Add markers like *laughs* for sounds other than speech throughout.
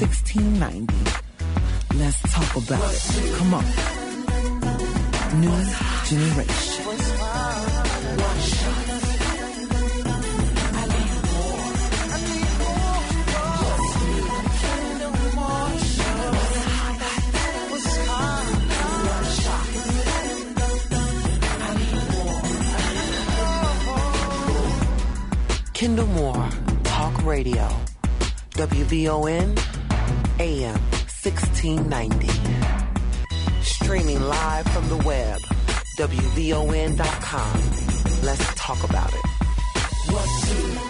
1690. Let's talk about it. Come on. New Generation. More. Moore Talk Radio. WVON AM 1690. Streaming live from the web. WVON.com. Let's talk about it. What's new?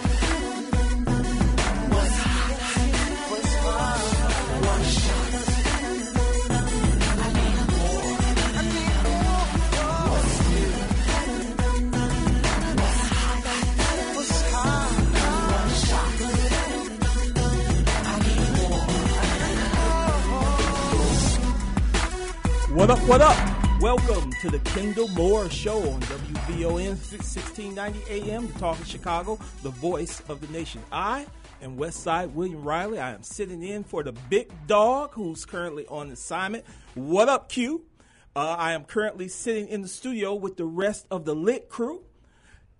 What up, what up? Welcome to the Kendall Moore Show on WVON 1690 AM, the Talk of Chicago, the voice of the nation. I am Westside William Riley. I am sitting in for the big dog who's currently on assignment. What up, Q? Uh, I am currently sitting in the studio with the rest of the lit crew.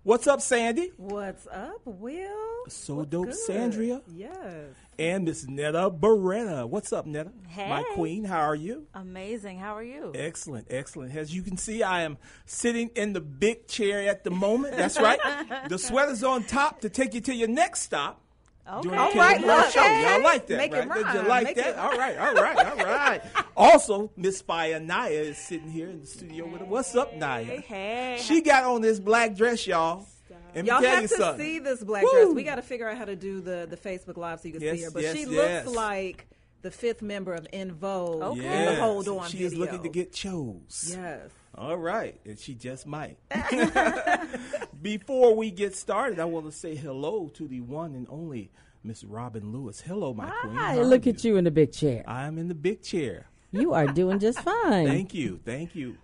What's up, Sandy? What's up, Will? So What's dope, good? Sandria. Yes. And Miss Netta Beretta. What's up, Netta? My queen, how are you? Amazing. How are you? Excellent, excellent. As you can see, I am sitting in the big chair at the moment. That's right. *laughs* the sweater's on top to take you to your next stop. Okay. All right, look, show. hey, Y'all like that, make it right? Did you like make that? it- All right, all right, all *laughs* right. also, Miss Fire Naya is sitting here in the studio with us. What's up, Naya? Hey. She got on this black dress, y'all. Me Y'all have to something. see this black Woo! dress. We got to figure out how to do the, the Facebook Live so you can Yes, see her. But yes, she yes. looks like the fifth member of En Vogue Okay. in the Hold On She video. is looking to get chose. Yes. All right, and she just might. *laughs* *laughs* Before we get started, I want to say hello to the one and only Miss Robin Lewis. Hello, my queen. Hi, How are look at you in the big chair. I'm in the big chair. You are doing just *laughs* fine. Thank you, thank you.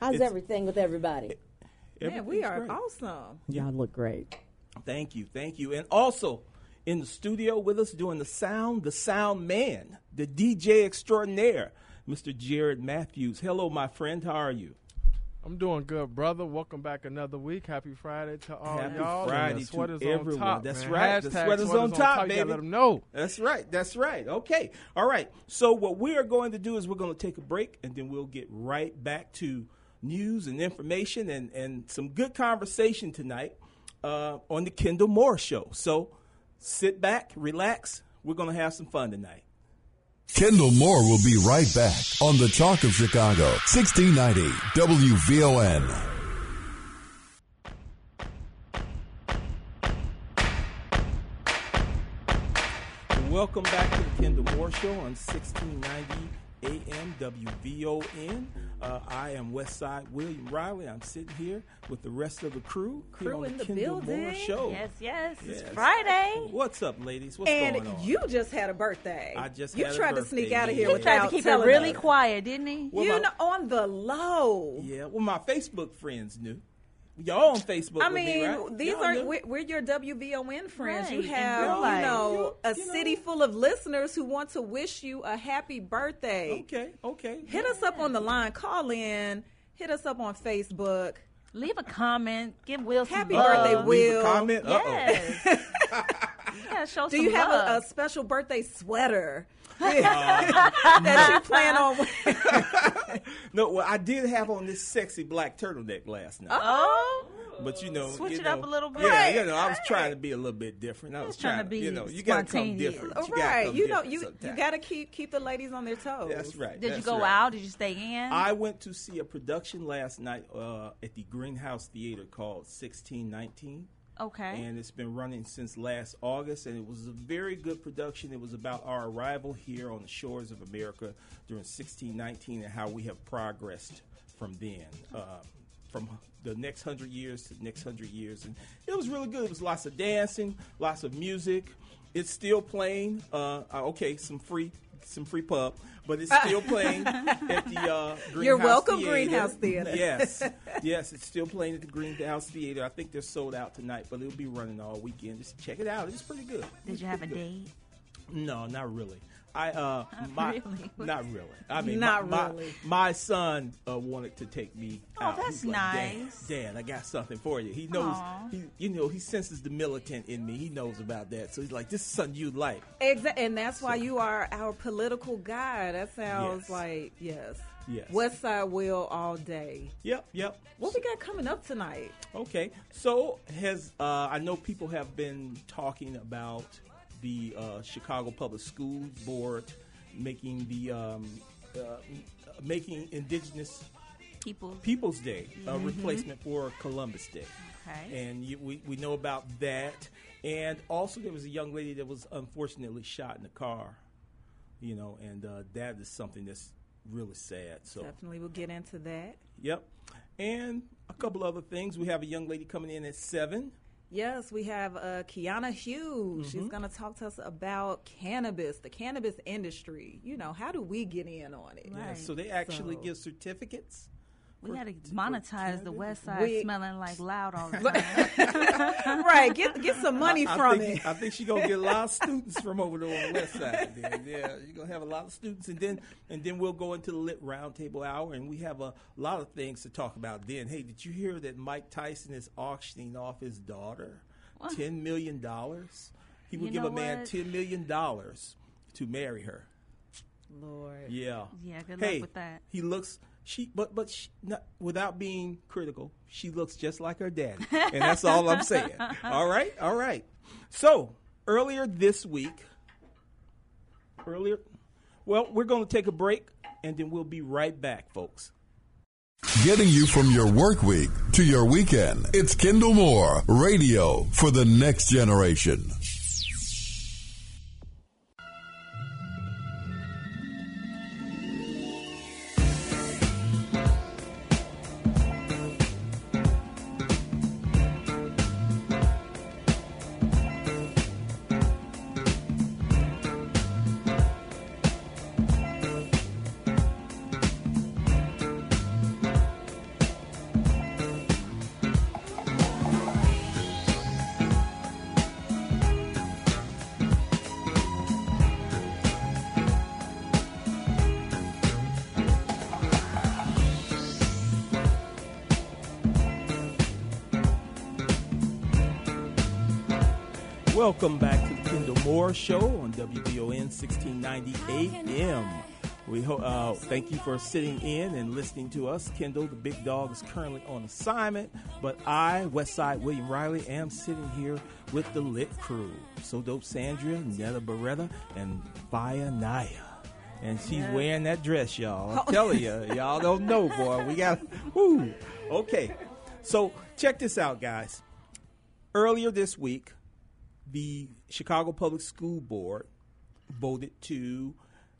How's It's- everything with everybody? Man, we are great. awesome. Y'all look great. Thank you, thank you. And also in the studio with us doing the sound, the sound man, the DJ extraordinaire, Mr. Jared Matthews. Hello, my friend. How are you? I'm doing good, brother. Welcome back another week. Happy Friday to all Happy y'all. Friday the to sweaters everyone. on top. That's man. right. The Hashtag sweaters on top, You baby. gotta let them know. That's right. That's right. Okay. All right. So what we are going to do is we're going to take a break and then we'll get right back to news and information and, and some good conversation tonight uh, on the Kendall Moore Show. So sit back, relax. We're going to have some fun tonight. Kendall Moore will be right back on the Talk of Chicago, 1690 WVON. Welcome back to the Kendall Moore Show on 1690 AM WVON. Uh, I am Westside William Riley. I'm sitting here with the rest of the crew, here Crew on in the Kendall Moore building. Show. Yes, yes. Yes. It's Friday. What's up, ladies? What's And going on? you just had a birthday. I just you had a tried to sneak out of here He He tried to without keep it telling really us. quiet, didn't he? Well, you my- on the low. yeah, well, my Facebook friends knew. Y'all on Facebook I with me, mean, right? these Y'all are we're, we're your WVON friends. Right, You have, real you life. know, a You know. city full of listeners who want to wish you a happy birthday. Okay, okay. Hit us up on the line. Call in. Hit us up on Facebook. Leave a comment. Give Will some Happy love. birthday, Leave Will. a comment. Uh-oh. Yes. you gotta show Do some you have a, a special birthday sweater *laughs* *laughs* that you plan on wearing? *laughs* *laughs* No, well, I did have on this sexy black turtleneck last night. oh, But you know, Switch you it up a little bit. Yeah, you know, I was trying to be a little bit different. I was trying trying to be you know, you gotta come spontaneous. different. You right, come you know, you you got to keep keep the ladies on their toes. That's right. did you go right. out? Did you stay in? I went to see a production last night uh, at the Greenhouse Theater called 1619. Okay. And it's been running since last August, and it was a very good production. It was about our arrival here on the shores of America during 1619 and how we have progressed from then. Uh, from the next hundred years to the next hundred years, and it was really good. It was lots of dancing, lots of music. It's still playing. Uh, uh, okay, some free, some free pub, but it's still playing at the uh, *laughs* Greenhouse You're welcome, Theater. Greenhouse Theater. Yes, *laughs* yes, it's still playing at the Greenhouse Theater. I think they're sold out tonight, but it'll be running all weekend. Just check it out. It's pretty good. Did you have a date? No, not really. I uh, *laughs* my, really? not really. I mean, Not my, really. My, my son uh, wanted to take me Oh, out. that's like, nice. Dad, Dad, I got something for you. He knows. He, you know, he senses the militant in me. He knows about that. So he's like, "This is something you like." Exactly, and that's why you are our political guy. That sounds Yes. like yes. Yes. West Side Will all day. Yep, yep. What we got coming up tonight? Okay, so has uh, I know people have been talking about the uh, Chicago Public School Board making the um, uh, making Indigenous People. People's Day a replacement for Columbus Day, Okay. and you, we we know about that. And also, there was a young lady that was unfortunately shot in the car, you know, and uh, that is something that's really sad. So Definitely, we'll get into that. Yep. And a couple other things. We have a young lady coming in at seven. Yes, we have uh, Kiana Hughes. Mm-hmm. She's going to talk to us about cannabis, the cannabis industry. You know, how do we get in on it? Yeah, so they actually So- give certificates. We for- got to monetize the? West Side We- smelling like loud all the *laughs* time. *laughs* right, get get some money I from think, it. I think she's gonna get a lot of students from over there on the west side. Then. Yeah, you're gonna have a lot of students, and then and then we'll go into the lit roundtable hour, and we have a lot of things to talk about. Then, hey, did you hear that Mike Tyson is auctioning off his daughter ten million dollars? He would You give a man what? ten million dollars to marry her. Lord. Yeah. Yeah, good luck with that. He looks she but but she, not, without being critical, she looks just like her daddy. *laughs* and that's all I'm saying. All right? All right. So, earlier this week earlier well, we're going to take a break and then we'll be right back, folks. Getting you from your work week to your weekend. It's Kendall Moore radio for the next generation. Welcome back to the Kendall Moore Show on WVON 1690 AM. We ho- uh, thank you for sitting in and listening to us. Kendall, the big dog, is currently on assignment, but I, Westside William Riley, am sitting here with the lit crew. So dope Sandra, Netta Beretta, and Faya Naya. And she's wearing that dress, y'all. I'm telling you, y'all don't know, boy. We got, whoo. Okay. So check this out, guys. Earlier this week, the Chicago Public School Board voted to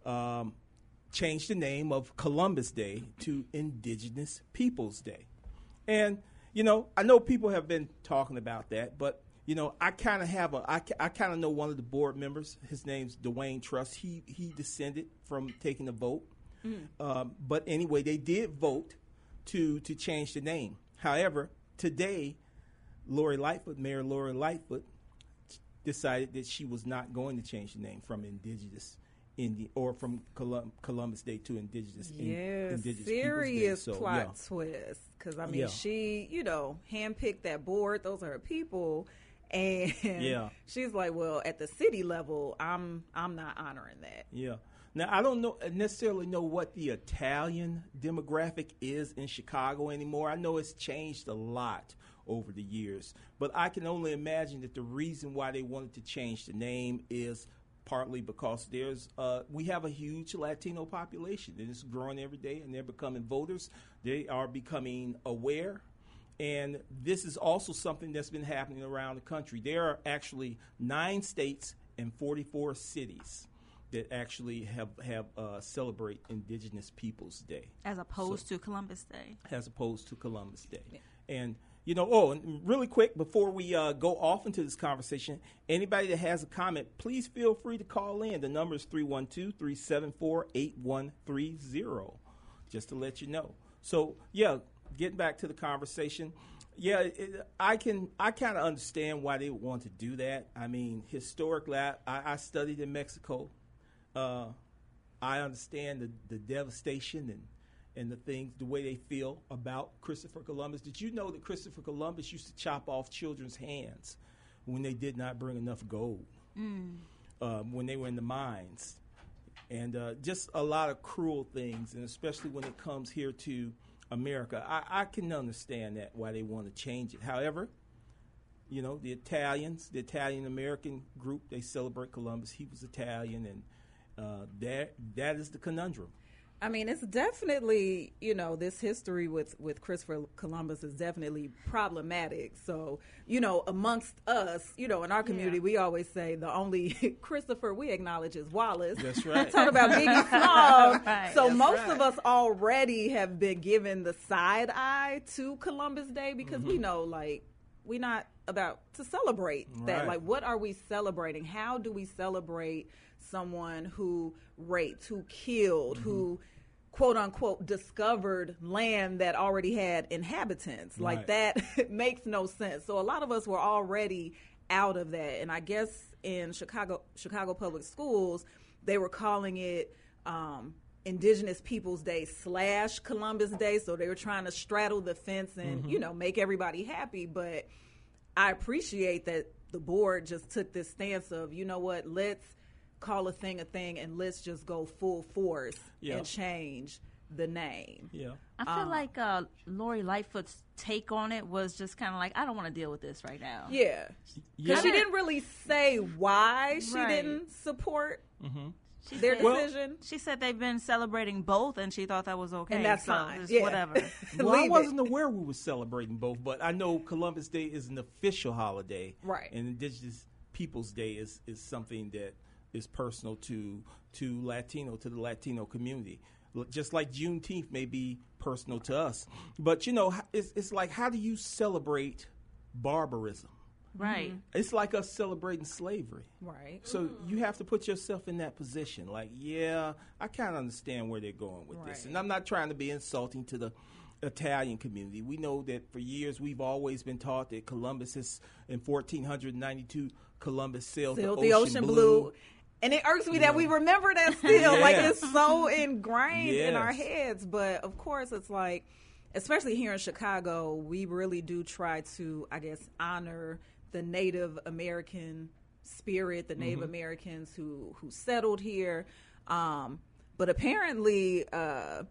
um, change the name of Columbus Day to Indigenous Peoples Day. And, you know, I know people have been talking about that, but, you know, I kind of have a, I, I kind of know one of the board members. His name's Dwayne Truss. He, he descended from taking a vote. Um, but anyway, they did vote to, to change the name. However, today, Lori Lightfoot, Mayor Lori Lightfoot, decided that she was not going to change the name from Indigenous Indian or from Colum- Columbus Day to Indigenous in- Yeah, Indigenous serious. So, plot yeah. twist. Because I mean, Yeah. she, you know, handpicked that board. Those are her people, and Yeah. *laughs* she's like, well, at the city level, I'm, I'm not honoring that. Yeah. Now I don't know uh, necessarily know what the Italian demographic is in Chicago anymore. I know it's changed a lot over the years, but I can only imagine that the reason why they wanted to change the name is partly because there's uh, we have a huge Latino population and it's growing every day, and they're becoming voters. They are becoming aware and this is also something that's been happening around the country. There are actually nine states and 44 cities that actually have have uh, celebrate Indigenous Peoples Day As opposed to Columbus Day. as opposed to Columbus Day. And you know, oh, really quick before we uh, go off into this conversation, anybody that has a comment, please feel free to call in. The number is 312-374-8130, just to let you know. So, yeah, getting back to the conversation, yeah, it, I can I kind of understand why they want to do that. I mean, historically, I I studied in Mexico. Uh, I understand the, the devastation and and the things, the way they feel about Christopher Columbus. Did you know that Christopher Columbus used to chop off children's hands when they did not bring enough gold, um, when they were in the mines, and uh, just a lot of cruel things, and especially when it comes here to America. I, I can understand that why they want to change it. However, you know the Italians, the Italian American group, they celebrate Columbus. He was Italian, and uh, that that is the conundrum. I mean, it's definitely you know this history with with Christopher Columbus is definitely problematic. So you know, amongst us, you know, in our community, Yeah. we always say the only *laughs* Christopher we acknowledge is Wallace. That's *laughs* right. Talk about Biggie *laughs* Smalls. Right, so that's most right. of us already have been given the side eye to Columbus Day because Mm-hmm. we know like we're not about to celebrate that. Like, what are we celebrating? How do we celebrate someone who raped, who killed, who quote unquote discovered land that already had inhabitants? Like, that *laughs* makes no sense. So, a lot of us were already out of that. And I guess in Chicago, Chicago public schools, they were calling it, um, Indigenous Peoples Day slash Columbus Day, so they were trying to straddle the fence and you know make everybody happy. But I appreciate that the board just took this stance of, you know what, let's call a thing a thing and let's just go full force Yeah. and change the name. Yeah. I feel like uh, Lori Lightfoot's take on it was just kind of like, I don't want to deal with this right now. Yeah. Because Yeah. she didn't really say why she Right. didn't support She their said, Well- she said they've been celebrating both, and she thought that was okay. And that's so fine. it's Yeah. Whatever. *laughs* Well, I wasn't aware we were celebrating both, but I know Columbus Day is an official holiday, Right. And Indigenous Peoples Day is is something that is personal to to Latino to the Latino community. Just like Juneteenth may be personal to us, but you know, it's, it's like how do you celebrate barbarism? right. Mm-hmm. It's like us celebrating slavery. Right. So mm-hmm. you have to put yourself in that position. Like, yeah, I kind of understand where they're going with this, and I'm not trying to be insulting to the Italian community. We know that for years we've always been taught that Columbus is in 1492. Columbus sailed, Sailed the, the ocean, ocean blue. blue. And it irks me that we remember that still. *laughs* Like it's so ingrained in our heads. But of course, it's like, especially here in Chicago, we really do try to, I guess, honor the Native American spirit, the Native Americans who who settled here. Um, but apparently, uh,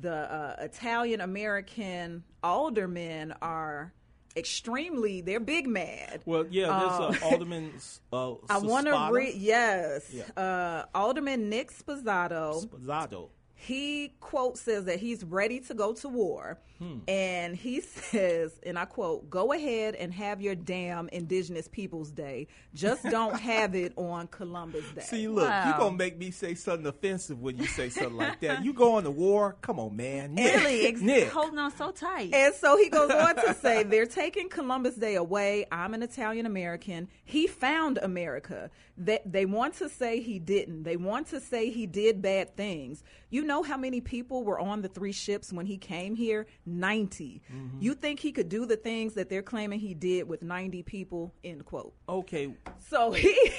the uh, Italian American aldermen are extremely they're big mad Well, yeah, there's uh, *laughs* Alderman. Uh, I want to read. Yes, Yeah. uh, Alderman Nick Sposato. Sposato. He quote says that he's ready to go to war, Hmm. and he *laughs* says, and I quote: "Go ahead and have your damn Indigenous Peoples Day. Just don't have it *laughs* on Columbus Day." See, look, Wow. you're gonna make me say something offensive when you say something like that. You going to war? Come on, man. Nick, Really, ex- Nick. holding on so tight. And so he goes on to *laughs* say, they're taking Columbus Day away. I'm an Italian American. He found America. They, they want to say he didn't. They want to say he did bad things. You know how many people were on the three ships when he came here? 90. Mm-hmm. You think he could do the things that they're claiming he did with 90 people? End quote. Okay, So *laughs* he.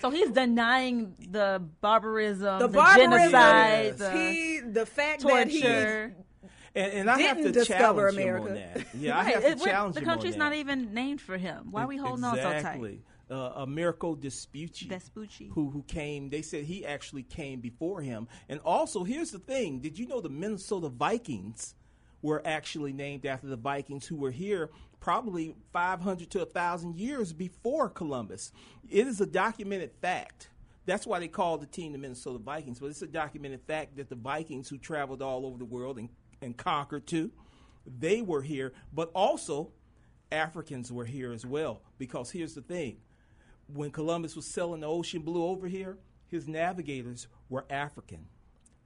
so he's denying the barbarism, The the, barbarism, genocide, the he, the fact that he and, and I have Didn't to discover challenge him on America. that. Yeah, I have to it- we're- challenge the him on country's that. not even named for him. Why are we holding on so tight? Uh, Americo Vespucci, Vespucci. who who came. They said he actually came before him. And also, here's the thing: Did you know the Minnesota Vikings were actually named after the Vikings who were here probably 500 to 1,000 years before Columbus? It is a documented fact. That's why they called the team the Minnesota Vikings. But it's a documented fact that the Vikings, who traveled all over the world and, and conquered too, they were here, but also Africans were here as well. Because here's the thing when Columbus was sailing the ocean blue over here, his navigators were African.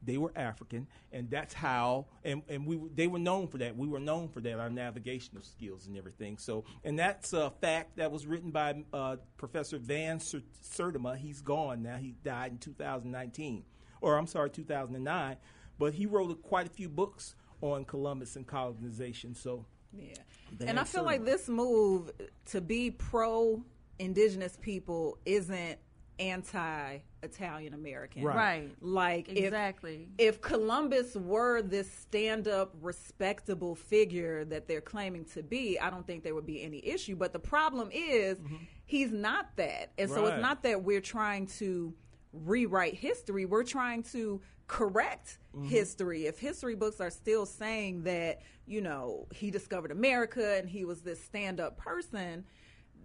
They were African, and that's how, and, and we they were known for that. We were known for that, our navigational skills and everything. So, and that's a fact that was written by uh, Professor Van Ser- Sertima. He's gone now. He died in 2019, or I'm sorry, 2009. But he wrote quite a few books on Columbus and colonization. So, Yeah. And I feel like this move to be pro indigenous people isn't anti Italian American. Right. Right. Like Exactly. if Columbus were this stand up, respectable figure that they're claiming to be, I don't think there would be any issue. But the problem is, mm-hmm. he's not that. And so it's not that we're trying to rewrite history, we're trying to correct mm-hmm. history. If history books are still saying that, you know, he discovered America and he was this stand up person,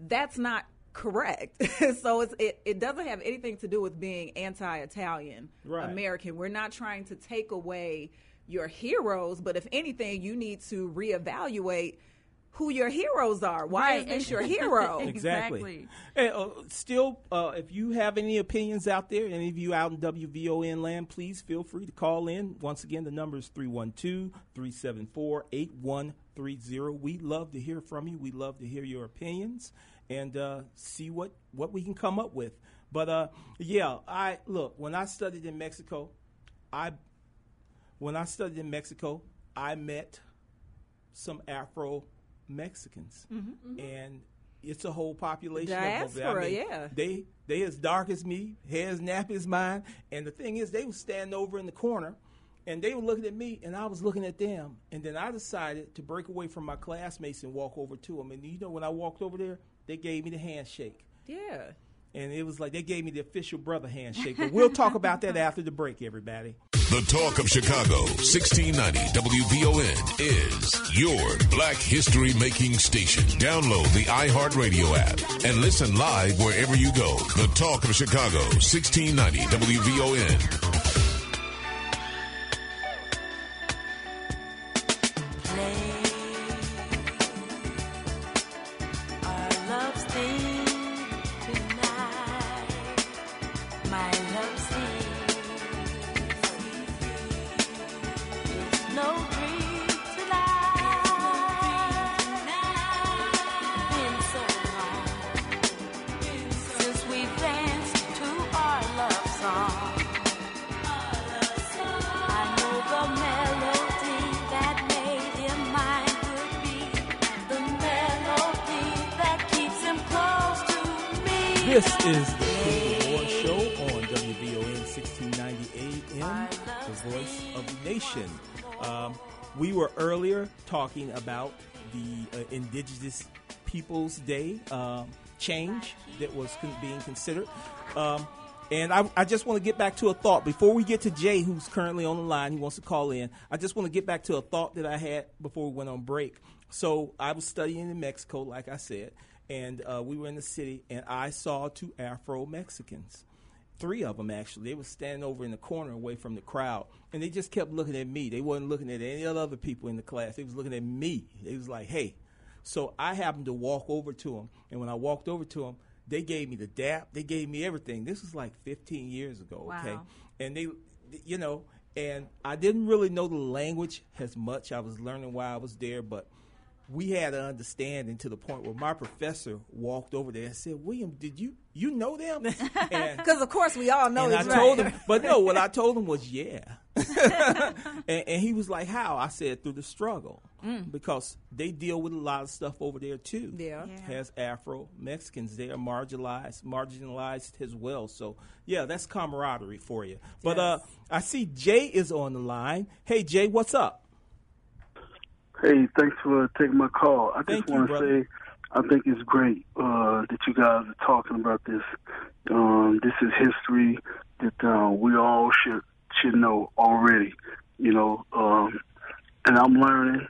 that's not correct. *laughs* so it's, it, it doesn't have anything to do with being anti Italian Right. American. We're not trying to take away your heroes, but if anything, you need to reevaluate who your heroes are. Why is this your *laughs* hero? Exactly. Exactly. And, uh, still, uh, if you have any opinions out there, any of you out in WVON land, please feel free to call in. Once again, the number is 312 374 8130. We love to hear from you. We love to hear your opinions and uh, see what, what we can come up with. But uh, yeah, I look, when I studied in Mexico, I when I studied in Mexico, I met some Afro Mexicans, and it's a whole population. of them. Diaspora, yeah. They they as dark as me, hair as nappy as mine, and the thing is, they was standing over in the corner, and they were looking at me, and I was looking at them, and then I decided to break away from my classmates and walk over to them. And you know, when I walked over there, they gave me the handshake. Yeah. And it was like they gave me the official brother handshake. But we'll talk about that *laughs* after the break, everybody. The Talk of Chicago, 1690 WVON, is your black history making station. Download the iHeartRadio app and listen live wherever you go. The Talk of Chicago, 1690 WVON. Indigenous Peoples Day um, change that was con- being considered. Um, and I, I just want to get back to a thought before we get to Jay, who's currently on the line. He wants to call in. I just want to get back to a thought that I had before we went on break. So I was studying in Mexico, like I said, and uh, we were in the city, and I saw two Afro Mexicans. Three of them actually. They were standing over in the corner away from the crowd, and they just kept looking at me. They wasn't looking at any other people in the class. They was looking at me. They was like, "Hey." So I happened to walk over to them, and when I walked over to them, they gave me the dap. They gave me everything. This was like 15 years ago. Okay, and they, you know, and I didn't really know the language as much. I was learning while I was there, but we had an understanding to the point where my professor walked over there and said, "William, did you you know them?" *laughs* Because, of course, we all know and I this, told right? him, but no, what I told him was, *laughs* yeah. *laughs* and, and he was like, "How?" I said, "Through the struggle, because they deal with a lot of stuff over there too. Yeah. Yeah. has Afro Mexicans. They are marginalized, marginalized as well. So yeah, that's camaraderie for you. But uh, I see Jay is on the line. Hey, Jay, what's up? Hey, thanks for taking my call. I Thank just want to say I think it's great uh, that you guys are talking about this. Um, this is history that uh, we all should should know already. You know, um, and I'm learning,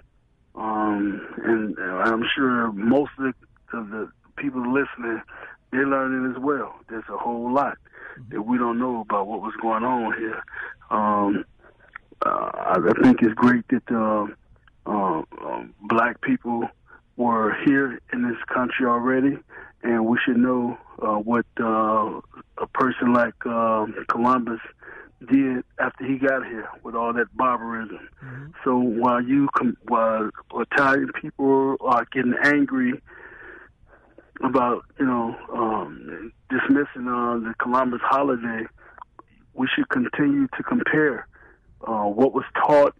um, and uh, I'm sure most of the, of the people listening they're learning as well. There's a whole lot that we don't know about what was going on here. Um, uh, I I think it's great that uh, uh, um, black people were here in this country already, and we should know uh, what uh, a person like um, Columbus did after he got here with all that barbarism. So while you, com- while Italian people are getting angry about you know um, dismissing uh, the Columbus holiday, we should continue to compare uh, what was taught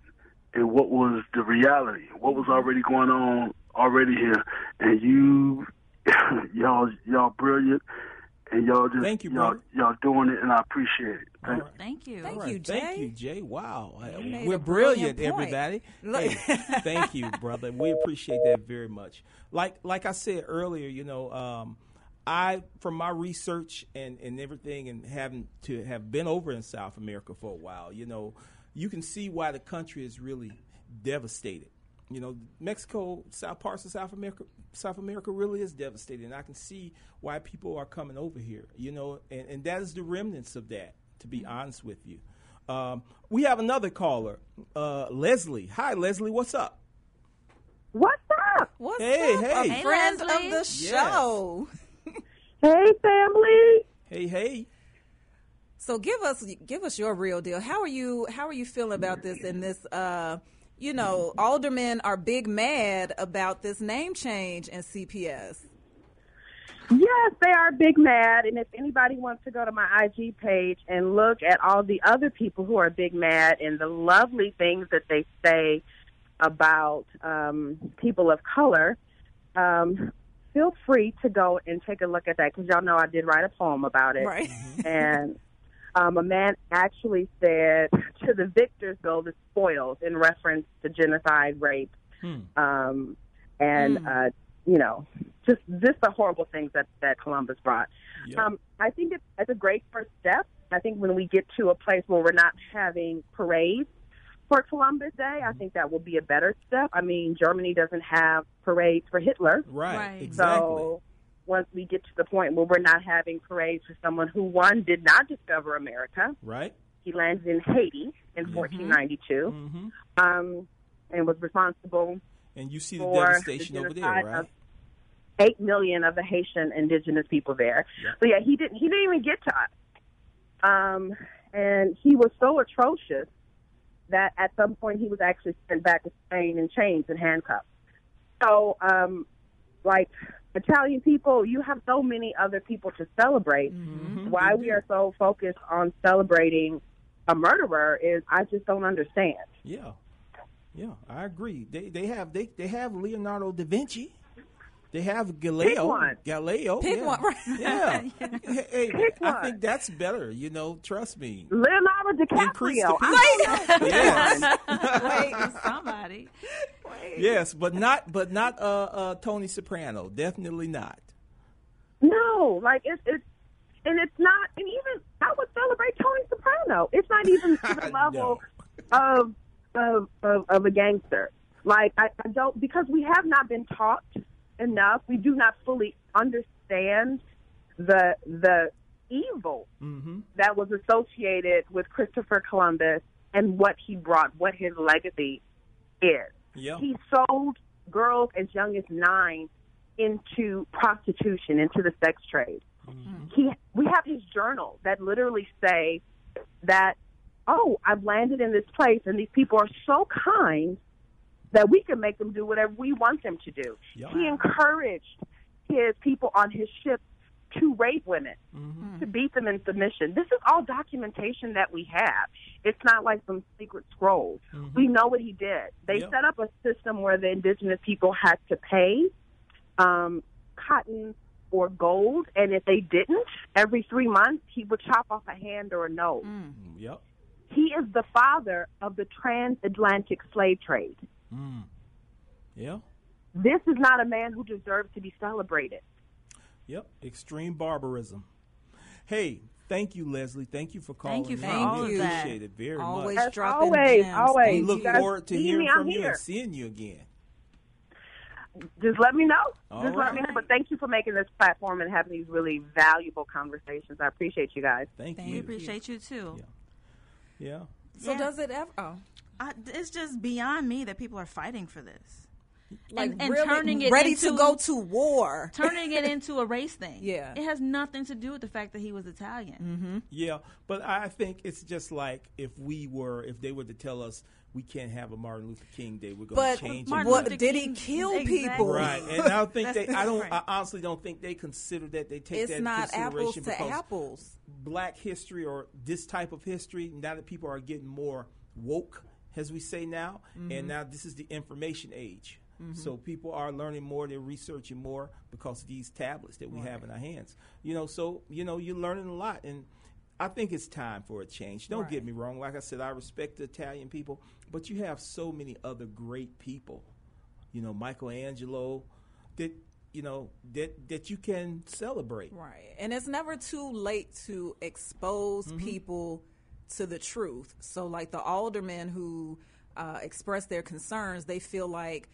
and what was the reality, what was already going on already here, and you, *laughs* y'all, y'all brilliant, and y'all just Thank you, y'all, brother. y'all doing it, and I appreciate it. Thank Thank you. Thank All right, you, Jay. Thank you, Jay. Wow. You We're brilliant brilliant, everybody. Hey, thank you, brother. We *laughs* appreciate that very much. Like like I said earlier, you know, um, I from my research and, and everything and having to have been over in South America for a while, you know, you can see why the country is really devastated. You know, Mexico, South parts of South America, South America really is devastated, and I can see why people are coming over here. You know, and, and that is the remnants of that. To be honest with you, um, we have another caller, uh, Leslie. Hi, Leslie. What's up? What's up? What's Hey, up? hey. A Hey, friend Leslie. of the show. *laughs* Hey, family. Hey, hey. So give us give us your real deal. How are you how are you feeling about this and this uh you know, aldermen are big mad about this name change in CPS. Yes, they are big mad. And if anybody wants to go to my IG page and look at all the other people who are big mad and the lovely things that they say about um, people of color, um, feel free to go and take a look at that because y'all know I did write a poem about it. Right. and um, a man actually said, *laughs* "To the victors go the spoils," in reference to genocide, rape, um, and uh, you know, just just the horrible things that that Columbus brought. Um, I think it's, it's a great first step. I think when we get to a place where we're not having parades for Columbus Day, I think that will be a better step. I mean, Germany doesn't have parades for Hitler. Right, Right. exactly. So once we get to the point where we're not having parades for someone who one did not discover America, right. he landed in Haiti in Mm-hmm. 1492, um, and was responsible And you see the devastation the over there, right? of eight million of the Haitian indigenous people there. Yeah. So yeah, he didn't. He didn't even get to us. Um, and he was so atrocious that at some point he was actually sent back to Spain in chains and handcuffs. So, um, like Italian people, you have so many other people to celebrate. Mm-hmm. Why we are so focused on celebrating a murderer is I just don't understand. Yeah, yeah, I agree. They they have they they have Leonardo da Vinci. They have Galileo. one. Galileo. Pick yeah. one, right. Yeah. *laughs* hey, hey, Pick I one. think that's better. You know, trust me. Leonardo Increase the DiCaprio. people. I- *laughs* Yes. *laughs* Wait, somebody. yes, but not but not uh, uh, Tony Soprano. Definitely not. No, like it's it's and it's not and even I would celebrate Tony Soprano. It's not even to the level of, of of of a gangster. Like I, I don't because we have not been taught enough. We do not fully understand the the evil Mm-hmm. that was associated with Christopher Columbus and what he brought, what his legacy is. He sold girls as young as nine into prostitution, into the sex trade. He, we have his journal that literally say that, oh, I've landed in this place and these people are so kind that we can make them do whatever we want them to do. Yeah. He encouraged his people on his ship to rape women, to beat them in submission. This is all documentation that we have. It's not like some secret scrolls. We know what he did. They Yep. set up a system where the indigenous people had to pay um, cotton or gold, and if they didn't, every three months he would chop off a hand or a nose. Mm, Yep. He is the father of the transatlantic slave trade. Mm. Yeah. This is not a man who deserves to be celebrated. Yep. Extreme barbarism. Hey, thank you, Leslie. Thank you for calling. Thank you for in. all we of that. appreciate it very Always much. As dropping always, gems. always. We look forward to hearing me, I'm from you here. and seeing you again. Just let me know. All Just right. let me know. But thank you for making this platform and having these really valuable conversations. I appreciate you guys. Thank Thank you. We appreciate you too. Yeah. Yeah. So Yeah. does it ever? Oh, I, it's just beyond me that people are fighting for this. Like and, and really turning it ready into, to go to war. *laughs* turning it into a race thing. *laughs* Yeah. it has nothing to do with the fact that he was Italian. Mm-hmm. Yeah, but I think it's just like if we were, if they were to tell us we can't have a Martin Luther King Day, we're going But to change Martin it. Luther did he kill Exactly. people? Right, and I don't think they. I don't. right. I honestly don't think they consider that. They take It's that not into apples consideration to because apples. Black history or this type of history. Now that people are getting more woke, as we say now, Mm-hmm. and now this is the information age. So people are learning more. They're researching more because of these tablets that we have in our hands. You know, so you know you're learning a lot, and I think it's time for a change. Don't get me wrong. Like I said, I respect the Italian people, but you have so many other great people you know, Michelangelo, that you know that that you can celebrate. Right. And it's never too late to expose Mm-hmm. people to the truth. So, like the aldermen who uh, express their concerns, they feel like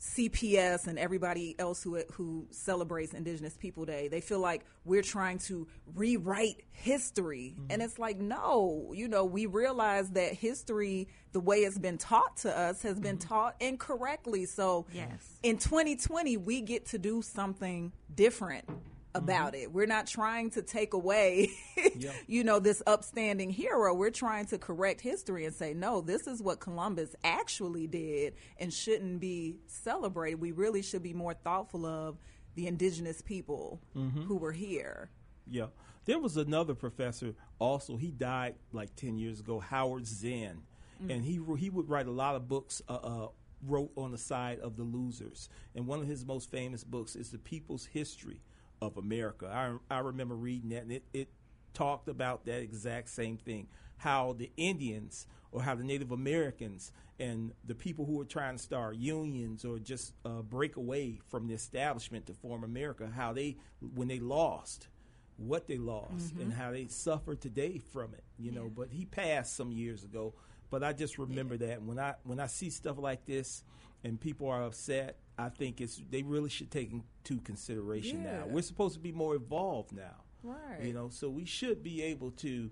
CPS and everybody else who who celebrates Indigenous People Day, they feel like we're trying to rewrite history, Mm-hmm. and it's like no, you know, we realize that history, the way it's been taught to us, has been Mm-hmm. taught incorrectly. So, Yes. in 2020, we get to do something different about it. We're not trying to take away, *laughs* Yeah. you know, this upstanding hero. We're trying to correct history and say, no, this is what Columbus actually did and shouldn't be celebrated. We really should be more thoughtful of the indigenous people who were here. Yeah, there was another professor also. He died like ten years ago, Howard Zinn, and he he would write a lot of books. Uh, uh, wrote on the side of the losers, and one of his most famous books is the People's History of America. I I remember reading that, and it, it talked about that exact same thing. How the Indians or how the Native Americans and the people who were trying to start unions or just uh, break away from the establishment to form America, how they when they lost, what they lost, and how they suffer today from it. You know, but he passed some years ago. But I just remember that when I when I see stuff like this and people are upset, I think it's they really should take into consideration now. We're supposed to be more evolved now. Right. You know, so we should be able to,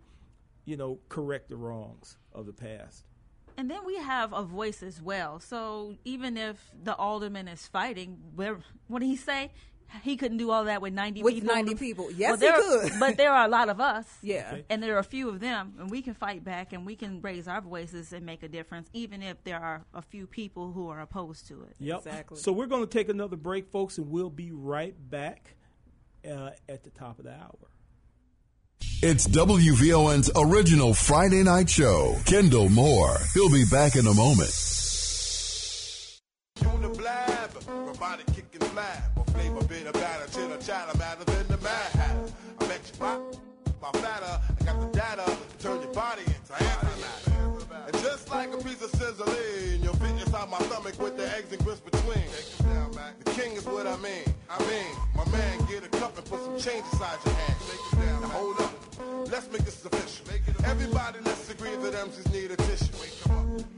you know, correct the wrongs of the past. And then we have a voice as well. So even if the alderman is fighting, where what did he say? He couldn't do all that with ninety With people. 90 people. Yes, Well, he there- could. But there are a lot of us. *laughs* Yeah. Okay. And there are a few of them, and we can fight back, and we can raise our voices and make a difference, even if there are a few people who are opposed to it. Yep. Exactly. So we're going to take another break, folks, and we'll be right back uh, at the top of the hour. It's WVON's original Friday night show. Kendall Moore. He'll be back in a moment. Or flavor bit of batter, chitter chatter, matter than the mad hatter. I bet you my, my fatter, I got the data to turn your body into antimatter. And just like a piece of sizzling, you'll fit inside my stomach with the eggs and grits between. The king is what I mean. I mean, my man, get a cup and put some change inside your hand. Now hold up, let's make this official. Everybody, let's agree that MCs need a tissue.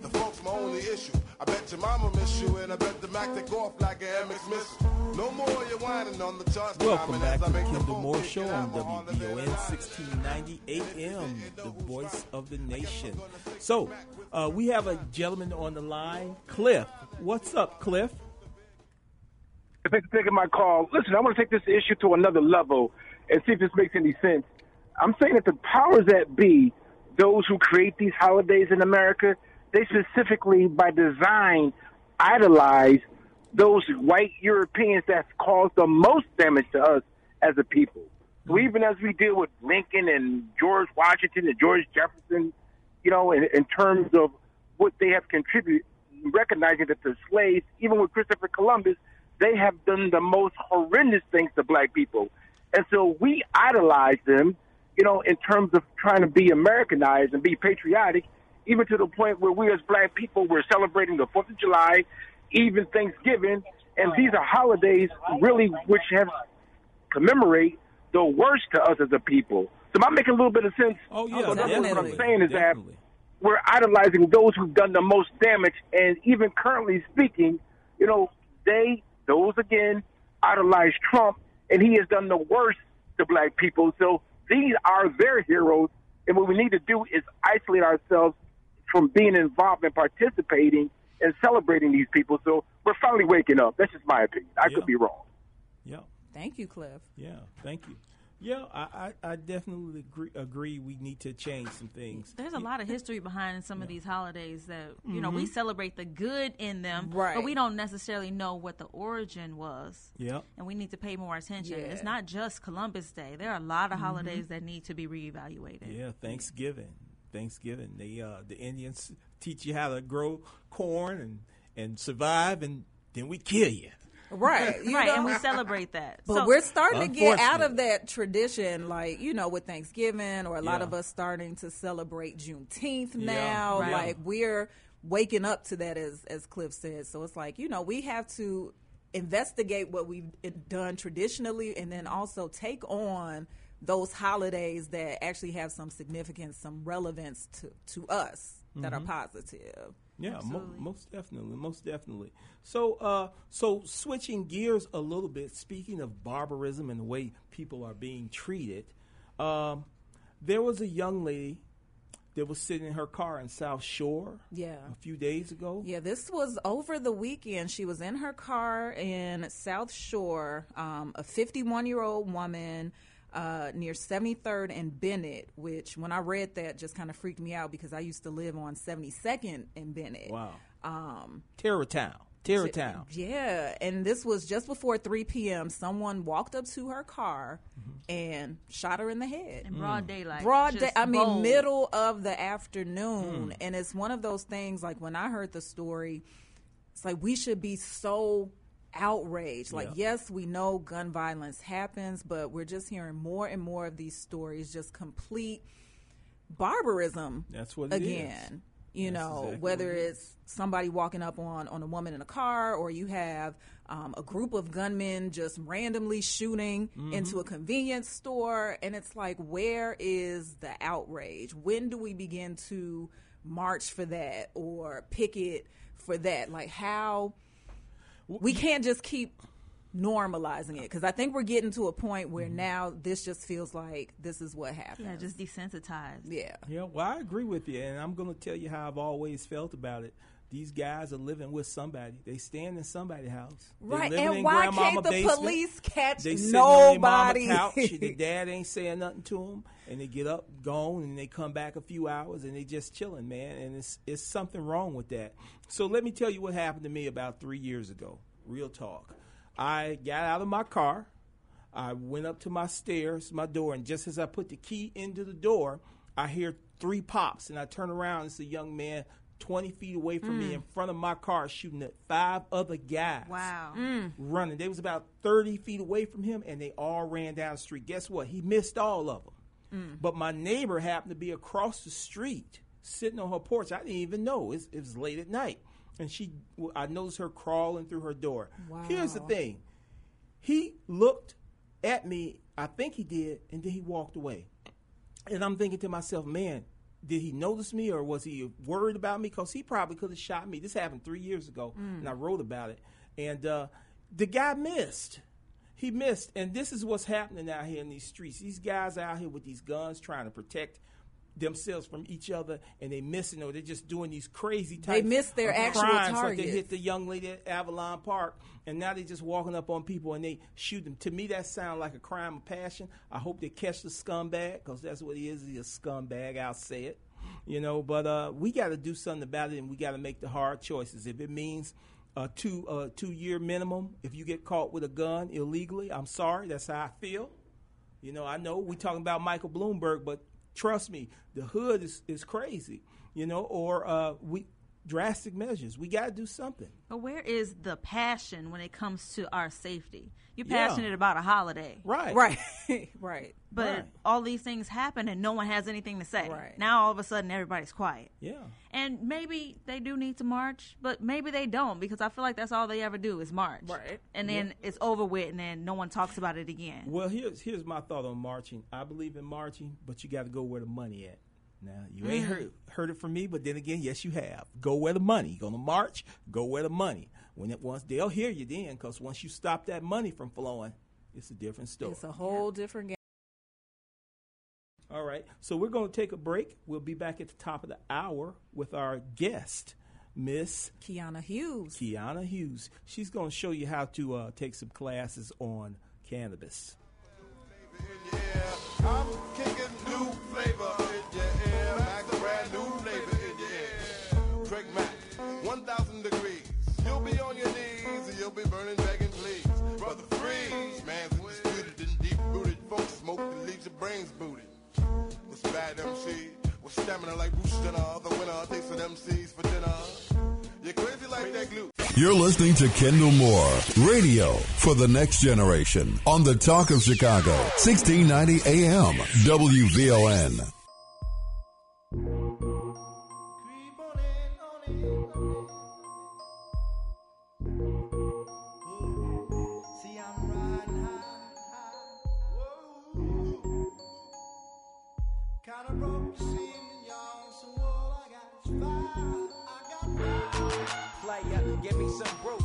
The folks my only issue. I bet your mama miss you, and I bet the Mac take off like an MX missile. No more you whining on the charts. Welcome climbing back as to the make the Kendall Moore Show on I'm a harder than WVON I. 1690 AM, the voice of the nation. So uh, we have a gentleman on the line, Cliff. What's up, Cliff? Thanks for taking my call. Listen, I want to take this issue to another level and see if this makes any sense. I'm saying that the powers that be, those who create these holidays in America, they specifically, by design, idolize those white Europeans that's caused the most damage to us as a people. So hmm. even as we deal with Lincoln and George Washington and George Jefferson, you know, in, in terms of what they have contributed, recognizing that the slaves, even with Christopher Columbus, they have done the most horrendous things to black people. And so we idolize them, you know, in terms of trying to be Americanized and be patriotic, even to the point where we as black people were celebrating the 4th of July, even Thanksgiving. And these are holidays really which have commemorate the worst to us as a people. So am I making a little bit of sense? Oh, yeah, So that's what I'm saying is definitely. that we're idolizing those who've done the most damage, and even currently speaking, you know, they, those again, idolize Trump, and he has done the worst to black people. So these are their heroes, and what we need to do is isolate ourselves from being involved and participating and celebrating these people. So we're finally waking up. That's just my opinion. I Yeah. could be wrong. Yeah. Thank you, Cliff. Yeah, thank you. Yeah, I, I, I definitely agree, agree. We need to change some things. There's a lot of history behind some of these holidays that you know we Mhm. celebrate the good in them, Right. but we don't necessarily know what the origin was. Yep. and we need to pay more attention. Yeah. It's not just Columbus Day. There are a lot of Mhm. holidays that need to be reevaluated. Yeah, Thanksgiving. Thanksgiving. They uh, the Indians teach you how to grow corn and and survive, and then we kill you. Right, you right, know? and we celebrate that. But So- we're starting to get out of that tradition, like you know, with Thanksgiving, or a lot Yeah. of us starting to celebrate Juneteenth Yeah, now. right. Like we're waking up to that, as as Cliff said. So it's like you know, we have to investigate what we've done traditionally, and then also take on those holidays that actually have some significance, some relevance to to us that are Mhm. positive. Yeah, mo- most definitely, most definitely. So, uh, so switching gears a little bit. Speaking of barbarism and the way people are being treated, um, there was a young lady that was sitting in her car in South Shore Yeah. a few days ago. Yeah, this was over the weekend. She was in her car in South Shore, um, a 51 year old woman uh, near 73rd and Bennett, which when I read that just kind of freaked me out because I used to live on 72nd and Bennett. Wow, Um, Terror Town, Terror Town. yeah, and this was just before 3 p.m. Someone walked up to her car and shot her in the head. In broad daylight. Broad day. Just I mean, bold. middle of the afternoon. Mm. And it's one of those things like when I heard the story, it's like we should be so outraged. Like, Yeah. yes, we know gun violence happens, but we're just hearing more and more of these stories, just complete barbarism That's what it is. again. You That's know, exactly whether it it's somebody walking up on, on a woman in a car or you have um, a group of gunmen just randomly shooting Mm-hmm. into a convenience store. And it's like, where is the outrage? When do we begin to march for that or picket for that? Like, how we can't just keep normalizing it because I think we're getting to a point Mm-hmm. where now this just feels like this is what happens. Yeah, just desensitized. Yeah. Yeah, well, I agree with you, and I'm going to tell you how I've always felt about it. These guys are living with somebody. They stand in somebody's house. They Right, and why can't the basement. police catch they sitting on nobody? couch, the *laughs* dad ain't saying nothing to them, and they get up, gone, and they come back a few hours, and they just chilling, man. And it's it's something wrong with that. So let me tell you what happened to me about three years ago. Real talk. I got out of my car. I went up to my stairs, my door, and just as I put the key into the door, I hear three pops, and I turn around. It's a young man, twenty feet away from me, Mm. in front of my car, shooting at five other guys. Wow. running. They was about thirty feet away from him, and they all ran down the street. Guess what? He missed all of them. Mm. But my neighbor happened to be across the street, sitting on her porch. I didn't even know it's, it was late at night, and she. I noticed her crawling through her door. Here's the thing. He looked at me. I think he did, and then he walked away. And I'm thinking to myself, man, did he notice me or was he worried about me? Because he probably could have shot me. This happened three years ago, Mm. and I wrote about it. And uh, the guy missed. He missed. And this is what's happening out here in these streets. These guys out here with these guns trying to protect themselves from each other, and they missing or they're just doing these crazy types They miss their actual crimes. Like they hit the young lady at Avalon Park, and now they're just walking up on people and they shoot them. To me, that sounds like a crime of passion. I hope they catch the scumbag because that's what he is. He's a scumbag. I'll say it. You know, but uh, we got to do something about it, and we got to make the hard choices. If it means a two uh, two year minimum, if you get caught with a gun illegally, I'm sorry. That's how I feel. You know, I know we're talking about Michael Bloomberg, but trust me, the hood is, is crazy. You know, or uh, we drastic measures. We got to do something. But where is the passion when it comes to our safety? You're Yeah. passionate about a holiday. Right. Right. *laughs* right. But Right. all these things happen and no one has anything to say. Right. Now all of a sudden everybody's quiet. Yeah. And maybe they do need to march, but maybe they don't because I feel like that's all they ever do is march. Right. And then it's over with and then no one talks about it again. Well, here's here's my thought on marching. I believe in marching, but you got to go where the money at. Now you ain't Mm. heard heard it from me, but then again, yes, you have. Go where the money. You gonna march? Go where the money. When it once they'll hear you then, because once you stop that money from flowing, it's a different story. It's a whole different game. All right. right. So we're going to take a break. We'll be back at the top of the hour with our guest, Miss Kiana Hughes. Kiana Hughes. She's going to show you how to uh, take some classes on cannabis. I'm 1,000 degrees. You'll be on your knees and you'll be burning, begging, please. Brother Freeze, man's disputed and deep rooted. Folks smoke that leaves your brains booted. This bad MC with stamina like Bruce Jenner. The winner takes for MCs for dinner. You're crazy like that glue. You're listening to Kendall Moore, radio for the next generation on the Talk of Chicago, 1690 AM, WVON.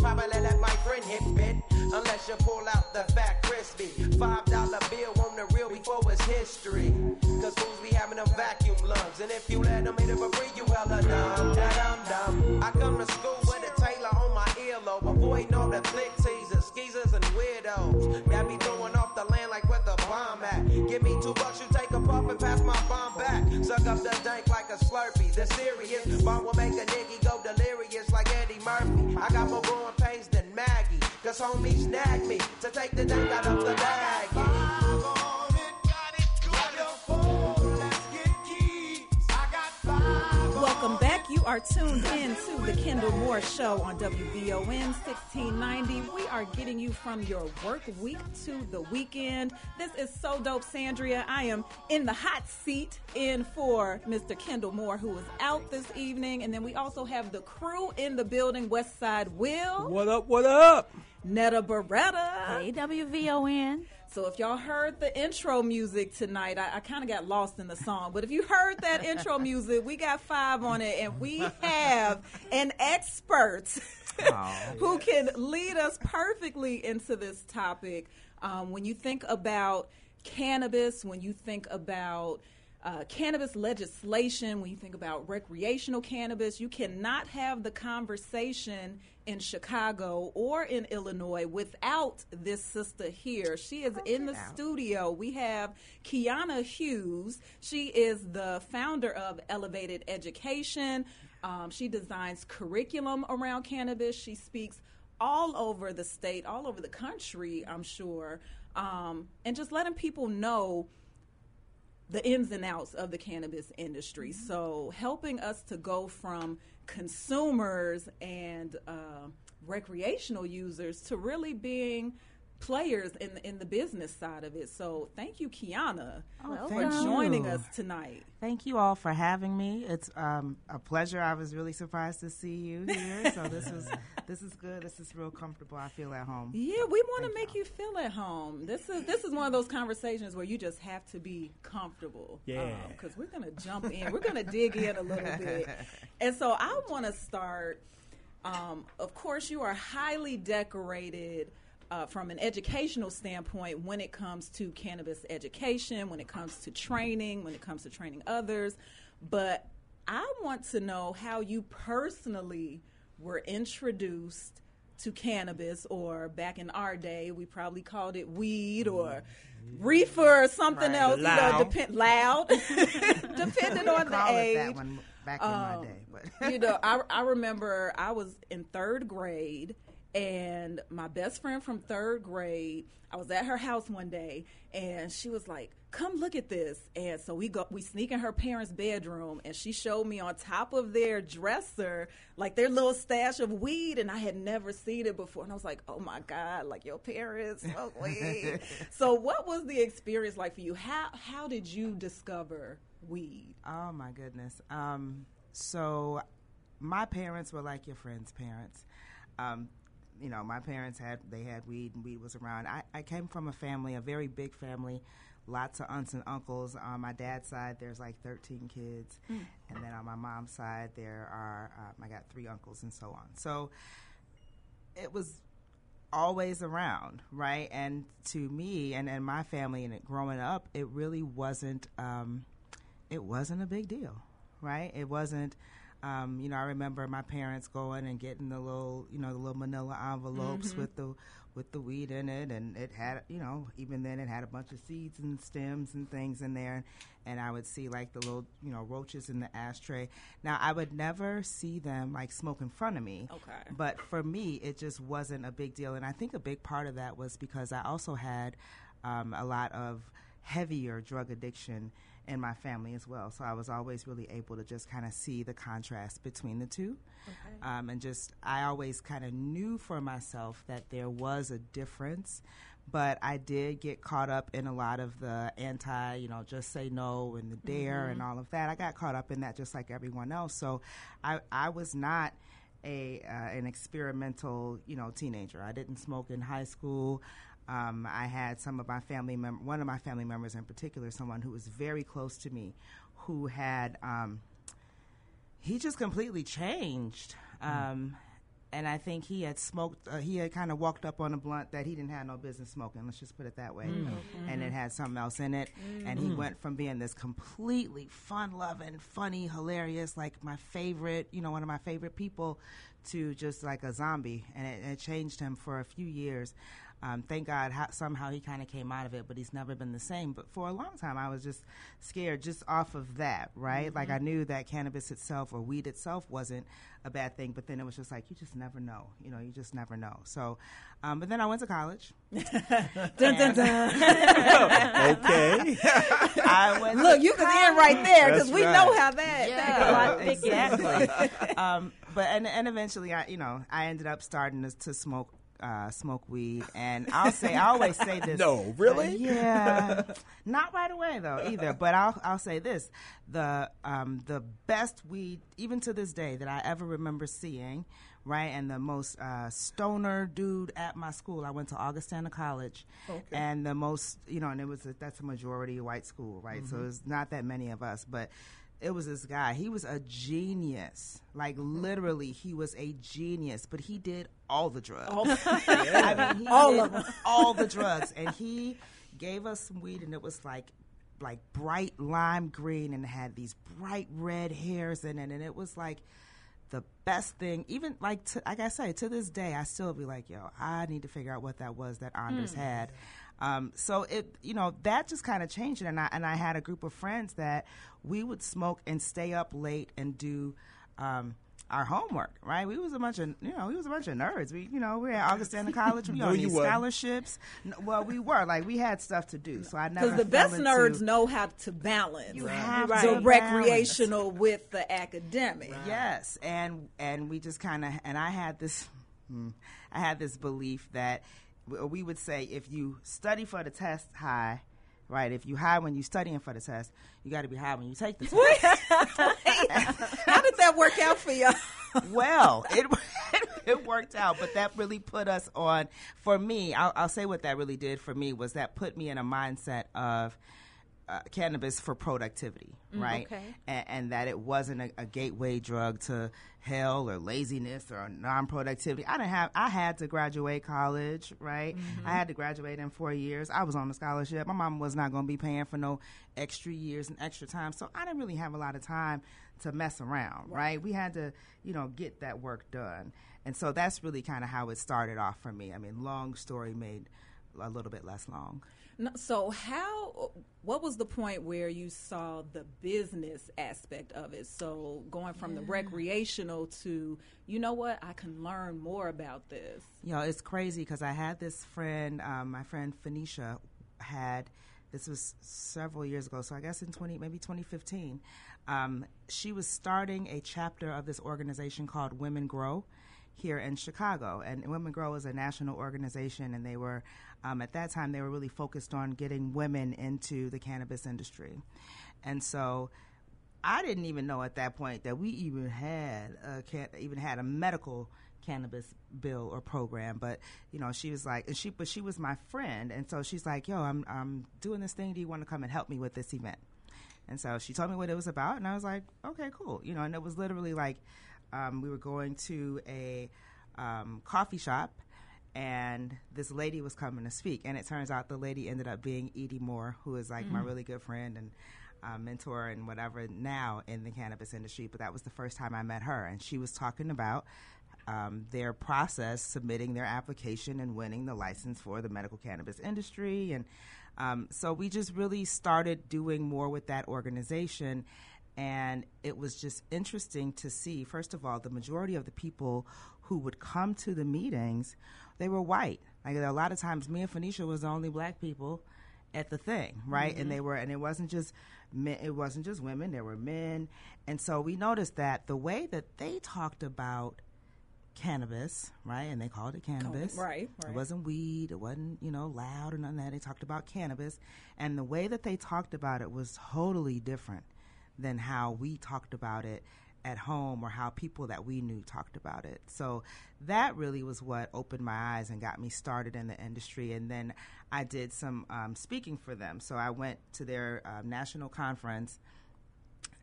Probably let my friend hit bit. Unless you pull out the fat crispy. Five dollar bill on the real before it's history. Cause fools be having them vacuum lungs. And if you let them hit it for free, you hella dumb. Da-dum dum. I come to school with a Taylor on my earlobe. Avoiding all the flick teasers, skeezers, and weirdos. That be throwing off the land like where the bomb at. Give me two bucks, you take a puff and pass my bomb back. Suck up the dank like a slurpee. The serious bomb will make a nigga Cause homies snagged me to take the dank out of the bag. Welcome back. You are tuned in to the Kendall Moore Show on WVON 1690. We are getting you from your work week to the weekend. This is so dope, Sandria. I am in the hot seat in for Mr. Kendall Moore, who is out this evening. And then we also have the crew in the building West Side Will. What up? What up? Netta Beretta. Hey, WVON. So if y'all heard the intro music tonight, I, I kind of got lost in the song. But if you heard that intro *laughs* music, we got five on it, and we have an expert *laughs* who can lead us perfectly into this topic. Um, when you think about cannabis, when you think about uh, cannabis legislation, when you think about recreational cannabis, you cannot have the conversation in Chicago or in Illinois without this sister here. She is in the studio. We have Kiana Hughes. She is the founder of Elevated Education. Um, she designs curriculum around cannabis. She speaks all over the state, all over the country, I'm sure, um, and just letting people know the ins and outs of the cannabis industry. So, helping us to go from consumers and uh, recreational users to really being players in the, in the business side of it. So, thank you, Kiana, Oh, for thank joining you. us tonight. Thank you all for having me. It's um, a pleasure. I was really surprised to see you here. So this is *laughs* this is good. This is real comfortable. I feel at home. Yeah, we want to make you feel at home. This is this is one of those conversations where you just have to be comfortable. Yeah. because we're gonna jump in. We're gonna dig in a little bit, *laughs* and so I want to start. Um, of course, you are highly decorated. Uh, from an educational standpoint, when it comes to cannabis education, when it comes to training, when it comes to training others, but I want to know how you personally were introduced to cannabis, or back in our day, we probably called it weed or reefer or something Right. else. You know, Loud. depend, loud, *laughs* depending on the age. that one back in my Um, day, but you know, I, I remember I was in third grade And my best friend from third grade, I was at her house one day, and she was like, "Come look at this." And so we go, we sneak in her parents' bedroom, and she showed me on top of their dresser, like their little stash of weed, and I had never seen it before. And I was like, "Oh my god!" Like your parents smoke *laughs* weed. so, what was the experience like for you? How how did you discover weed? Oh my goodness. Um, so my parents were like your friends' parents. Um, you know, my parents had they had weed and weed was around. I, I came from a family, a very big family, lots of aunts and uncles. On my dad's side, there's like 13 kids, Mm. and then on my mom's side, there are um, I got three uncles and so on. So it was always around, right? And to me and, and my family and it growing up, it really wasn't um, it wasn't a big deal, right? It wasn't um, you know, I remember my parents going and getting the little, you know, the little manila envelopes Mhm. with the with the weed in it, and it had, you know, even then it had a bunch of seeds and stems and things in there, and I would see like the little, you know, roaches in the ashtray. Now I would never see them like smoke in front of me. Okay. But for me, it just wasn't a big deal, and I think a big part of that was because I also had um, a lot of heavier drug addiction in my family as well. So I was always really able to just kind of see the contrast between the two. Okay. Um, and just, I always kind of knew for myself that there was a difference. But I did get caught up in a lot of the anti, you know, just say no and the dare Mhm. and all of that. I got caught up in that just like everyone else. So I, I was not a uh, an experimental, you know, teenager. I didn't smoke in high school. Um, I had some of my family mem- one of my family members in particular, someone who was very close to me, who had um, he just completely changed. Um, and I think he had smoked. Uh, he had kind of walked up on a blunt that he didn't have no business smoking. Let's just put it that way. Mm. And it had something else in it. And he Mm. went from being this completely fun-loving, funny, hilarious, like my favorite, you know, one of my favorite people, to just like a zombie. And it, it changed him for a few years. Um, thank God how, somehow he kind of came out of it, but he's never been the same. But for a long time, I was just scared just off of that, right? Like I Mhm. knew that cannabis itself or weed itself wasn't a bad thing, but then it was just like you just never know, you know, you just never know. So, um, but then I went to college. *laughs* Dun, dun, dun. *laughs* Okay. I went Look, to you can end right there because we right. know how that. that goes. exactly. *laughs* um, but and and eventually, I you know I ended up starting to, to smoke. Uh, smoke weed, and I'll say I always say *laughs* this. No, really? Uh, yeah, not right away though either. But I'll I'll say this: the um, the best weed, even to this day, that I ever remember seeing, right, and the most uh, stoner dude at my school. I went to Augustana College, Okay. and the most you know, and it was a, that's a majority white school, right? So Mhm. it's not that many of us, but it was this guy. He was a genius. Like literally, he was a genius. But he did all the drugs. All- *laughs* I mean, All of 'em. all the drugs, and he gave us some weed, and it was like like bright lime green, and had these bright red hairs in it, and it was like the best thing. Even like to, like I say, to this day, I still be like, yo, I need to figure out what that was that Anders Mm. had. Um, so it, you know, that just kind of changed it, and I and I had a group of friends that we would smoke and stay up late and do. Um, our homework, right? We was a bunch of, you know, we was a bunch of nerds. We, you know, we at Augustana *laughs* College. We No, on you these scholarships. No, well, we were like we had stuff to do, so I never. Because the fell best into- nerds know how to balance You have the to balance. recreational with the academic. Yes, and and we just kind of and I had this, hmm, I had this belief that we would say if you study for the test high, right? If you high when you studying for the test, you got to be high when you take the test. *laughs* How did that work out for you? well, it *laughs* it worked out, but that really put us on. For me, I'll, I'll say what that really did for me was that put me in a mindset of. Uh, cannabis for productivity, Mm, right? okay. And, and that it wasn't a, a gateway drug to hell or laziness or non-productivity. I didn't have. I had to graduate college, right? Mhm. I had to graduate in four years. I was on a scholarship. My mom was not going to be paying for no extra years and extra time, so I didn't really have a lot of time to mess around, right? We had to, you know, get that work done, and so that's really kind of how it started off for me. I mean, long story made a little bit less long. No, so how? What was the point where you saw the business aspect of it? So going from the recreational to, you know what, I can learn more about this. You know, it's crazy because I had this friend, um, my friend Phoenicia had, this was several years ago, so I guess in 20, maybe 2015, um, she was starting a chapter of this organization called Women Grow here in Chicago. And Women Grow is a national organization, and they were, um, at that time, they were really focused on getting women into the cannabis industry. And so I didn't even know at that point that we even had a can- even had a medical cannabis bill or program. But you know, she was like, and she but she was my friend, and so she's like, "Yo, I'm I'm doing this thing. Do you want to come and help me with this event?" And so she told me what it was about, and I was like, "Okay, cool." You know, and it was literally like um, we were going to a um, coffee shop. And this lady was coming to speak, and it turns out the lady ended up being Edie Moore, who is like my Mm. really good friend and uh, mentor and whatever now in the cannabis industry. But that was the first time I met her, and she was talking about um, their process submitting their application and winning the license for the medical cannabis industry. And um, so we just really started doing more with that organization. And it was just interesting to see, first of all, the majority of the people who would come to the meetings, they were white. Like a lot of times, me and Phoenicia was the only black people at the thing, right? Mhm. And they were, and it wasn't just men, it wasn't just women. There were men, and so we noticed that the way that they talked about cannabis, right? And they called it cannabis, right, It wasn't weed. It wasn't you know loud or none of that. They talked about cannabis, and the way that they talked about it was totally different than how we talked about it at home or how people that we knew talked about it. So that really was what opened my eyes and got me started in the industry. And then I did some um, speaking for them. So I went to their um, national conference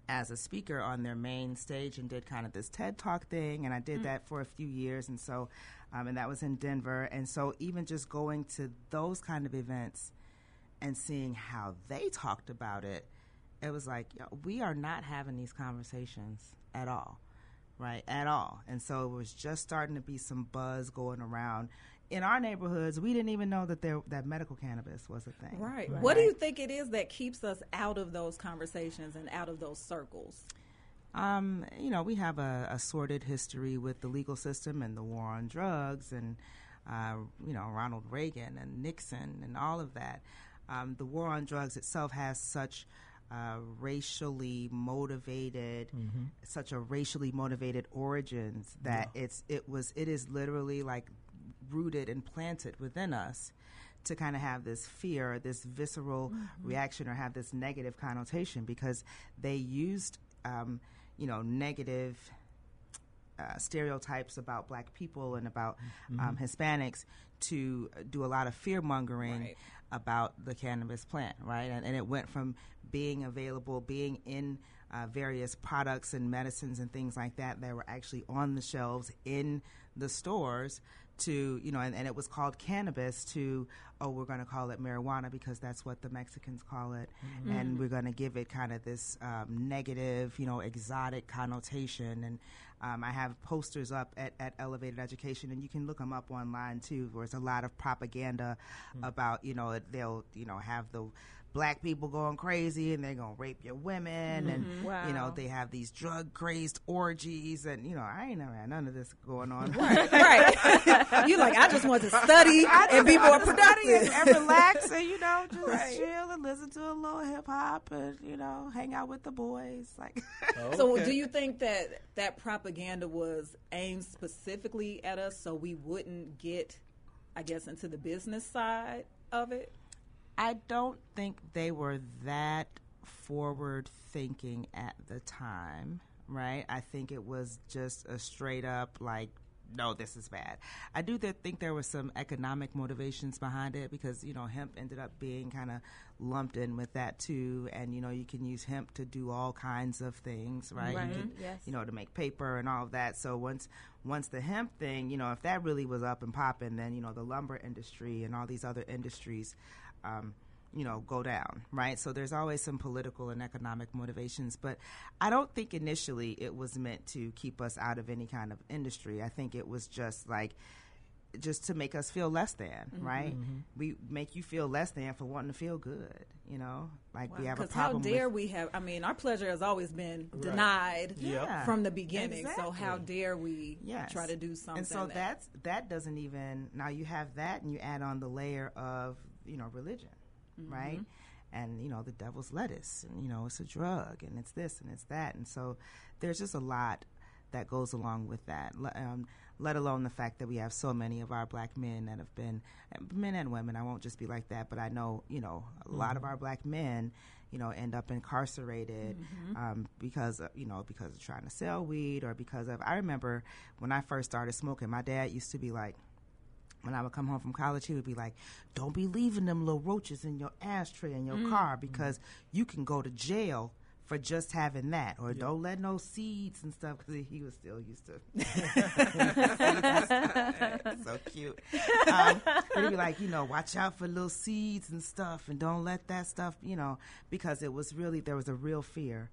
as a speaker on their main stage and did kind of this TED Talk thing, and I did Mm. that for a few years, and so, um, and that was in Denver, and so even just going to those kind of events and seeing how they talked about it, it was like we are not having these conversations at all, right? At all, and so it was just starting to be some buzz going around. In our neighborhoods, we didn't even know that there that medical cannabis was a thing. Right. What do you think it is that keeps us out of those conversations and out of those circles? Um, you know, we have a, a sordid history with the legal system and the war on drugs, and uh, you know Ronald Reagan and Nixon and all of that. Um, the war on drugs itself has such uh, racially motivated, Mhm. such a racially motivated origins that it's it was it is literally like rooted and planted within us to kind of have this fear, this visceral Mhm. reaction, or have this negative connotation because they used, um, you know, negative uh, stereotypes about black people and about um, Mhm. Hispanics to do a lot of fear mongering Right. About the cannabis plant, right? And, and it went from being available, being in uh, various products and medicines and things like that that were actually on the shelves in the stores to, you know, and, and it was called cannabis to, oh, we're going to call it marijuana because that's what the Mexicans call it. Mhm. And we're going to give it kind of this um, negative, you know, exotic connotation. And um, I have posters up at, at Elevated Education, and you can look them up online too, where it's a lot of propaganda about, you know, they'll, you know, have the black people going crazy and they're going to rape your women. And, Mhm. you know, they have these drug crazed orgies. And, you know, I ain't never had none of this going on. *laughs* Right, right. *laughs* You like, I just want to study I and just be more want to study and, productive. and relax and you know *laughs* just Right. chill and listen to a little hip hop and you know hang out with the boys like So, do you think that that propaganda was aimed specifically at us so we wouldn't get, I guess, into the business side of it? I don't think they were that forward thinking at the time, right? I think it was just a straight up like no, this is bad. I do th- think there were some economic motivations behind it because you know hemp ended up being kind of lumped in with that too, and you know you can use hemp to do all kinds of things, right? You can- yes. You know to make paper and all of that. So once once the hemp thing, you know, if that really was up and popping, then you know the lumber industry and all these other industries. Um, you know, go down, right? So there's always some political and economic motivations, but I don't think initially it was meant to keep us out of any kind of industry. I think it was just like just to make us feel less than, right? Mhm. We make you feel less than for wanting to feel good, you know? Like we have a problem. Because how dare with we have? I mean, our pleasure has always been Right. denied Yeah. from the beginning. So how dare we Yes. try to do something? And so that- that's that doesn't even now you have that and you add on the layer of you know religion, right? Mhm. And you know the devil's lettuce, and you know it's a drug, and it's this and it's that, and so there's just a lot that goes along with that. Um, let alone the fact that we have so many of our black men that have been men and women. I won't just be like that, but I know you know a lot of Mhm. our black men, you know, end up incarcerated Mhm. um, because of, you know because of trying to sell weed or because of. I remember when I first started smoking, my dad used to be like. When I would come home from college, he would be like, "Don't be leaving them little roaches in your ashtray in your Mm. car because you can go to jail for just having that, or don't let no seeds and stuff." Because he was still used to. *laughs* *laughs* so cute. Um, he'd be like, you know, watch out for little seeds and stuff, and don't let that stuff, you know, because it was really there was a real fear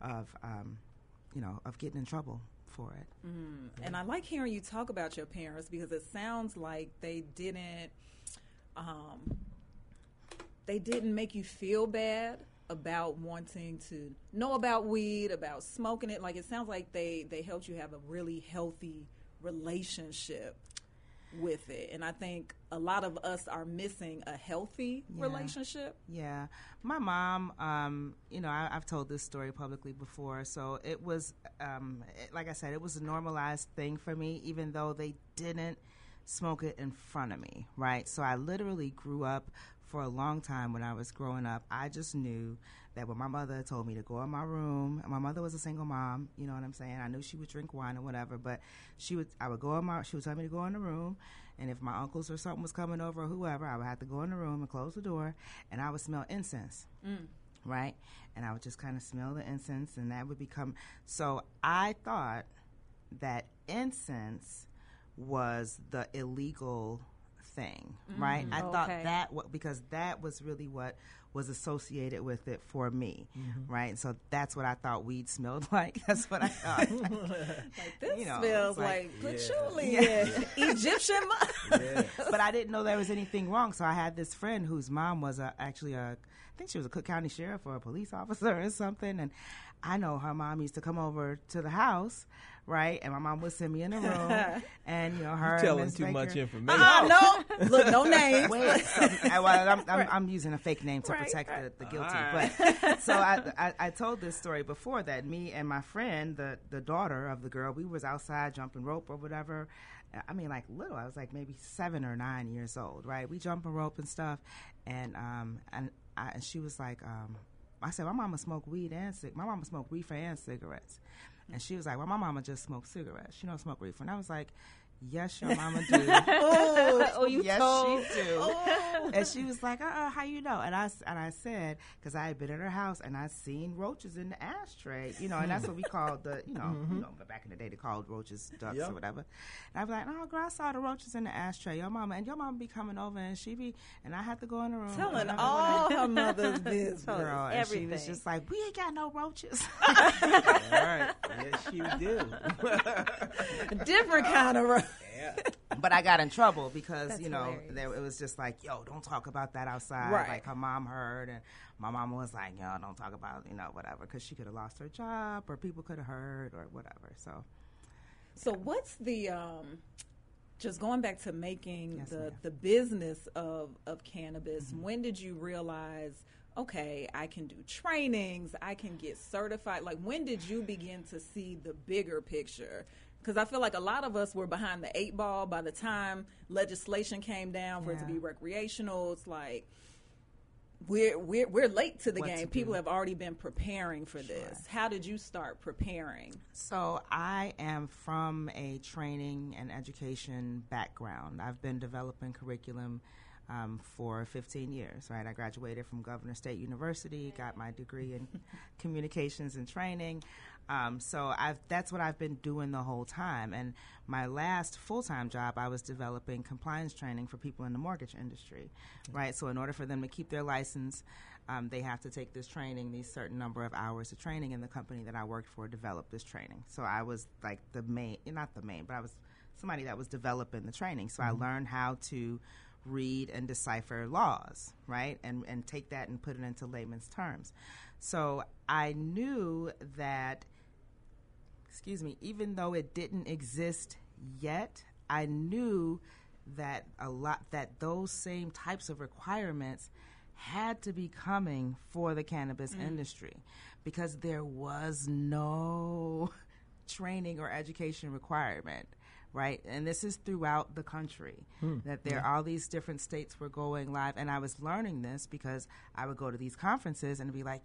of, um, you know, of getting in trouble for it. Mm. And I like hearing you talk about your parents because it sounds like they didn't, um, they didn't make you feel bad about wanting to know about weed, about smoking it. Like it sounds like they they helped you have a really healthy relationship with it. And I think a lot of us are missing a healthy Yeah. relationship. Yeah, my mom. Um, you know, I, I've told this story publicly before, so it was, um, it- like I said, it was a normalized thing for me, even though they didn't smoke it in front of me, right? So I literally grew up for a long time when I was growing up. I just knew that when my mother told me to go in my room, and my mother was a single mom, you know what I'm saying? I knew she would drink wine or whatever, but she would, I would go in my, she would tell me to go in the room, and if my uncles or something was coming over or whoever, I would have to go in the room and close the door, and I would smell incense Mm. right? And I would just kind of smell the incense, and that would become. So I thought that incense was the illegal thing, right? Mm, I thought that what because that was really what was associated with it for me, Mm-hmm. right? So that's what I thought weed smelled *laughs* like. That's what I thought. *laughs* Like this You know, smells like, like- patchouli Yeah. and *laughs* Egyptian. mu- but I didn't know there was anything wrong. So I had this friend whose mom was a, actually a, I think she was a Cook County sheriff or a police officer or something. And I know her mom used to come over to the house, right? And my mom would send me in the room, *laughs* and you know her. You're telling too much information. Uh-uh, no, *laughs* look, no names. Wait, so- I, well, I'm, I'm, Right. I'm using a fake name to protect right. the, the guilty. Right. But so I, *laughs* I, I told this story before that me and my friend, the the daughter of the girl, we was outside jumping rope or whatever. I mean, like little. I was like maybe seven or nine years old, right? We jumping rope and stuff, and um and I, and she was like, um, I said, my mama smoked weed and cig. My mama smoked reefer and cigarettes, and she was like, well, my mama just smoked cigarettes. She don't smoke reefer, and I was like. Yes, your mama do. *laughs* Oh, you yes, told. she do. Oh. And she was like, uh-uh, how you know? And I, s- and I said, because I had been at her house and I seen roaches in the ashtray, you know, and that's what we called the, you know, mm-hmm. you know, but back in the day they called roaches ducks Yep. or whatever. And I was like, oh, girl, I saw the roaches in the ashtray. Your mama, and your mama be coming over and she be, and I had to go in the room. Telling and all her mother's business. *laughs* Girl, and she was just like, we ain't got no roaches. *laughs* All right. Yes, you do. Different kind of. ro- *laughs* but I got in trouble because That's you know there, it was just like, yo, don't talk about that outside. Right. Like her mom heard, and my mom was like, yo, don't talk about you know whatever because she could have lost her job or people could have heard or whatever. So So what's the um just going back to making Yes, the ma'am. the business of of cannabis, Mm-hmm. when did you realize okay, I can do trainings, I can get certified? Like when did you begin to see the bigger picture? Because I feel like a lot of us were behind the eight ball by the time legislation came down for it to be recreational. It's like we're we're we're late to the What to game. People do. have already been preparing for this. How did you start preparing? So I am from a training and education background. I've been developing curriculum um, for 15 years. Right, I graduated from Governor State University, got my degree in *laughs* communications and training. Um, so I've, that's what I've been doing the whole time. And my last full time job, I was developing compliance training for people in the mortgage industry. Right, so in order for them to keep their license, um, they have to take this training, these certain number of hours of training, and the company that I worked for developed this training. So I was like the main, not the main, but I was somebody that was developing the training. So I learned how to read and decipher laws, right? And and take that and put it into layman's terms. So I knew that excuse me, even though it didn't exist yet, I knew that a lot that those same types of requirements had to be coming for the cannabis Mm. industry because there was no *laughs* training or education requirement right and this is throughout the country Hmm. that there Yeah. all these different states were going live and i was learning this because i would go to these conferences and be like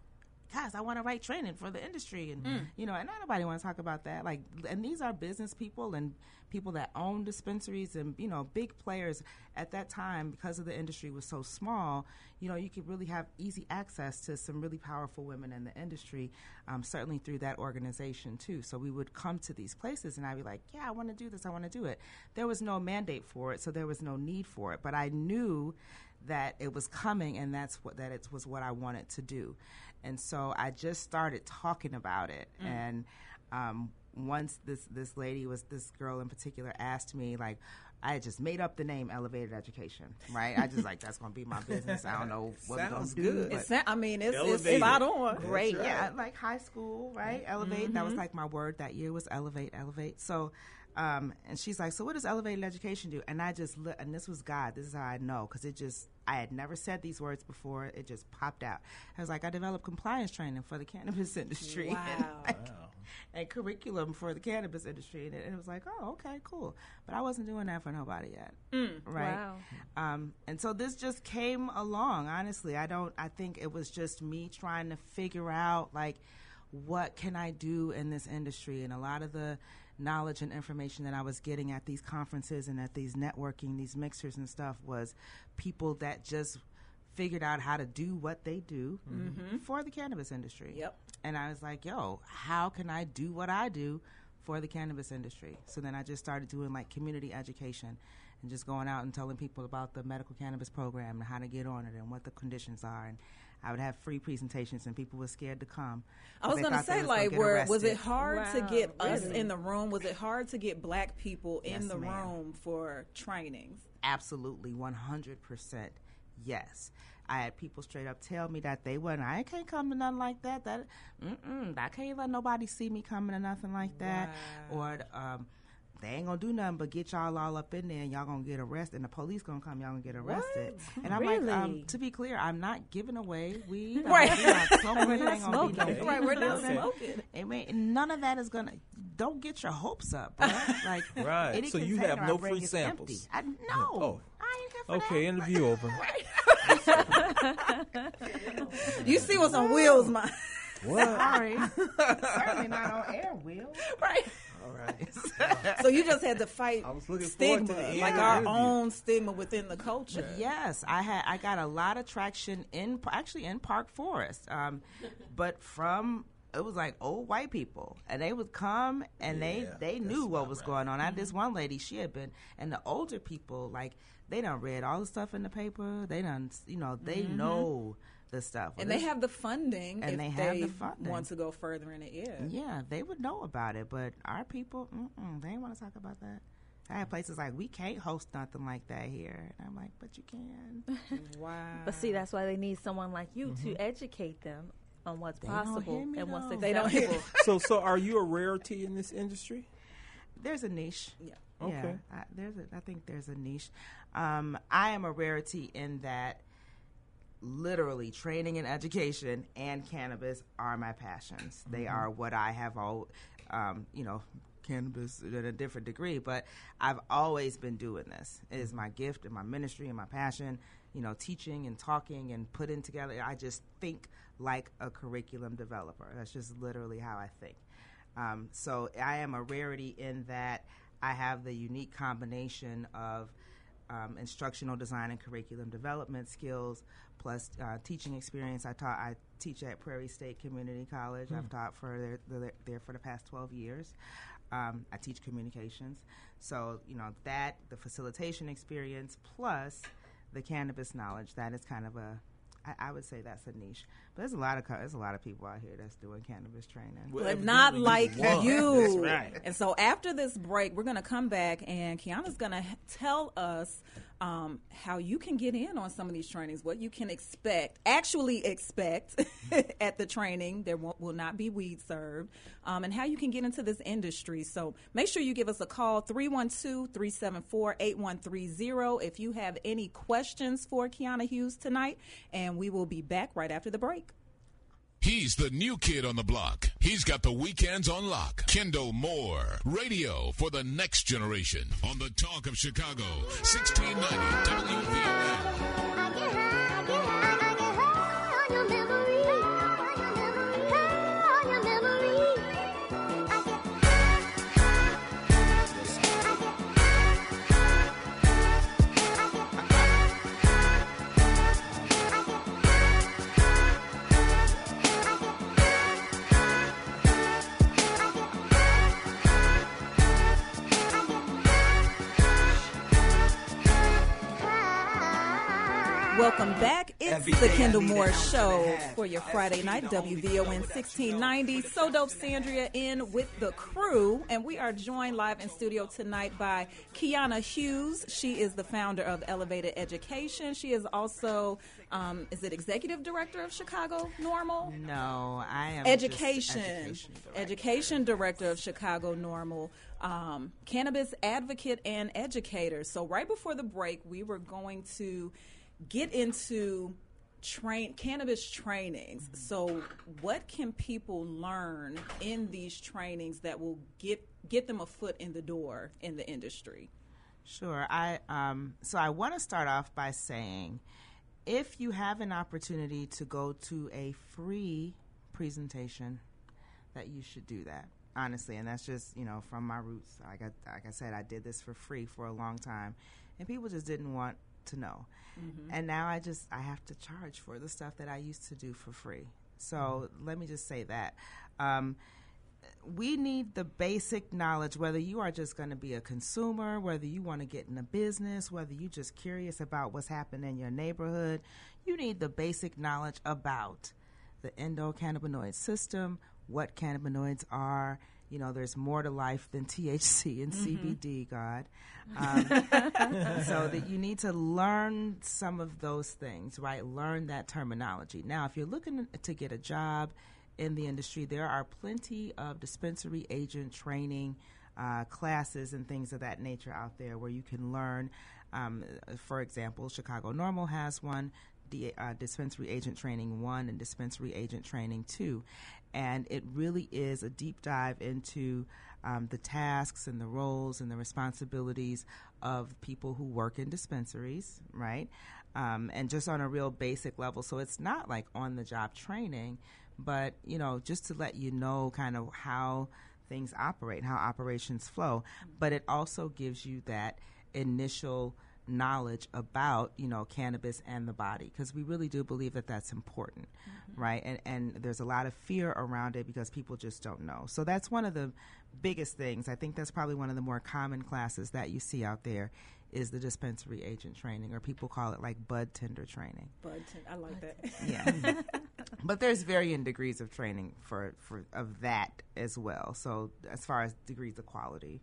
guys, I want to write training for the industry, and Mm. you know, and nobody want to talk about that. Like, and these are business people and people that own dispensaries and you know, big players at that time because of the industry was so small. You know, you could really have easy access to some really powerful women in the industry, um, certainly through that organization too. So we would come to these places, and I'd be like, yeah, I want to do this, I want to do it. There was no mandate for it, so there was no need for it, but I knew that it was coming and that's what that it was what I wanted to do. And so I just started talking about it Mm. and um, once this this lady was this girl in particular asked me like I had just made up the name Elevated Education, right? I just like that's going to be my *laughs* business. I don't know what we're gonna do. good. but- It sa- I mean, it's- it's Elevated. spot on. That's Great, right. yeah, like high school, right? Elevate. That was Mhm. like my word that year was elevate, elevate. So, um, and she's like, so what does elevated education do? And I just, li- and this was God. This is how I know because it just, I had never said these words before. It just popped out. I was like, I developed compliance training for the cannabis *laughs* industry. And, Wow. and curriculum for the cannabis industry, and it, and it was like, oh, okay, cool. But I wasn't doing that for nobody yet, Mm. right? Wow. Um, and so this just came along. Honestly, I don't. I think it was just me trying to figure out like what can I do in this industry, and a lot of the knowledge and information that I was getting at these conferences and at these networking, these mixers and stuff was people that just figured out how to do what they do Mhm. for the cannabis industry. Yep. And I was like, yo, how can I do what I do for the cannabis industry? So then I just started doing like community education and just going out and telling people about the medical cannabis program and how to get on it and what the conditions are. And I would have free presentations and people were scared to come. I was going to say, was like, get were, was it arrested. hard to get us in the room? Was it hard to get black people in Yes, the ma'am. room for trainings? Absolutely, 100% yes. I had people straight up tell me that they wouldn't. I can't come to nothing like that. That mm-mm, I can't let nobody see me coming to nothing like that. Or um, they ain't gonna do nothing but get y'all all up in there, and y'all gonna get arrested, and the police gonna come, y'all gonna get arrested. What? And I'm like, um, to be clear, I'm not giving away weed. Right. I'm not smoking. We're not ain't no smoking. Right, we're not smoking. I mean, none of that is gonna. Don't get your hopes up, bro. Like, *laughs* Right. So you have no free samples. I no. Oh. I ain't here interview over. *laughs* *laughs* You see what's on wheels, my. What? Sorry. Certainly not on air, Will. Right. All right. *laughs* So you just had to fight I was looking stigma, to like our interview. own stigma within the culture. Yes, I had. I got a lot of traction in actually in Park Forest, um, but from it was like old white people, and they would come and they they knew what was going on. I had this one lady, she had been, and the older people like they done read all the stuff in the paper. They done, you know, they Mhm. know the stuff, And Well, they have the funding and if they have the funding. want to go further in it. Yeah. Yeah, they would know about it, but our people, mm-mm, they ain't want to talk about that. I had places like we can't host nothing like that here, and I'm like, but you can. *laughs* wow. But see, that's why they need someone like you to educate them on what's They don't possible hear me, and what's though. acceptable. so, so are you a rarity in this industry? There's a niche. Yeah. Okay. Yeah, I, there's a, I think there's a niche. Um, I am a rarity in that literally training and education and cannabis are my passions. They Mhm. are what I have all, um, you know, cannabis in a different degree, but I've always been doing this. It is my gift and my ministry and my passion, you know, teaching and talking and putting together. I just think like a curriculum developer. That's just literally how I think. Um, so I am a rarity in that I have the unique combination of um, instructional design and curriculum development skills, plus uh, teaching experience. I taught. I teach at Prairie State Community College. I've Hmm. taught for there, there, there for the past twelve years. Um, I teach communications, so you know that the facilitation experience plus the cannabis knowledge. That is kind of a I, I would say that's a niche, but there's a lot of co- there's a lot of people out here that's doing cannabis training. but not like was. you. That's right. And so after this break, we're going to come back, and Kiana's going to tell us um, how you can get in on some of these trainings, what you can expect, actually expect *laughs* at the training. There won't, will not be weed served, um, and how you can get into this industry. So make sure you give us a call 312 374 8130 if you have any questions for Kiana Hughes tonight, and we will be back right after the break. He's the new kid on the block. He's got the weekends on lock. Kendall Moore, radio for the next generation on the Talk of Chicago, 1690 WVON. Welcome back. It's the Kendall Moore Show and a half. for your Friday night, WVON flow that's 1690. So dope Sandria in with the crew, and we are joined live in studio tonight by Kiana Hughes. She is the founder of Elevated Education. She is also, um, is it executive director of Chicago Normal? No, I am education, education, education director of Chicago Normal, um, cannabis advocate and educator. So right before the break, we were going to get into train cannabis trainings. So what can people learn in these trainings that will get get them a foot in the door in the industry? Sure. I um, so I want to start off by saying, if you have an opportunity to go to a free presentation, that you should do that. Honestly, and that's just you know from my roots. Like I like I said, I did this for free for a long time, and people just didn't want to know. And now I just I have to charge for the stuff that I used to do for free. So let me just say that. Um, we need the basic knowledge whether you are just going to be a consumer whether you want to get in a business whether you're just curious about what's happening in your neighborhood you need the basic knowledge about the endocannabinoid system what cannabinoids are you know there's more to life than thc and Mhm. cbd god um, *laughs* so that you need to learn some of those things right learn that terminology now if you're looking to get a job in the industry, there are plenty of dispensary agent training uh, classes and things of that nature out there where you can learn. Um, for example, Chicago Normal has one, the uh, dispensary agent training one, and dispensary agent training two, and it really is a deep dive into um, the tasks and the roles and the responsibilities of people who work in dispensaries, right? Um, and just on a real basic level. So it's not like on the job training, but you know, just to let you know kind of how things operate, how operations flow. But it also gives you that initial knowledge about you know cannabis and the body because we really do believe that that's important mm-hmm. right? And and there's a lot of fear around it because people just don't know. So that's one of the biggest things. I think that's probably one of the more common classes that you see out there is the dispensary agent training or people call it like bud tender training. Bud, tender I like that. yeah. *laughs* But there's varying degrees of training for, for of that as well. So as far as degrees of quality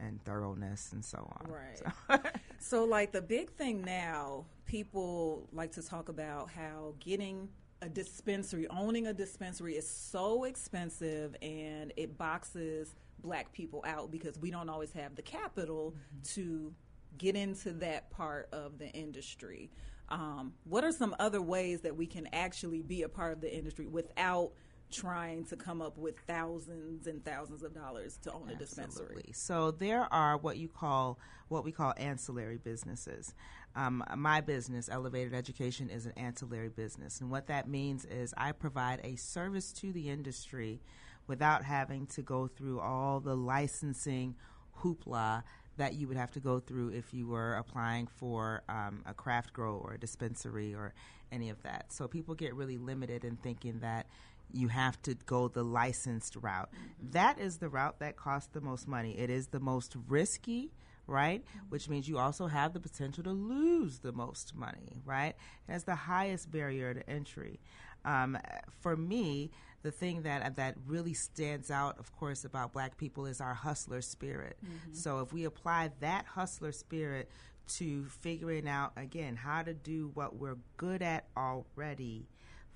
and thoroughness and so on Right. *laughs* *laughs* so, like the big thing now, people like to talk about how getting a dispensary, owning a dispensary is so expensive and it boxes black people out because we don't always have the capital to get into that part of the industry. Um, what are some other ways that we can actually be a part of the industry without trying to come up with thousands and thousands of dollars to own a dispensary? So there are what you call what we call ancillary businesses. Um, my business, Elevated Education, is an ancillary business, and what that means is I provide a service to the industry without having to go through all the licensing hoopla that you would have to go through if you were applying for um, a craft grow or a dispensary or any of that. So people get really limited in thinking that you have to go the licensed route. That is the route that costs the most money. It is the most risky right? Which means you also have the potential to lose the most money, right? It has the highest barrier to entry. Um, for me, the thing that that really stands out, of course, about Black people is our hustler spirit. Mhm. So if we apply that hustler spirit to figuring out again how to do what we're good at already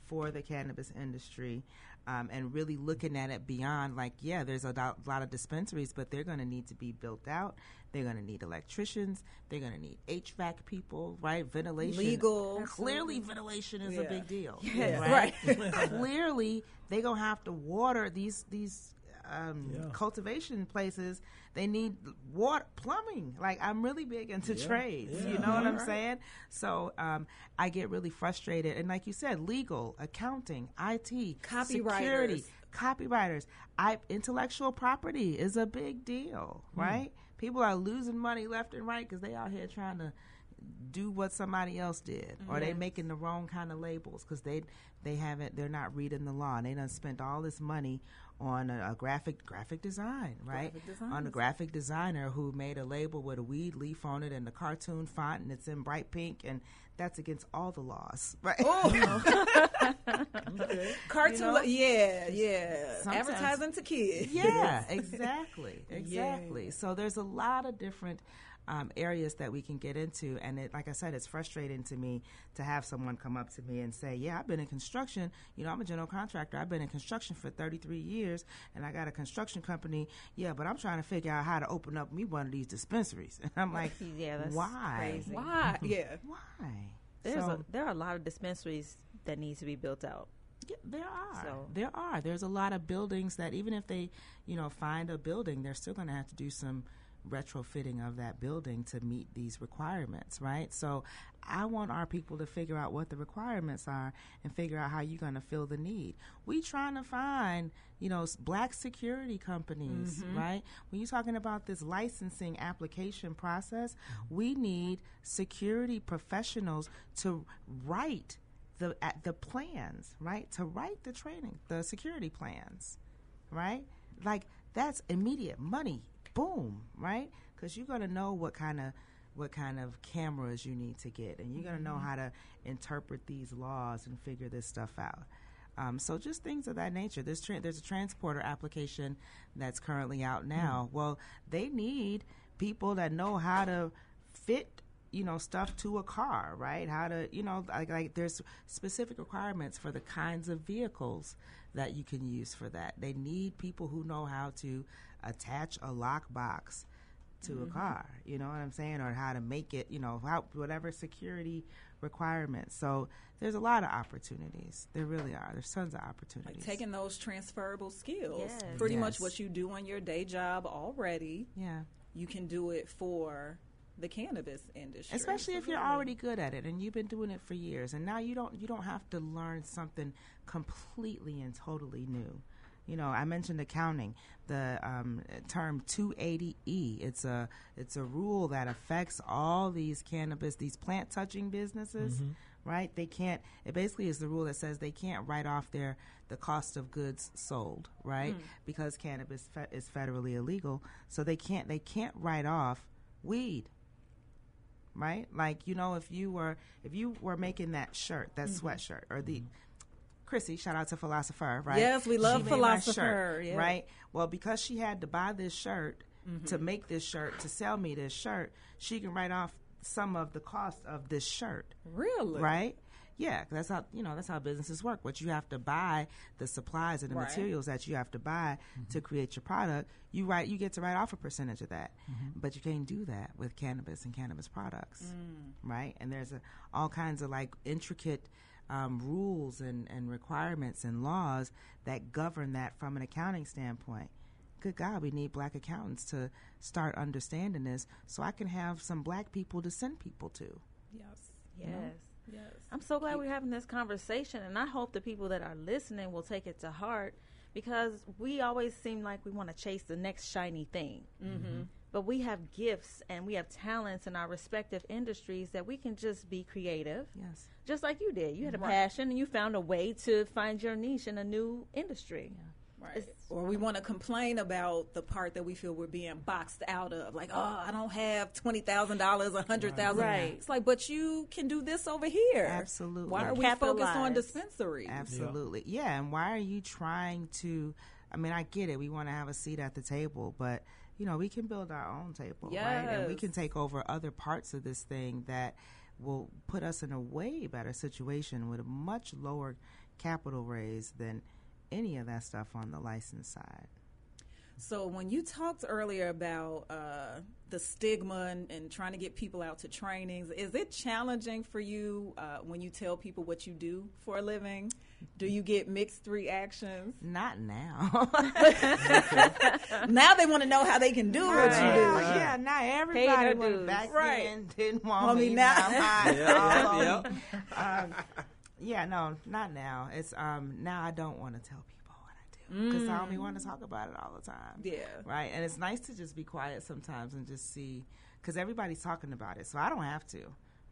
for the cannabis industry um, and really looking at it beyond like yeah there's a do- lot of dispensaries but they're going to need to be built out. They're going to need electricians. They're going to need hvac people right? Ventilation. Legal. clearly ventilation is a big deal Yes. right, Right. *laughs* clearly they're going to have to water these these um, Yeah. cultivation places they need water plumbing like i'm really big into Yeah. trades you Yeah. know what i'm Right. saying so um, i get really frustrated and like you said legal accounting it security Copywriters. copywriters I, intellectual property is a big deal Hmm. right people are losing money left and right because they out here trying to do what somebody else did or they making the wrong kind of labels because they they haven't they're not reading the law and they done spent all this money on a, a graphic graphic design right Graphic on a graphic designer who made a label with a weed leaf on it and the cartoon font and it's in bright pink and that's against all the laws *laughs* right Oh, *laughs* Cartoon, You know? yeah, yeah. Sometimes- Advertising to kids. Yeah, *laughs* exactly, Yeah. exactly. So there's a lot of different um, areas that we can get into, and it, like I said, it's frustrating to me to have someone come up to me and say, "Yeah, I've been in construction. You know, I'm a general contractor. I've been in construction for 33 years, and I got a construction company. Yeah, but I'm trying to figure out how to open up me one of these dispensaries." *laughs* And I'm like, *laughs* Yeah, that's why? crazy. Why? *laughs* Yeah. Why? There's So- a, there are a lot of dispensaries that need to be built out. Yeah, there are. So- There are. There's a lot of buildings that even if they, you know, find a building, they're still going to have to do some retrofitting of that building to meet these requirements, right? So I want our people to figure out what the requirements are and figure out how you're going to fill the need. We trying to find, you know, black security companies, Mhm. right? When you're talking about this licensing application process, we need security professionals to write the the plans, right? To write the training, the security plans, right? Like that's immediate money, boom, right? Because you're gonna know what kind of what kind of cameras you need to get, and you're gonna know Mhm. how to interpret these laws and figure this stuff out. Um, so just things of that nature. There's tra- there's a transporter application that's currently out now. Well, they need people that know how to fit you know stuff to a car right how to you know like, like there's specific requirements for the kinds of vehicles that you can use for that they need people who know how to attach a lockbox to a Mhm. car you know what i'm saying or how to make it you know how whatever security requirements so there's a lot of opportunities there really are there's tons of opportunities Like taking those transferable skills. Yes. Pretty much what you do on your day job already. Yeah. You can do it for the cannabis industry. especially if you're Absolutely. already good at it and you've been doing it for years and now you don't you don't have to learn something completely and totally new you know i mentioned accounting the um, term 280e it's a it's a rule that affects all these cannabis these plant touching businesses Mhm. right they can't it basically is the rule that says they can't write off their the cost of goods sold right Mm. because cannabis fe- is federally illegal so they can't they can't write off weed right like you know if you were if you were making that shirt that Mhm. sweatshirt or the Chrissy, shout out to Philosopher, right? Yes, we love She Philosopher, shirt, yeah. Right? Well, because she had to buy this shirt to Mhm. make this shirt, to sell me this shirt, she can write off some of the cost of this shirt. Really? Right? Yeah, that's how you know that's how businesses work. What you have to buy, the supplies and the Right. materials that you have to buy to create your product, you write you get to write off a percentage of that. But you can't do that with cannabis and cannabis products Mm. right? And there's a, all kinds of like intricate um, rules and, and requirements and laws that govern that from an accounting standpoint. Good God, we need black accountants to start understanding this so I can have some black people to send people to. Yes. Yes. Yes. I'm so glad we're having this conversation, and I hope the people that are listening will take it to heart because we always seem like we want to chase the next shiny thing. Mhm. But we have gifts and we have talents in our respective industries that we can just be creative. Yes. Just like you did. You had a Right. passion and you found a way to find your niche in a new industry. Right. Or we want to complain about the part that we feel we're being boxed out of. Like, oh, I don't have $20,000, $100,000. Right. It's like, but you can do this over here. Absolutely. Why are we focused on Capitalize. dispensaries? Absolutely. Yeah. And why are you trying to? I mean, I get it. We want to have a seat at the table, but you know, we can build our own table, right? And we can take over other parts of this thing that will put us in a way better situation with a much lower capital raise than any of that stuff on the license side. So when you talked earlier about uh, the stigma and, and trying to get people out to trainings, is it challenging for you uh, when you tell people what you do for a living? Do you get mixed reactions? Not now. *laughs* now they want to know how they can do what you do. Right. Yeah, now everybody their wanna back Right. then didn't want Want me, me now. now. I'm *laughs* Yeah, yeah. Um, yeah, no, not now. It's um now I don't want to tell people what I do because I only want to talk about it all the time. Yeah. right. And it's nice to just be quiet sometimes and just see because everybody's talking about it, so I don't have to.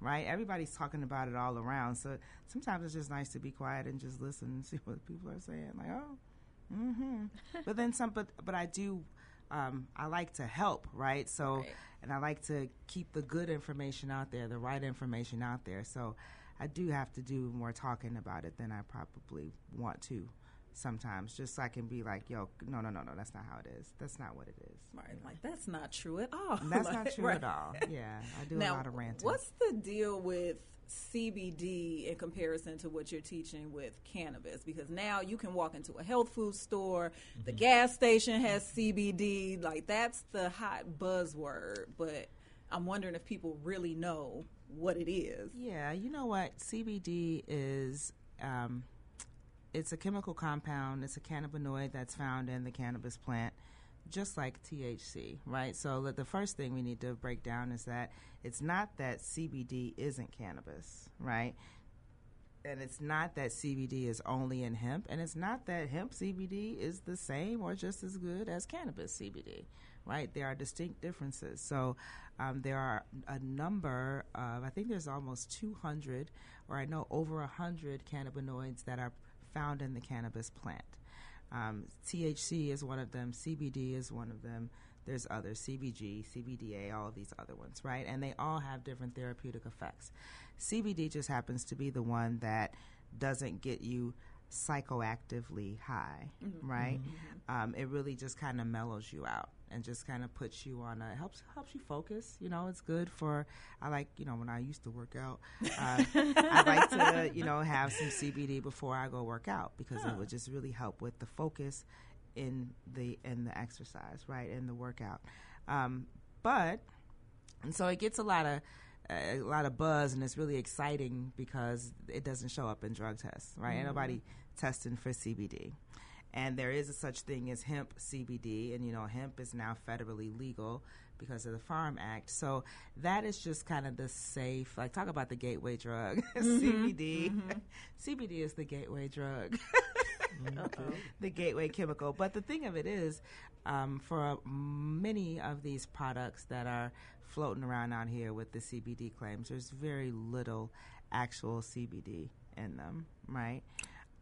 Right, everybody's talking about it all around, so sometimes it's just nice to be quiet and just listen and *laughs* see what people are saying. Like, oh, mm-hmm. *laughs* but then some, but but I do, um, I like to help, right? So, and I like to keep the good information out there, the right information out there. So, I do have to do more talking about it than I probably want to sometimes, just so I can be like, yo, no, no, no, no, that's not how it is. That's not what it is. Right, like that's not true at all. That's *laughs* not true right. at all. Yeah, I do now, a lot of ranting. What's the deal with CBD in comparison to what you're teaching with cannabis? Because now you can walk into a health food store, the mm-hmm. gas station has CBD. Like that's the hot buzzword, but I'm wondering if people really know what it is. Yeah, you know what? CBD is um, it's a chemical compound. It's a cannabinoid that's found in the cannabis plant, just like THC, right? So the- first thing we need to break down is that it's not that CBD isn't cannabis, right? And it's not that CBD is only in hemp, and it's not that hemp CBD is the same or just as good as cannabis CBD, right? There are distinct differences. So um, there are a number of, I think there's almost 200, or I know over 100 cannabinoids that are found in the cannabis plant. Um, THC is one of them, CBD is one of them. There's others, CBG, CBDA, all of these other ones, right? And they all have different therapeutic effects. CBD just happens to be the one that doesn't get you psychoactively high, Mhm. right? Um, it really just kind of mellows you out and just kind of puts you on a helps helps you focus. You know, it's good for. I like you know when I used to work out, uh, I like to *laughs* you know have some CBD before I go work out because Huh. it would just really help with the focus in the in the exercise, right, in the workout. Um, but and so it gets a lot of a lot of buzz and it's really exciting because it doesn't show up in drug tests, right? Ain't Mhm. nobody testing for CBD. And there is a such thing as hemp CBD, and you know, hemp is now federally legal because of the Farm Act. So that is just kind of the safe, like, talk about the gateway drug. *laughs* Mhm, CBD. mhm. *laughs* CBD is the gateway drug. *laughs* the gateway chemical. But the thing of it is, um, for many of these products that are floating around out here with the CBD claims, there's very little actual CBD in them, right?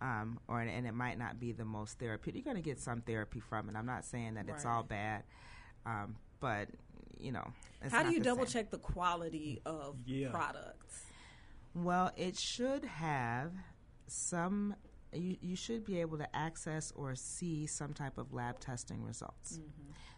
Um, or and it might not be the most therapeutic. You're going to get some therapy from it. I'm not saying that it's all bad, um, but you know, it's How do you the double same. check the quality of products? Well, it should have some. You, you should be able to access or see some type of lab testing results.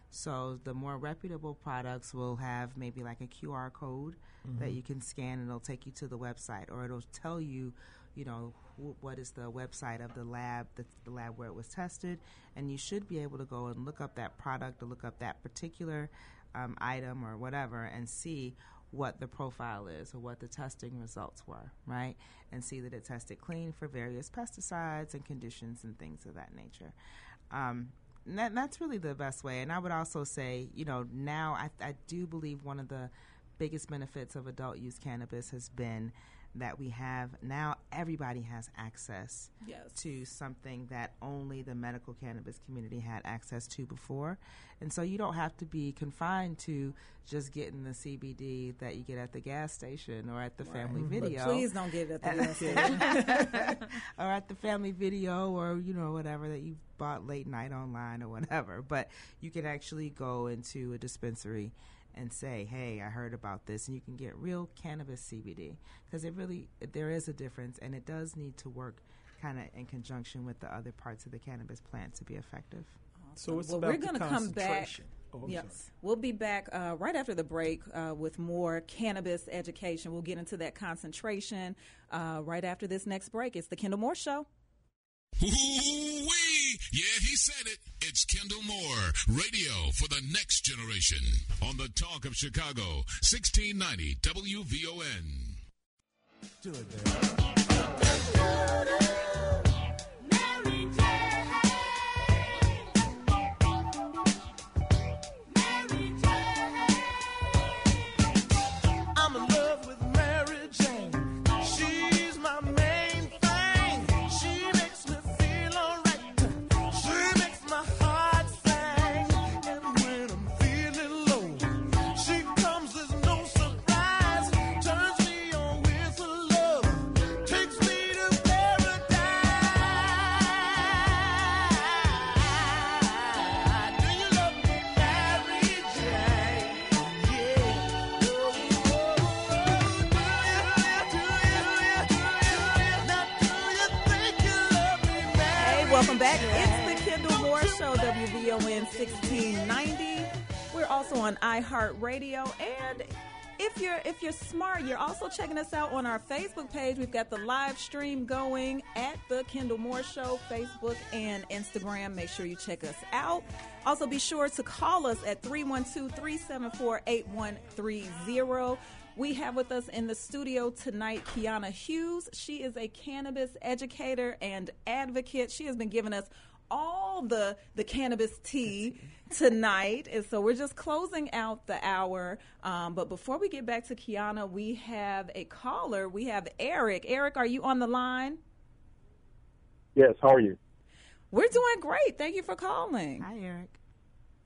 So the more reputable products will have maybe like a QR code that Mhm. you can scan, and it'll take you to the website, or it'll tell you, you know, wh- what is the website of the lab, the, the lab where it was tested, and you should be able to go and look up that product or look up that particular um, item or whatever, and see what the profile is or what the testing results were, right? And see that it tested clean for various pesticides and conditions and things of that nature. Um, and that, that's really the best way. And I would also say, you know, now I, I do believe one of the biggest benefits of adult use cannabis has been that we have now everybody has access Yes. to something that only the medical cannabis community had access to before. And so you don't have to be confined to just getting the CBD that you get at the gas station or at the family mm-hmm. But video. please don't get it at the gas *laughs* station. or at the family video or you know whatever that you bought late night online or whatever but you can actually go into a dispensary and say hey i heard about this and you can get real cannabis cbd because it really there is a difference and it does need to work kind of in conjunction with the other parts of the cannabis plant to be effective So it's well, about we're going to come back. Oh, yes, sorry. we'll be back uh, right after the break uh, with more cannabis education. We'll get into that concentration uh, right after this next break. It's the Kendall Moore Show. Yeah, he said it. It's Kendall Moore, radio for the next generation on the Talk of Chicago, 1690 WVON. Do it, man. iHeartRadio, and if you're if you're smart, you're also checking us out on our Facebook page. We've got the live stream going at the Kendall Moore Show, Facebook and Instagram. Make sure you check us out. Also, be sure to call us at 312 374 8130. We have with us in the studio tonight Kiana Hughes. She is a cannabis educator and advocate. She has been giving us all the the cannabis tea tonight, and so we're just closing out the hour. Um, but before we get back to Kiana, we have a caller. We have Eric. Eric, are you on the line? Yes, how are you? We're doing great. Thank you for calling. Hi, Eric.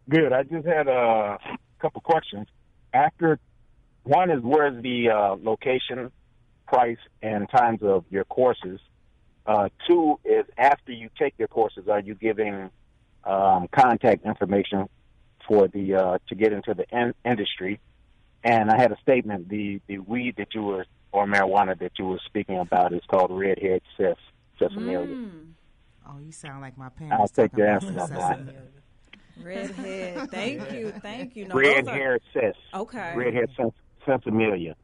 Good. I just had a couple questions. After one is where's the uh, location, price, and times of your courses. Uh, two is after you take your courses, are you giving um, contact information for the uh, to get into the in- industry? And I had a statement: the the weed that you were or marijuana that you were speaking about is called redhead sis. cis sesamilia. Oh, you sound like my parents. I'll take talking your answer on that. Redhead. Thank you. Thank you. No, Red those are- hair. Okay. Redhead sens- sensimilia.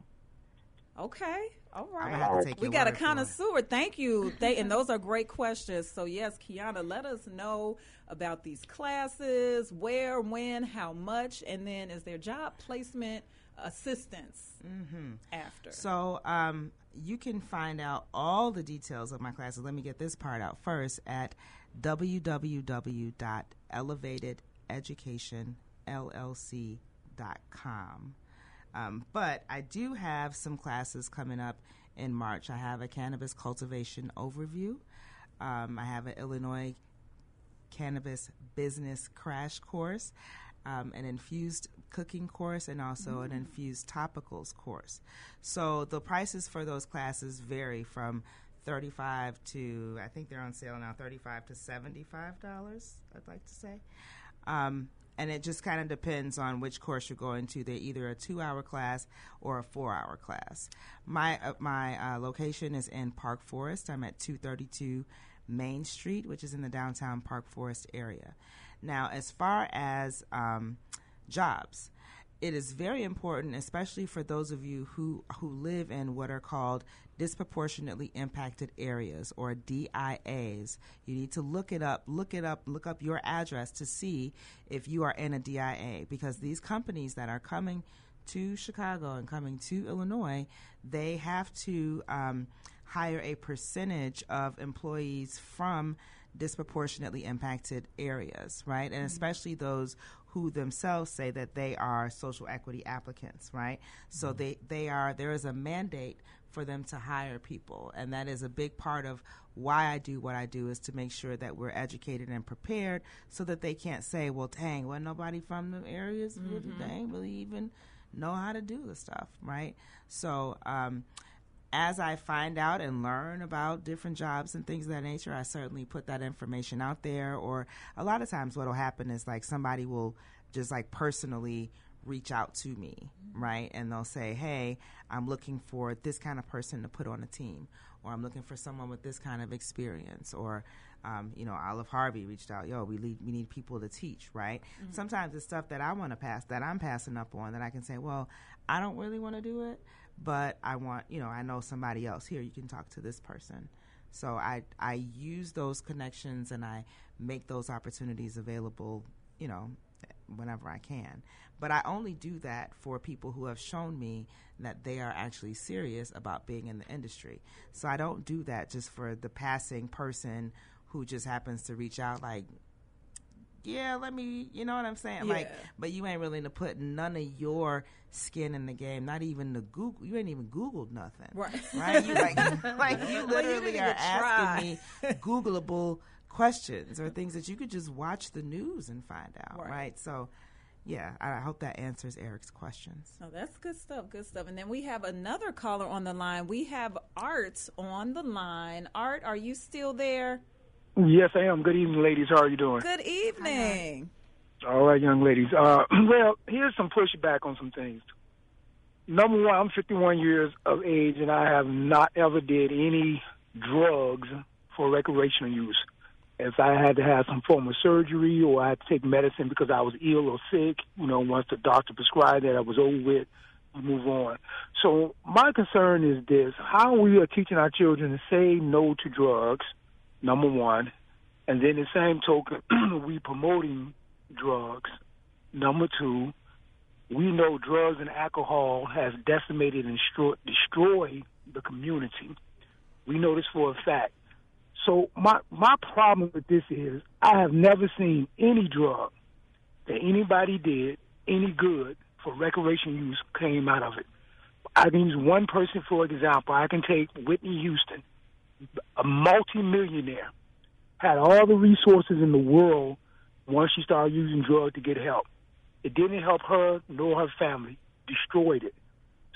Okay. All right. have to take we got a connoisseur. Thank you. They, and those are great questions. So, yes, Kiana, let us know about these classes, where, when, how much, and then is there job placement assistance Mm-hmm. after? So um, you can find out all the details of my classes. Let me get this part out first at www.elevatededucationllc.com. Um, but I do have some classes coming up in March. I have a cannabis cultivation overview. Um, I have an Illinois cannabis business crash course, um, an infused cooking course, and also an Mm. infused topicals course. So the prices for those classes vary from 35 to I think they're on sale now 35 to 75 dollars I'd like to say um, and it just kind of depends on which course you're going to. They're either a two hour class or a four hour class. My uh, my uh, location is in Park Forest. I'm at 232 Main Street which is in the downtown Park Forest area. Now as far as um, jobs it is very important, especially for those of you who who live in what are called disproportionately impacted areas or DIAs. You need to look it up, look it up, look up your address to see if you are in a DIA because these companies that are coming to Chicago and coming to Illinois, they have to um, hire a percentage of employees from disproportionately impacted areas, right? And especially those who themselves say that they are social equity applicants, right? So they, they are, there is a mandate for them to hire people. And that is a big part of why I do what I do is to make sure that we're educated and prepared so that they can't say, well, dang, well, nobody from the areas really, Mhm. dang, really even know how to do the stuff, right? So, um, as I find out and learn about different jobs and things of that nature, I certainly put that information out there. Or a lot of times, what will happen is like somebody will just like personally reach out to me, right? And they'll say, Hey, I'm looking for this kind of person to put on a team, or I'm looking for someone with this kind of experience, or um, you know, Olive Harvey reached out, yo, we need we need people to teach, right? Mhm. Sometimes it's stuff that I want to pass that I'm passing up on that I can say, well, I don't really want to do it, but I want, you know, I know somebody else here. You can talk to this person. So I I use those connections and I make those opportunities available, you know, whenever I can. But I only do that for people who have shown me that they are actually serious about being in the industry. So I don't do that just for the passing person who just happens to reach out like yeah, let me, you know what I'm saying? Like, but you ain't willing to put none of your skin in the game, not even the Google, you ain't even Googled nothing. Right. Right? You like, *laughs* like you Well, you literally are asking me *laughs* Googleable questions or things that you could just watch the news and find out, Right. right? So, yeah, I hope that answers Eric's questions. Oh, that's good stuff. Good stuff. And then we have another caller on the line. We have Art on the line. Art, are you still there? Yes, I am. Good evening, ladies. How are you doing? Good evening. All right, young ladies. Uh, *clears throat* well, here's some pushback on some things. Number one, I'm 51 years of age, and I have not ever did any drugs for recreational use. If I had to have some form of surgery or I had to take medicine because I was ill or sick, you know, once the doctor prescribed that I was over with, move on. So my concern is this: how we are teaching our children to say no to drugs. Number one, and then the same token, *clears throat* we promoting drugs. Number two, we know drugs and alcohol has decimated and stro- destroyed the community. We know this for a fact. So my my problem with this is I have never seen any drug that anybody did any good for recreation use came out of it. I can use one person for example. I can take Whitney Houston, a multimillionaire, had all the resources in the world once she started using drugs to get help. It didn't help her nor her family. Destroyed it.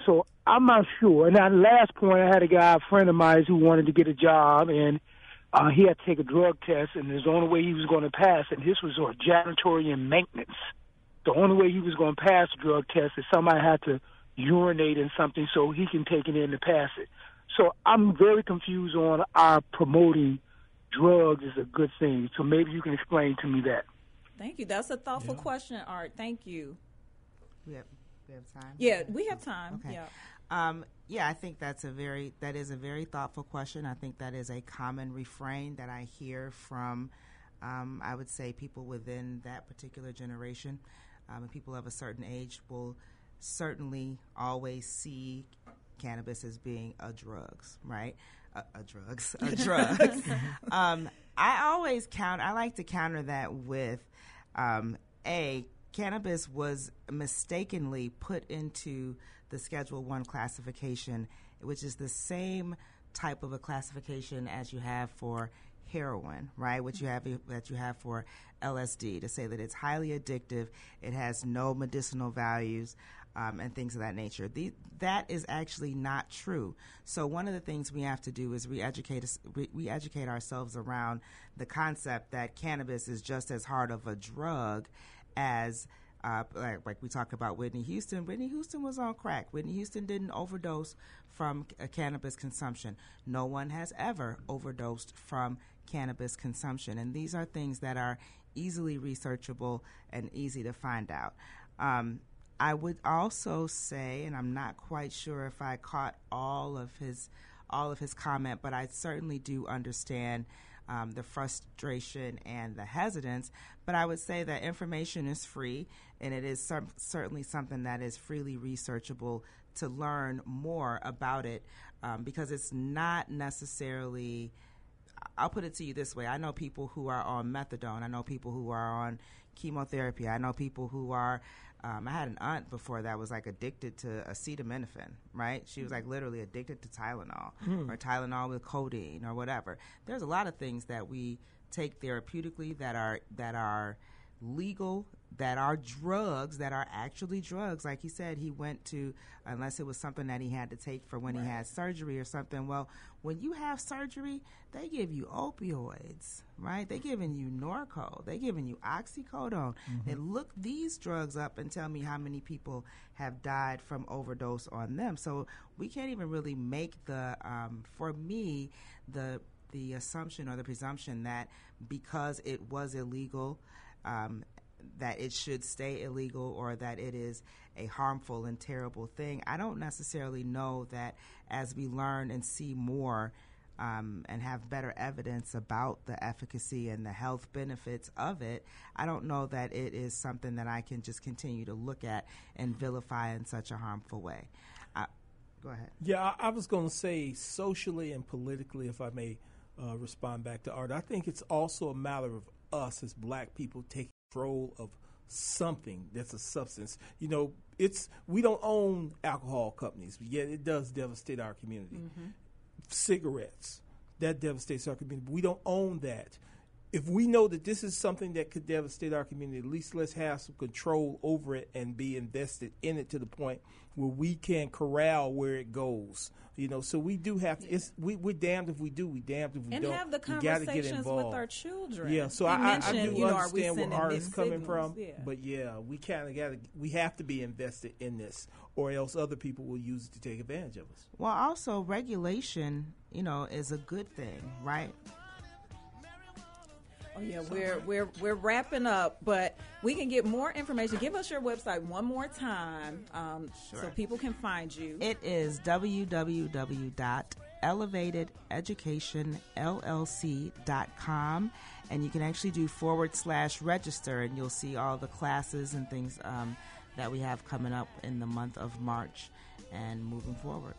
So I'm not sure. And that last point, I had a guy, a friend of mine, who wanted to get a job, and uh, he had to take a drug test, and there's the only way he was going to pass, and this was on janitorial and maintenance. The only way he was going to pass the drug test is somebody had to urinate in something so he can take it in to pass it. So I'm very confused on our promoting drugs is a good thing. So maybe you can explain to me that. Thank you. That's a thoughtful question, Art. Thank you. We have, we have time. Yeah, we have time. Okay. Yeah. Um, yeah, I think that's a very that is a very thoughtful question. I think that is a common refrain that I hear from, um, I would say, people within that particular generation. Um, and people of a certain age will certainly always see cannabis as being a drugs, right? A, a drugs, a *laughs* drugs. *laughs* um, I always count. I like to counter that with um, a cannabis was mistakenly put into the Schedule One classification, which is the same type of a classification as you have for heroin, right? Which you have that you have for LSD to say that it's highly addictive, it has no medicinal values. Um, and things of that nature. The, that is actually not true. So one of the things we have to do is re-educate re-educate ourselves around the concept that cannabis is just as hard of a drug as uh, like, like we talk about Whitney Houston. Whitney Houston was on crack. Whitney Houston didn't overdose from uh, cannabis consumption. No one has ever overdosed from cannabis consumption, and these are things that are easily researchable and easy to find out. Um, I would also say, and I'm not quite sure if I caught all of his all of his comment, but I certainly do understand um, the frustration and the hesitance. But I would say that information is free, and it is cer- certainly something that is freely researchable to learn more about it, um, because it's not necessarily I'll put it to you this way: I know people who are on methadone. I know people who are on chemotherapy. I know people who are. Um, I had an aunt before that was like addicted to acetaminophen. Right? She was like literally addicted to Tylenol Hmm. or Tylenol with codeine or whatever. There's a lot of things that we take therapeutically that are that are legal that are drugs that are actually drugs. Like he said he went to unless it was something that he had to take for when he had surgery or something. Well when you have surgery they give you opioids right? They're giving you norco. They're giving you oxycodone. Mhm. and look these drugs up and tell me how many people have died from overdose on them. So we can't even really make the um, for me the the assumption or the presumption that because it was illegal um, that it should stay illegal or that it is a harmful and terrible thing. I don't necessarily know that as we learn and see more um, and have better evidence about the efficacy and the health benefits of it, I don't know that it is something that I can just continue to look at and vilify in such a harmful way. I, go ahead. Yeah, I, I was going to say socially and politically, if I may uh, respond back to Art, I think it's also a matter of us as black people taking control of something that's a substance. You know, it's we don't own alcohol companies, but yet it does devastate our community. Mm-hmm. Cigarettes, that devastates our community. But we don't own that. If we know that this is something that could devastate our community, at least let's have some control over it and be invested in it to the point where we can corral where it goes. You know, so we do have to. It's we we're damned if we do, we damned if we and don't. And have the we gotta get conversations with our children. Yeah, so I, I, I do you know, understand where sending art is coming signals? from, Yeah. but yeah, we kind of got to. We have to be invested in this, or else other people will use it to take advantage of us. Well, also regulation, you know, is a good thing, right? Oh yeah, we're we're we're wrapping up, but we can get more information. Give us your website one more time, um, so people can find you. It is www.elevatededucationllc.com, and you can actually do forward slash register, and you'll see all the classes and things um, that we have coming up in the month of March and moving forward.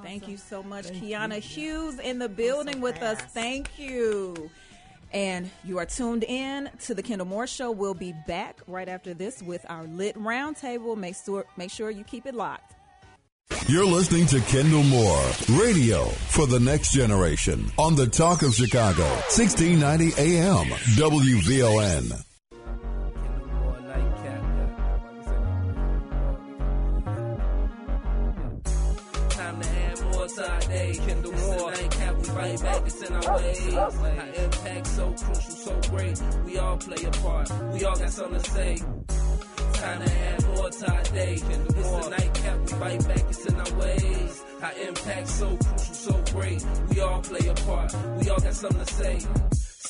Thank you so much, Thank Kiana you. Hughes, in the building with us. Thank you. And you are tuned in to the Kendall Moore Show. We'll be back right after this with our lit roundtable. Make sure make sure you keep it locked. You're listening to Kendall Moore, radio for the next generation on the Talk of Chicago, 1690 AM, WVON. Time to add more to fight back, it's in our ways. Our impact so crucial, so great. We all play a part. We all got something to say. Time to add more to our day. Kendall Moore. Nightcap, we fight back, it's in our ways. Our impact so crucial, so great. We all play a part. We all got something to say.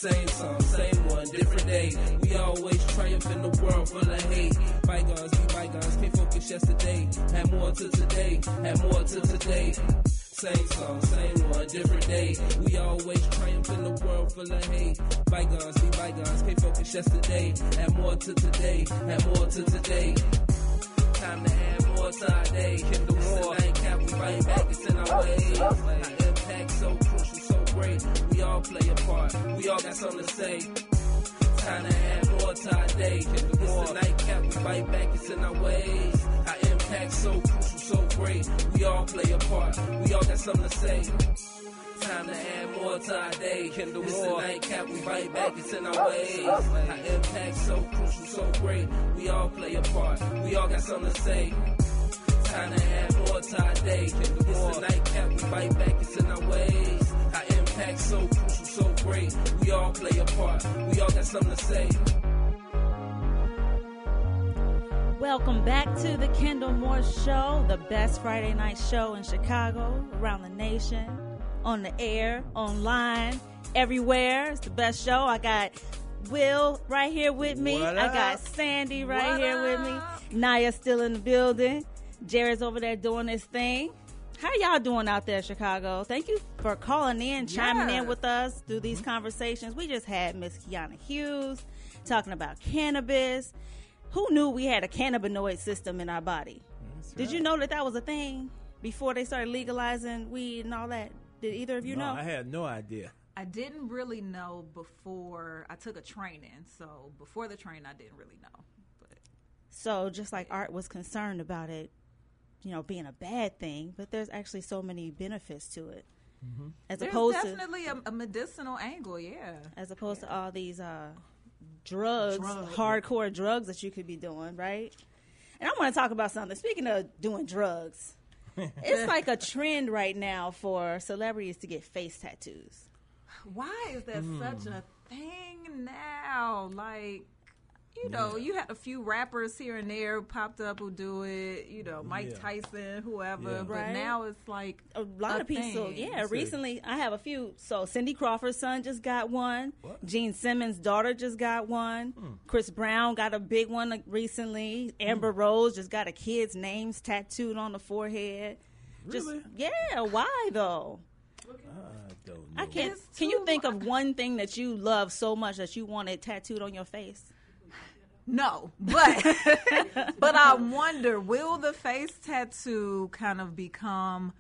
Same song, same one, different day. We always triumph in the world full of hate. Bygones be bygones, can't focus yesterday. Had more to today, had more to today. Same song, same one, different day. We always triumph in the world full of hate. Bygones be bygones, can't focus yesterday. Had more to today, had more to today. Time to add more to our day. Kendall Moore. Nightcap, we fight back, it's in our ways. Our impact so crucial, so great. We all play a part. We all got something to say. Time to add more to our day. Kendall Moore. Nightcap, we fight back, it's in our ways. Our impact so crucial, so great. We all play a part. We all got something to say. Time to add more to our day. Kindle this more. nightcap, we fight back, it's in our ways. Our impact so crucial, so great. We all play a part. We all got something to say. Time to add more to our day. Kendall Moore. nightcap, we fight back, it's in our ways. Our impact so crucial, so great. We all play a part. We all got something to say. Welcome back to the Kendall Moore Show, the best Friday night show in Chicago, around the nation, on the air, online, everywhere. It's the best show. I got Will right here with me. I got? Sandy right What here with me. Naya's still in the building. Jared's over there doing his thing. How y'all doing out there, Chicago? Thank you for calling in, chiming in with us through these conversations. We just had Miss Kiana Hughes talking about cannabis. Who knew we had a cannabinoid system in our body? Did you know that that was a thing before they started legalizing weed and all that? Did either of you No, know? I had no idea. I didn't really know before I took a training. So before the training, I didn't really know. So just like Art was concerned about it, you know, being a bad thing, but there's actually so many benefits to it. As There's opposed to definitely a, a medicinal angle, yeah. as opposed to all these uh, drugs, Drugs. hardcore drugs that you could be doing, right? And I want to talk about something. Speaking of doing drugs, *laughs* it's like a trend right now for celebrities to get face tattoos. Why is that Mm. such a thing now? Like, you know, you had a few rappers here and there popped up who do it. You know, Mike Yeah. Tyson, whoever. Yeah. But Right. now it's like a lot of people. thing. Yeah, recently I have a few. So Cindy Crawford's son just got one. Gene Simmons' daughter just got one. Hmm. Chris Brown got a big one recently. Amber Rose just got a kid's names tattooed on the forehead. Just yeah, why though? I don't know. I can't. Can you think of one thing that you love so much that you want it tattooed on your face? No, but *laughs* but I wonder, will the face tattoo kind of become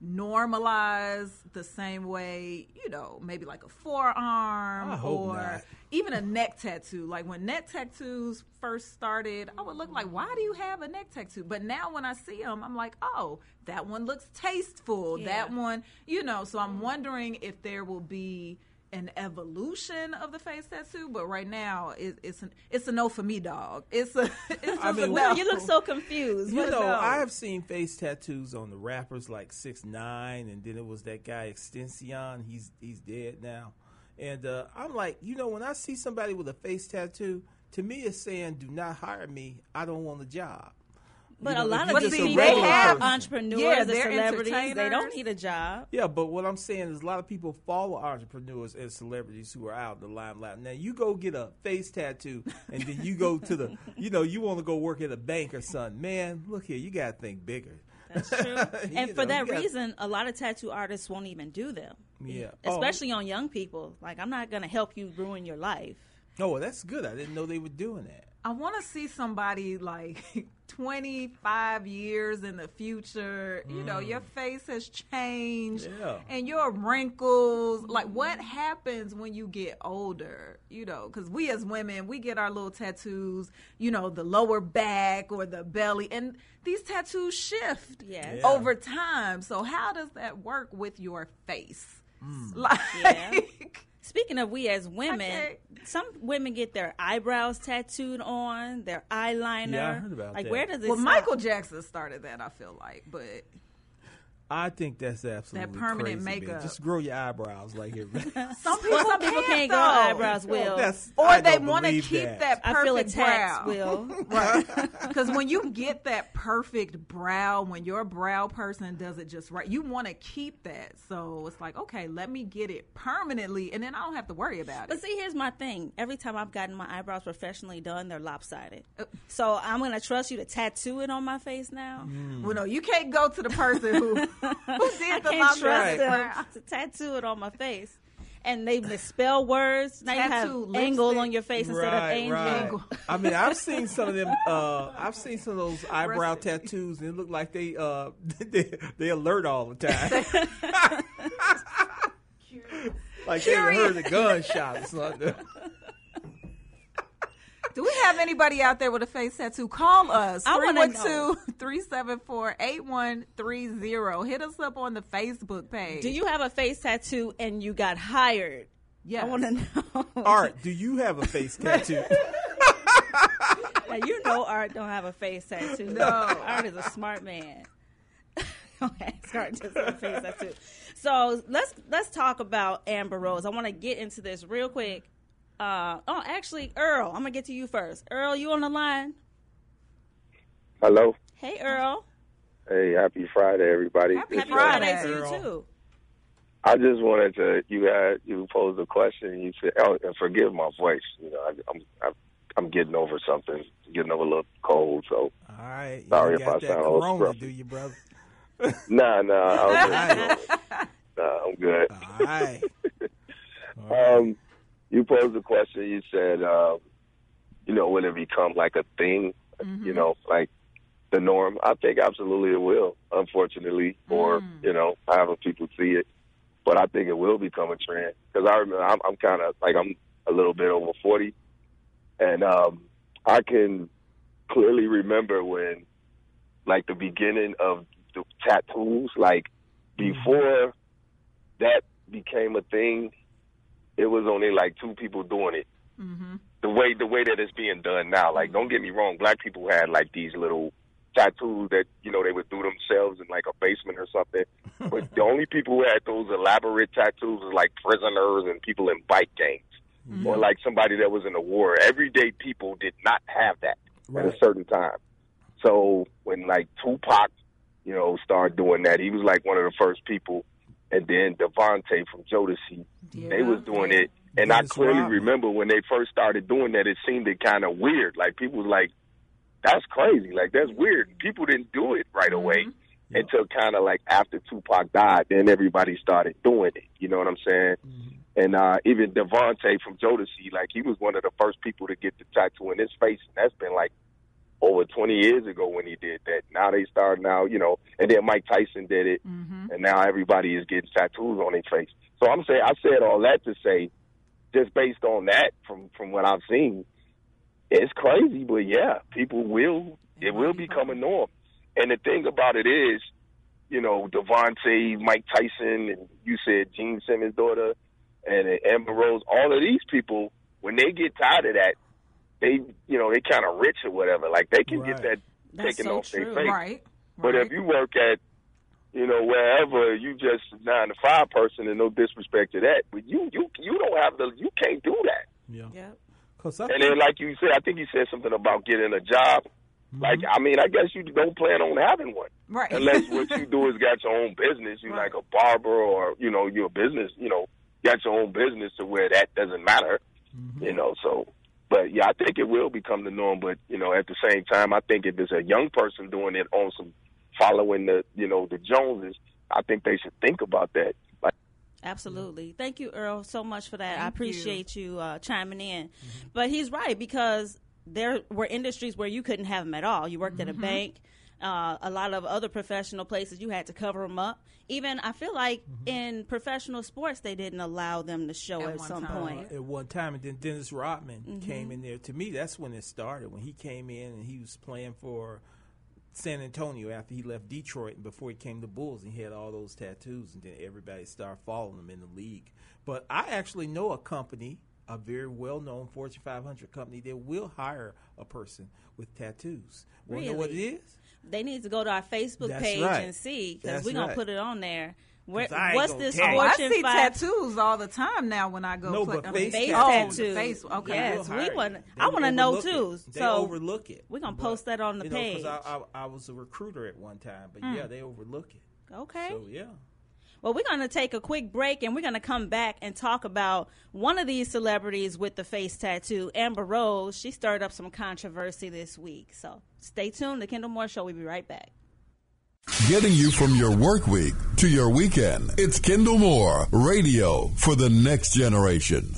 normalized the same way, you know, maybe like a forearm or not. even a neck tattoo. Like when neck tattoos first started, I would look like, why do you have a neck tattoo? But now when I see them, I'm like, oh, that one looks tasteful. That one, you know. So I'm wondering if there will be an evolution of the face tattoo, but right now it, it's an, it's a no for me, dog. It's a *laughs* it's just I mean, a well, no. You look so confused. You know, about- I have seen face tattoos on the rappers like Six Nine, and then it was that guy XXXTentacion. He's he's dead now, and uh, I'm like, you know, when I see somebody with a face tattoo, to me it's saying, "Do not hire me. I don't want a job." But You know, a lot of these a people regular are person- entrepreneurs, Yeah, the they're celebrities. They don't need a job. Yeah, but what I'm saying is a lot of people follow entrepreneurs and celebrities who are out in the limelight. Now you go get a face tattoo and then you go to the, *laughs* you know, you want to go work at a bank or something. Man, look here, you got to think bigger. That's true. *laughs* and for know, that gotta- reason, a lot of tattoo artists won't even do them. Yeah. Oh. Especially on young people. Like, I'm not going to help you ruin your life. Oh, well, that's good. I didn't know they were doing that. I want to see somebody like *laughs* 25 years in the future. You know, your face has changed Yeah. and your wrinkles. Like, what happens when you get older? You know, because we as women, we get our little tattoos, you know, the lower back or the belly, and these tattoos shift Yes. Yeah. over time. So, how does that work with your face? Mm. Like, Yeah. *laughs* Speaking of we as women, Okay. some women get their eyebrows tattooed on, their eyeliner. Yeah, I heard about like, that. where does it well, start? Michael Jackson started that, I feel like, but. I think that's absolutely that permanent crazy, man. makeup. Just grow your eyebrows like everybody. *laughs* Some *laughs* people, Some people can't grow eyebrows, Will. That's- or I they want to keep that. that. I perfect feel attacked, brow. Will. *laughs* right? Because when you get that perfect brow, when your brow person does it just right, you want to keep that. So it's like, okay, let me get it permanently, and then I don't have to worry about But it. But see, here's my thing. Every time I've gotten my eyebrows professionally done, they're lopsided. Uh, So I'm going to trust you to tattoo it on my face now. Well, no, you can't go to the person who who did *laughs* I the can't lopsided trust them to tattoo it on my face. And they misspell words. Now you Tattoo have angle lipstick. on your face instead of Right, angel. right. I mean, I've seen some of them. Uh, I've seen some of those eyebrow Rustic. tattoos, and it look like they uh, *laughs* they, they alert all the time. *laughs* like they ever heard a gunshot or something. Do we have anybody out there with a face tattoo? Call us. I wanna know. 312-374-8130. Hit us up on the Facebook page. Do you have a face tattoo and you got hired? Yeah. I want to know. Art, do you have a face tattoo? *laughs* Now, you know Art don't have a face tattoo. No. Art is a smart man. *laughs* okay, Art doesn't have a face tattoo. So let's let's talk about Amber Rose. I want to get into this real quick. Uh, oh, actually, Earl, I'm gonna get to you first. Earl, you on the line? Hello. Hey, Earl. Hey, happy Friday, everybody. Happy This, uh, Friday to you too. I just wanted to you had you posed a question. And you said, oh, and forgive my voice. You know, I, I'm I, I'm getting over something, getting over a little cold. So All right, you Sorry ain't if got I that sound a little corona, do you, brother? *laughs* nah, nah, I was just, nah, I'm good. All right. *laughs* Um, you posed a question. You said, uh, you know, will it become like a thing? You know, like the norm. I think absolutely it will. Unfortunately, or you know, however people see it. but I think it will become a trend because I remember I'm, I'm kind of like I'm a little bit over forty, and um, I can clearly remember when, like the beginning of the tattoos, like before that became a thing, it was only like two people doing it. Mm-hmm. The way the way that it's being done now, like don't get me wrong, black people had like these little tattoos that you know they would do themselves in like a basement or something. *laughs* But the only people who had those elaborate tattoos was like prisoners and people in bike gangs, or like somebody that was in a war. Everyday people did not have that at a certain time. So when like Tupac, you know, started doing that, he was like one of the first people. And then DeVante from Jodeci, they was doing it. And I clearly remember when they first started doing that, it seemed kind of weird. Like people was like, "That's crazy! Like that's weird." People didn't do it right away until kind of like after Tupac died. Then everybody started doing it. You know what I'm saying? And uh, even DeVante from Jodeci, like he was one of the first people to get the tattoo in his face, and that's been like over 20 years ago when he did that. Now they start now, you know, and then Mike Tyson did it, mm-hmm. and now everybody is getting tattoos on their face. So I'm saying I said all that to say, just based on that, from from what I've seen, it's crazy, but yeah, people will it will become a norm. And the thing about it is, you know, DeVante, Mike Tyson, and you said Gene Simmons' daughter, and Amber Rose, all of these people, when they get tired of that, they, you know, they kind of rich or whatever. Like they can get that That's taken so off true. their face. Right. But if you work at, you know, wherever you just nine to five person, and no disrespect to that, but you you you don't have the you can't do that. Yeah. Yeah. Cause And then, like you said, I think you said something about getting a job. Mm-hmm. Like, I mean, I guess you don't plan on having one, Right. unless *laughs* what you do is got your own business. You like a barber, or you know, your business. You know, got your own business to where that doesn't matter. Mm-hmm. You know, so. But yeah, I think it will become the norm. But you know, at the same time, I think if it's a young person doing it on some following the you know the Joneses, I think they should think about that. Like, Absolutely. Thank you, Earl, so much for that. I Thank you. appreciate you, uh, chiming in. But he's right because there were industries where you couldn't have them at all. You worked at a Mhm. bank, uh, a lot of other professional places, you had to cover them up. Even I feel like in professional sports, they didn't allow them to show at, some point. Uh, at one time, and then Dennis Rodman Mhm. came in there. To me, that's when it started. When he came in and he was playing for San Antonio after he left Detroit and before he came to Bulls, and he had all those tattoos, and then everybody started following him in the league. But I actually know a company, a very well-known Fortune 500 company, that will hire a person with tattoos. Want to know what it Really? is? They need to go to our Facebook That's page right. and see because we're gonna right. put it on there. Where, 'Cause I ain't what's this tell. Oh, I see 5 tattoos all the time now when I go. No, play, but I face mean, tattoos. Oh, face. Okay. Yes, we want. I want to know overlook too. it. They so overlook it. We're gonna But, post that on the you know, 'cause page. I, I, I was a recruiter at one time, but Mm. yeah, they overlook it. Okay. So yeah. Well, we're going to take a quick break and we're going to come back and talk about one of these celebrities with the face tattoo, Amber Rose. She stirred up some controversy this week. So stay tuned. The Kendall Moore Show. We'll be right back. Getting you from your work week to your weekend. It's Kendall Moore, radio for the next generation.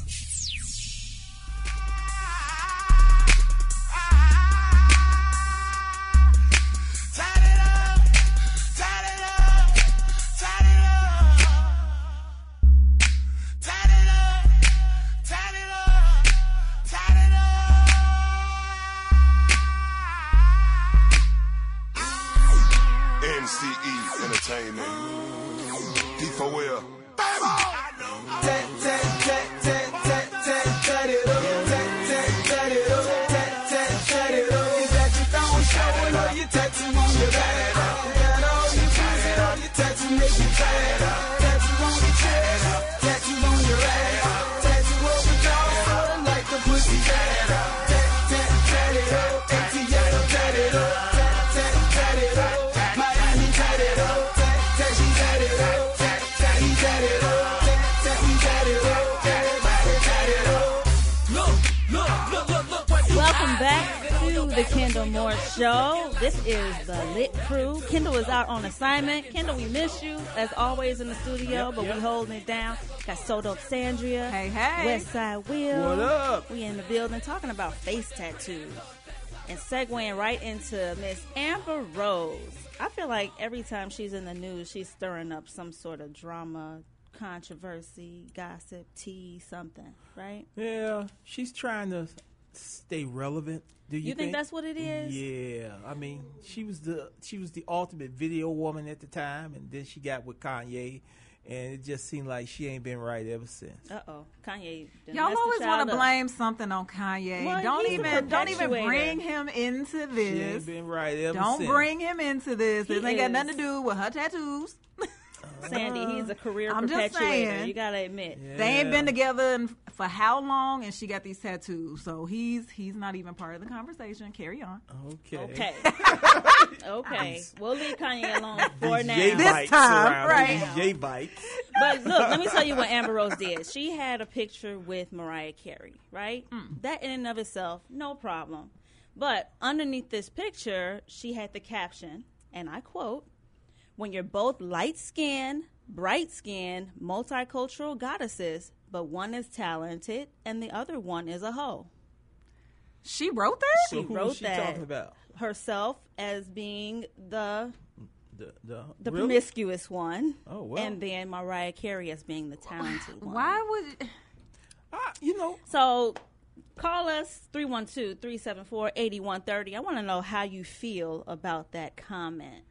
So Dope Sandria. Hey, hey. West Side Will. What up? We in the building talking about face tattoos. And segueing right into Miss Amber Rose. I feel like every time she's in the news, she's stirring up some sort of drama, controversy, gossip, tea, something, right? Yeah, she's trying to stay relevant. Do you, You think that's what it is? Yeah, I mean, she was the she was the ultimate video woman at the time, and then she got with Kanye, and it just seemed like she ain't been right ever since. Uh oh, Kanye. Y'all always want to blame something on Kanye. Well, don't even don't even bring him into this. She ain't this. been right ever since. Don't since. bring him into this. This He ain't got nothing to do with her tattoos. Sandy, he's a career *laughs* I'm just saying. You gotta admit. They ain't been together in, for how long, and she got these tattoos. So he's he's not even part of the conversation. Carry on. Okay. Okay. *laughs* okay. We'll leave Kanye alone for These now. J bikes around here, these bikes. But look, let me tell you what *laughs* Amber Rose did. She had a picture with Mariah Carey, right? Mm. That in and of itself, no problem. But underneath this picture, she had the caption, and I quote, When you're both light skinned, bright skinned, multicultural goddesses, but one is talented and the other one is a hoe. She wrote that? So she who wrote she that talking about? herself as being the The the, the really? promiscuous one. Oh, well. And then Mariah Carey as being the talented one. Why would you know? So call us 312-374-8130. I want to know how you feel about that comment.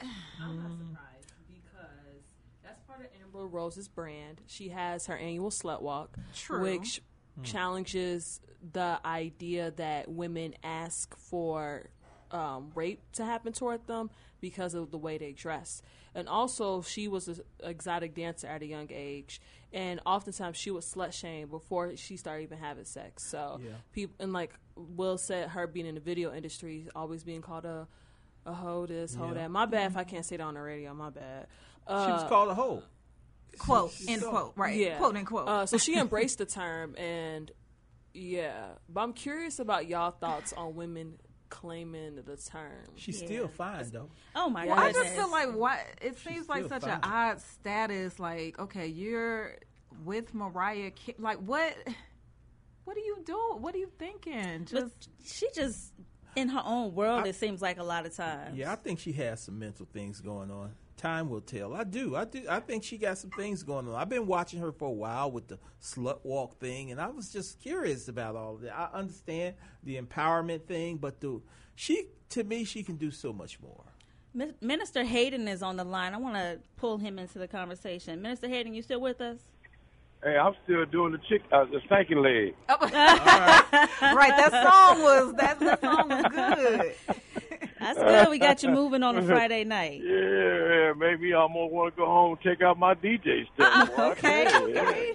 *sighs* I'm not surprised because that's part of Amber Rose's brand. She has her annual slut walk, True. which Hmm. challenges the idea that women ask for um, rape to happen toward them because of the way they dress. And also, she was an exotic dancer at a young age, and oftentimes she was slut shamed before she started even having sex. So, Yeah. people and like Will said, her being in the video industry, always being called a a hoe this, hoe Yeah. that. My bad if I can't say that on the radio. My bad. She was Uh, called a hoe. Quote She- end she- quote right yeah. quote unquote. Uh, so she embraced the term, and yeah. But I'm curious about y'all thoughts on women claiming the term. She's still fine though. Oh my Well, I just feel like what it seems like still such an odd status. Like, okay, you're with Mariah. Ca- Like, what? What are you doing? What are you thinking? Just But she just in her own world. it seems like a lot of times. Yeah, I think she has some mental things going on. Time will tell. I do. I do. I think she got some things going on. I've been watching her for a while with the slut walk thing, and I was just curious about all of that. I understand the empowerment thing, but the she to me she can do so much more. Minister Hayden is on the line. I want to pull him into the conversation. Minister Hayden, you still with us? Hey, I'm still doing the chick, uh, the stanky leg. *laughs* right. That song was that, that song was good. That's good. We got you moving on a *laughs* Friday night. Yeah, maybe I almost want to go home and check out my DJ stuff. I okay,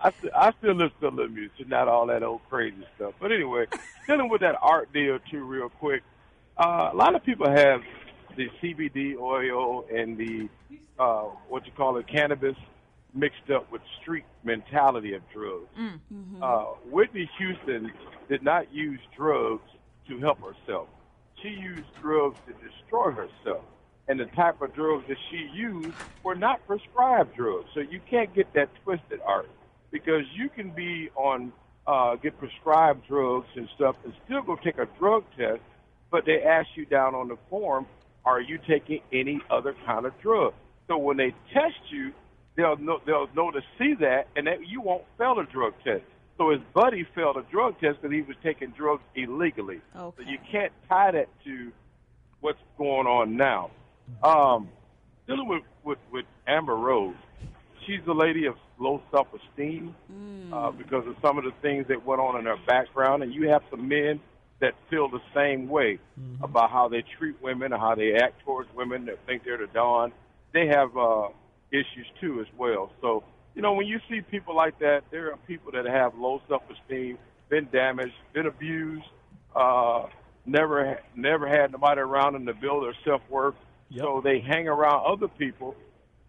I, I still listen to a little music, not all that old crazy stuff. But anyway, dealing with that art deal too, real quick. Uh, a lot of people have the CBD oil and the uh, what you call it, cannabis, mixed up with street mentality of drugs. Uh, Whitney Houston did not use drugs to help herself. She used drugs to destroy herself. And the type of drugs that she used were not prescribed drugs. So you can't get that twisted, Art, because you can be on, uh, get prescribed drugs and stuff and still go take a drug test, but they ask you down on the form, are you taking any other kind of drug? So when they test you, they'll know, they'll know to see that, and that you won't fail a drug test. So his buddy failed a drug test because he was taking drugs illegally. So you can't tie that to what's going on now. Um, dealing with, with, with Amber Rose, she's a lady of low self-esteem uh, because of some of the things that went on in her background, and you have some men that feel the same way about how they treat women or how they act towards women that think they're the dawn. They have uh, issues too as well. So you know, when you see people like that, there are people that have low self-esteem, been damaged, been abused, uh, never never had nobody around them to build their self-worth. So they hang around other people,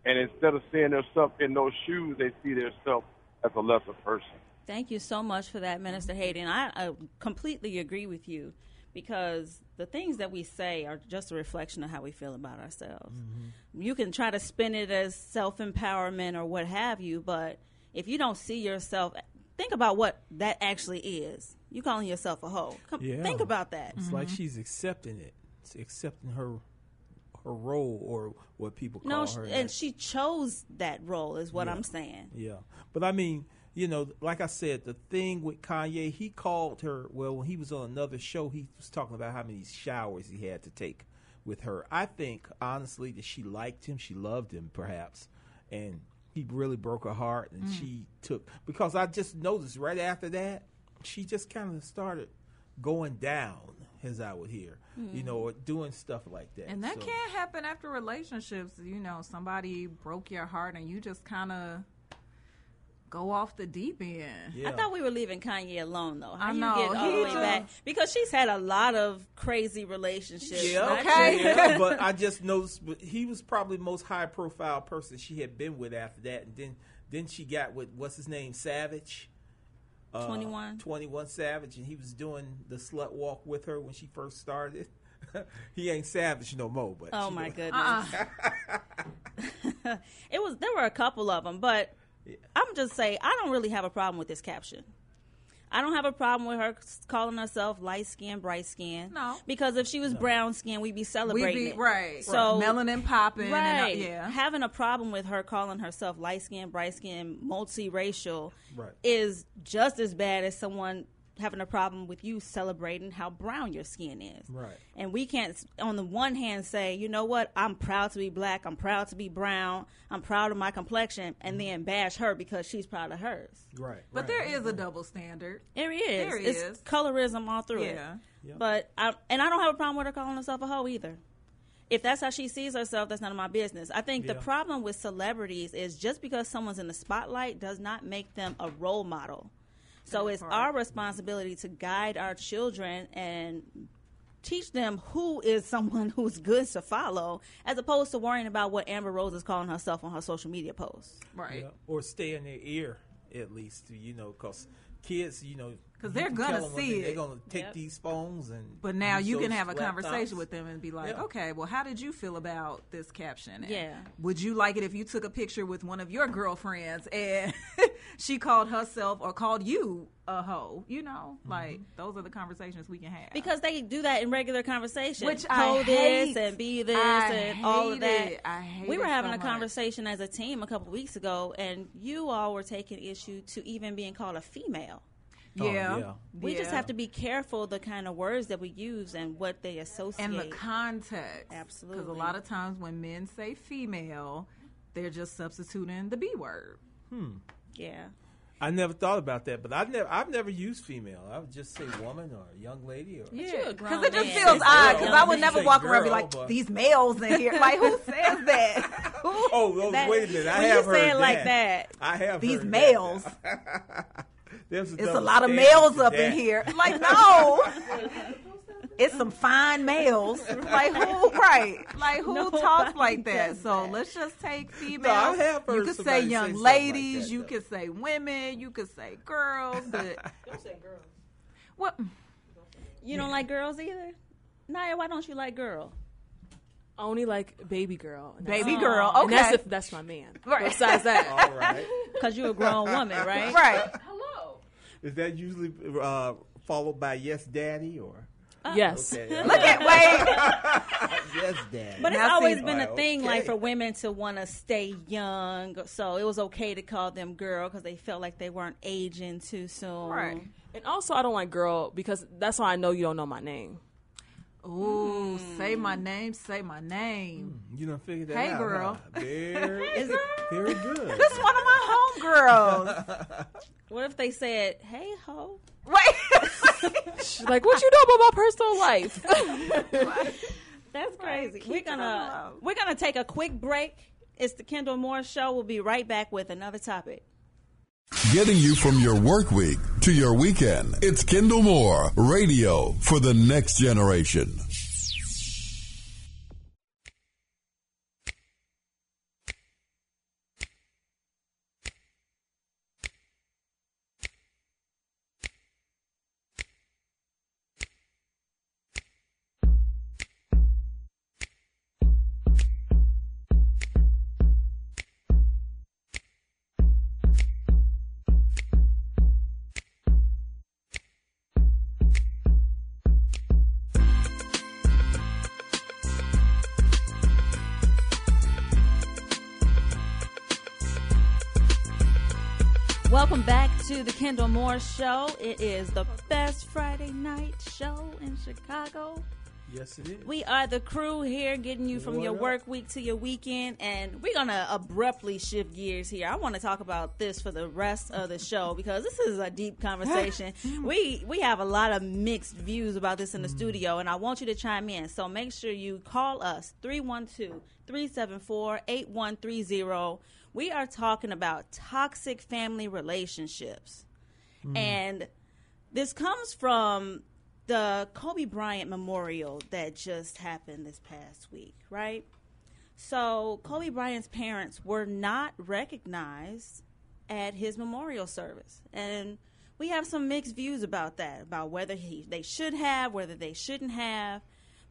and instead of seeing themselves in those shoes, they see themselves as a lesser person. Thank you so much for that, Minister Hayden. I, I completely agree with you because the things that we say are just a reflection of how we feel about ourselves. Mm-hmm. You can try to spin it as self empowerment or what have you, but if you don't see yourself, think about what that actually is. You calling yourself a hoe. Come, Yeah. Think about that. It's like mm-hmm. she's accepting it. It's accepting her her role or what people call No, her. sh- and she chose that role, is what Yeah. I'm saying. Yeah, but I mean, you know, like I said, the thing with Kanye, he called her. Well, when he was on another show, he was talking about how many showers he had to take with her. I think honestly that she liked him, she loved him, perhaps, and he really broke her heart, and Mm. she took because I just noticed right after that, she just kind of started going down, as I would hear, you Mm. know, or doing stuff like that. And that So- can happen after relationships. You know, somebody broke your heart and you just kind of go off the deep end. I thought we were leaving Kanye alone, though. How I you get all he the way just- back? Because she's had a lot of crazy relationships. Yeah, okay. Yeah, *laughs* but I *laughs* just noticed but he was probably the most high profile person she had been with after that, and then then she got with what's his name, Savage. Uh, 21. 21 Savage, and he was doing the slut walk with her when she first started. *laughs* he ain't Savage no more, but Oh my know. goodness. it was there were a couple of them, but I'm just saying I don't really have a problem with this caption. I don't have a problem with her calling herself light skin, bright skin. No. because if she was brown skin, we'd be celebrating be- it. right. So Melanin popping and, uh, Right. yeah. Having a problem with her calling herself light skin, bright skin, multiracial Right. is just as bad as someone having a problem with you celebrating how brown your skin is. Right. And we can't, on the one hand, say, you know what, I'm proud to be black, I'm proud to be brown, I'm proud of my complexion, and mm-hmm. then bash her because she's proud of hers. Right. But there is a double standard. There is. There it's is. colorism all through Yeah. it. But I, and I don't have a problem with her calling herself a hoe either. If that's how she sees herself, that's none of my business. I think the problem with celebrities is just because someone's in the spotlight does not make them a role model. So it's our responsibility to guide our children and teach them who is someone *laughs* who's good to follow, as opposed to worrying about what Amber Rose is calling herself on her social media posts. Right. Yeah. Or stay in their ear at least, you know, because kids, you know, because they're gonna tell 'em one see it. They're gonna take Yep. these phones and. But now you can have a conversation laptops. with them and be like, Yeah. okay, well, how did you feel about this caption? And Yeah. Would you like it if you took a picture with one of your girlfriends and *laughs* she called herself or called you a hoe? You know, Mm-hmm. like those are the conversations we can have. Because they do that in regular conversation. Which I Hoe hate. this and be this I and all of that. it. I hate we were it having so a much. conversation as a team a couple weeks ago, and you all were taking issue to even being called a female. Oh, Yeah. yeah. We just have to be careful the kind of words that we use and what they associate. and the context. Absolutely. Because a lot of times when men say female, they're just substituting the B word. Hmm. Yeah. I never thought about that, but I've never, I've never used female. I would just say woman or young lady or. Yeah, because it just man. feels It's odd. Because I would never say walk around and be like, but- these males in here. Like, who *laughs* says that? Who? Oh, oh, That- wait a minute! I when you have say heard it like that, I have These heard males. That. *laughs* There's It's a lot of males to up in here. *laughs* Like, no. It's some fine males. *laughs* Like, who, right. Like, who Nobody talks like that? So that. let's just take females. No, I have you could say somebody say young like ladies. that, you though. could say women. You could say girls. But *laughs* don't say girls. what? You don't like girls either? Naya, why don't you like girl? I only like baby girl. Baby that's- girl, And that's okay. if that's my man. Right. Besides that, *laughs* All right. Because you're a grown woman, right? Right. Hello. Is that usually uh, followed by yes, daddy, or Oh. Yes. Okay. Look at wait. *laughs* yes, daddy? But it's Now, see- always been a Right, thing, like okay. for women to want to stay young, so it was okay to call them girl because they felt like they weren't aging too soon. Right. And also, I don't like girl because that's how I know you don't know my name. Ooh, hmm. say my name. Say my name. Hmm, you don't figure that Hey, out. girl. huh? Very, *laughs* very good. This is one of my homegirls. *laughs* What if they said, "Hey ho"? Wait. She's *laughs* like, what you know about my personal life? *laughs* That's crazy. keep we're gonna alive. we're gonna take a quick break. It's the Kendall Moore Show. We'll be right back with another topic. Getting you from your work week to your weekend. It's Kendall Moore, radio for the next generation. Welcome back to the Kendall Moore Show. It is the best Friday night show in Chicago. Yes, it is. We are the crew here getting you from What your up? work week to your weekend, and we're gonna abruptly shift gears here. I want to talk about this for the rest of the show because this is a deep conversation. *laughs* Mm. we we have a lot of mixed views about this in the studio, and I want you to chime in. So make sure you call us 312-374-8130. We are talking about toxic family relationships. Hmm. And this comes from the Kobe Bryant memorial that just happened this past week, right? So, Kobe Bryant's parents were not recognized at his memorial service. And we have some mixed views about that, about whether he, they should have, whether they shouldn't have.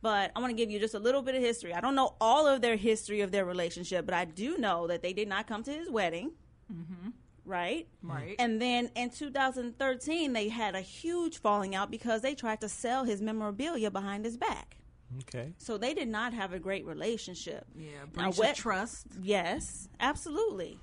But I want to give you just a little bit of history. I don't know all of their history of their relationship, but I do know that they did not come to his wedding Mm-hmm. right? Right. And then in 2013, they had a huge falling out because they tried to sell his memorabilia behind his back. Okay. So they did not have a great relationship. Yeah, Now, breach of Wet- trust. Yes, absolutely.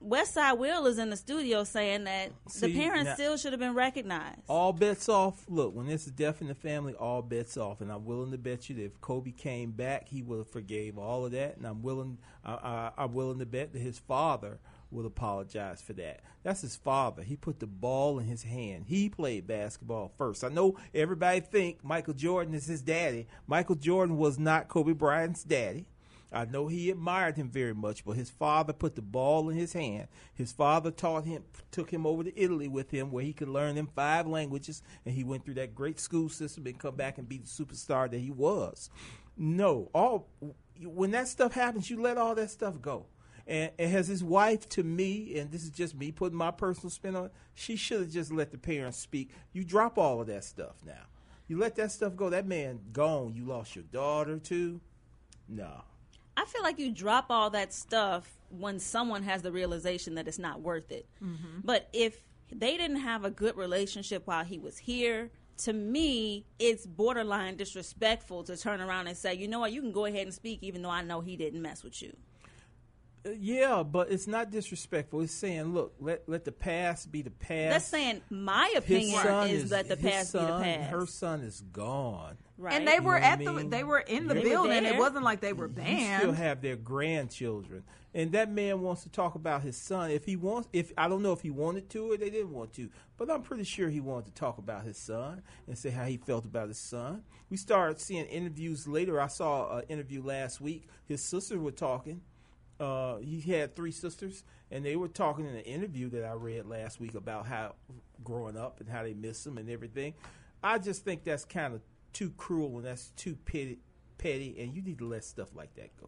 West Side Will is in the studio saying that the parents now- still should have been recognized. All bets off. Look, when there's a death in the family, all bets off. And I'm willing to bet you that if Kobe came back, he would have forgave all of that. And I'm willing, I, I, I'm willing to bet that his father will apologize for that. That's his father. He put the ball in his hand. He played basketball first. I know everybody think Michael Jordan is his daddy. Michael Jordan was not Kobe Bryant's daddy. I know he admired him very much, but his father put the ball in his hand. His father taught him, took him over to Italy with him, where he could learn them five languages, and he went through that great school system and come back and be the superstar that he was. No, all when that stuff happens, you let all that stuff go. And, and has his wife to me, and this is just me putting my personal spin on it, she should have just let the parents speak. You drop all of that stuff now. You let that stuff go. That man gone. You lost your daughter too. No. I feel like you drop all that stuff when someone has the realization that it's not worth it. Mhm. But if they didn't have a good relationship while he was here, to me, it's borderline disrespectful to turn around and say, you know what, you can go ahead and speak, even though I know he didn't mess with you. Uh, Yeah, but it's not disrespectful. It's saying, look, let let the past be the past. That's saying my opinion son is, that the his past be the past. Her son is gone. Right. And they You were know at the mean? they were in the They building. It wasn't like they were You still have their grandchildren, and that man wants to talk about his son. If he wants, if I don't know if he wanted to or they didn't want to, but I'm pretty sure he wanted to talk about his son and say how he felt about his son. We started seeing interviews later. I saw an interview last week. His sisters were talking. Uh, he had three sisters, and they were talking in an interview that I read last week about how growing up and how they miss him and everything. I just think that's kind of too cruel and that's too petty, petty, and you need to let stuff like that go.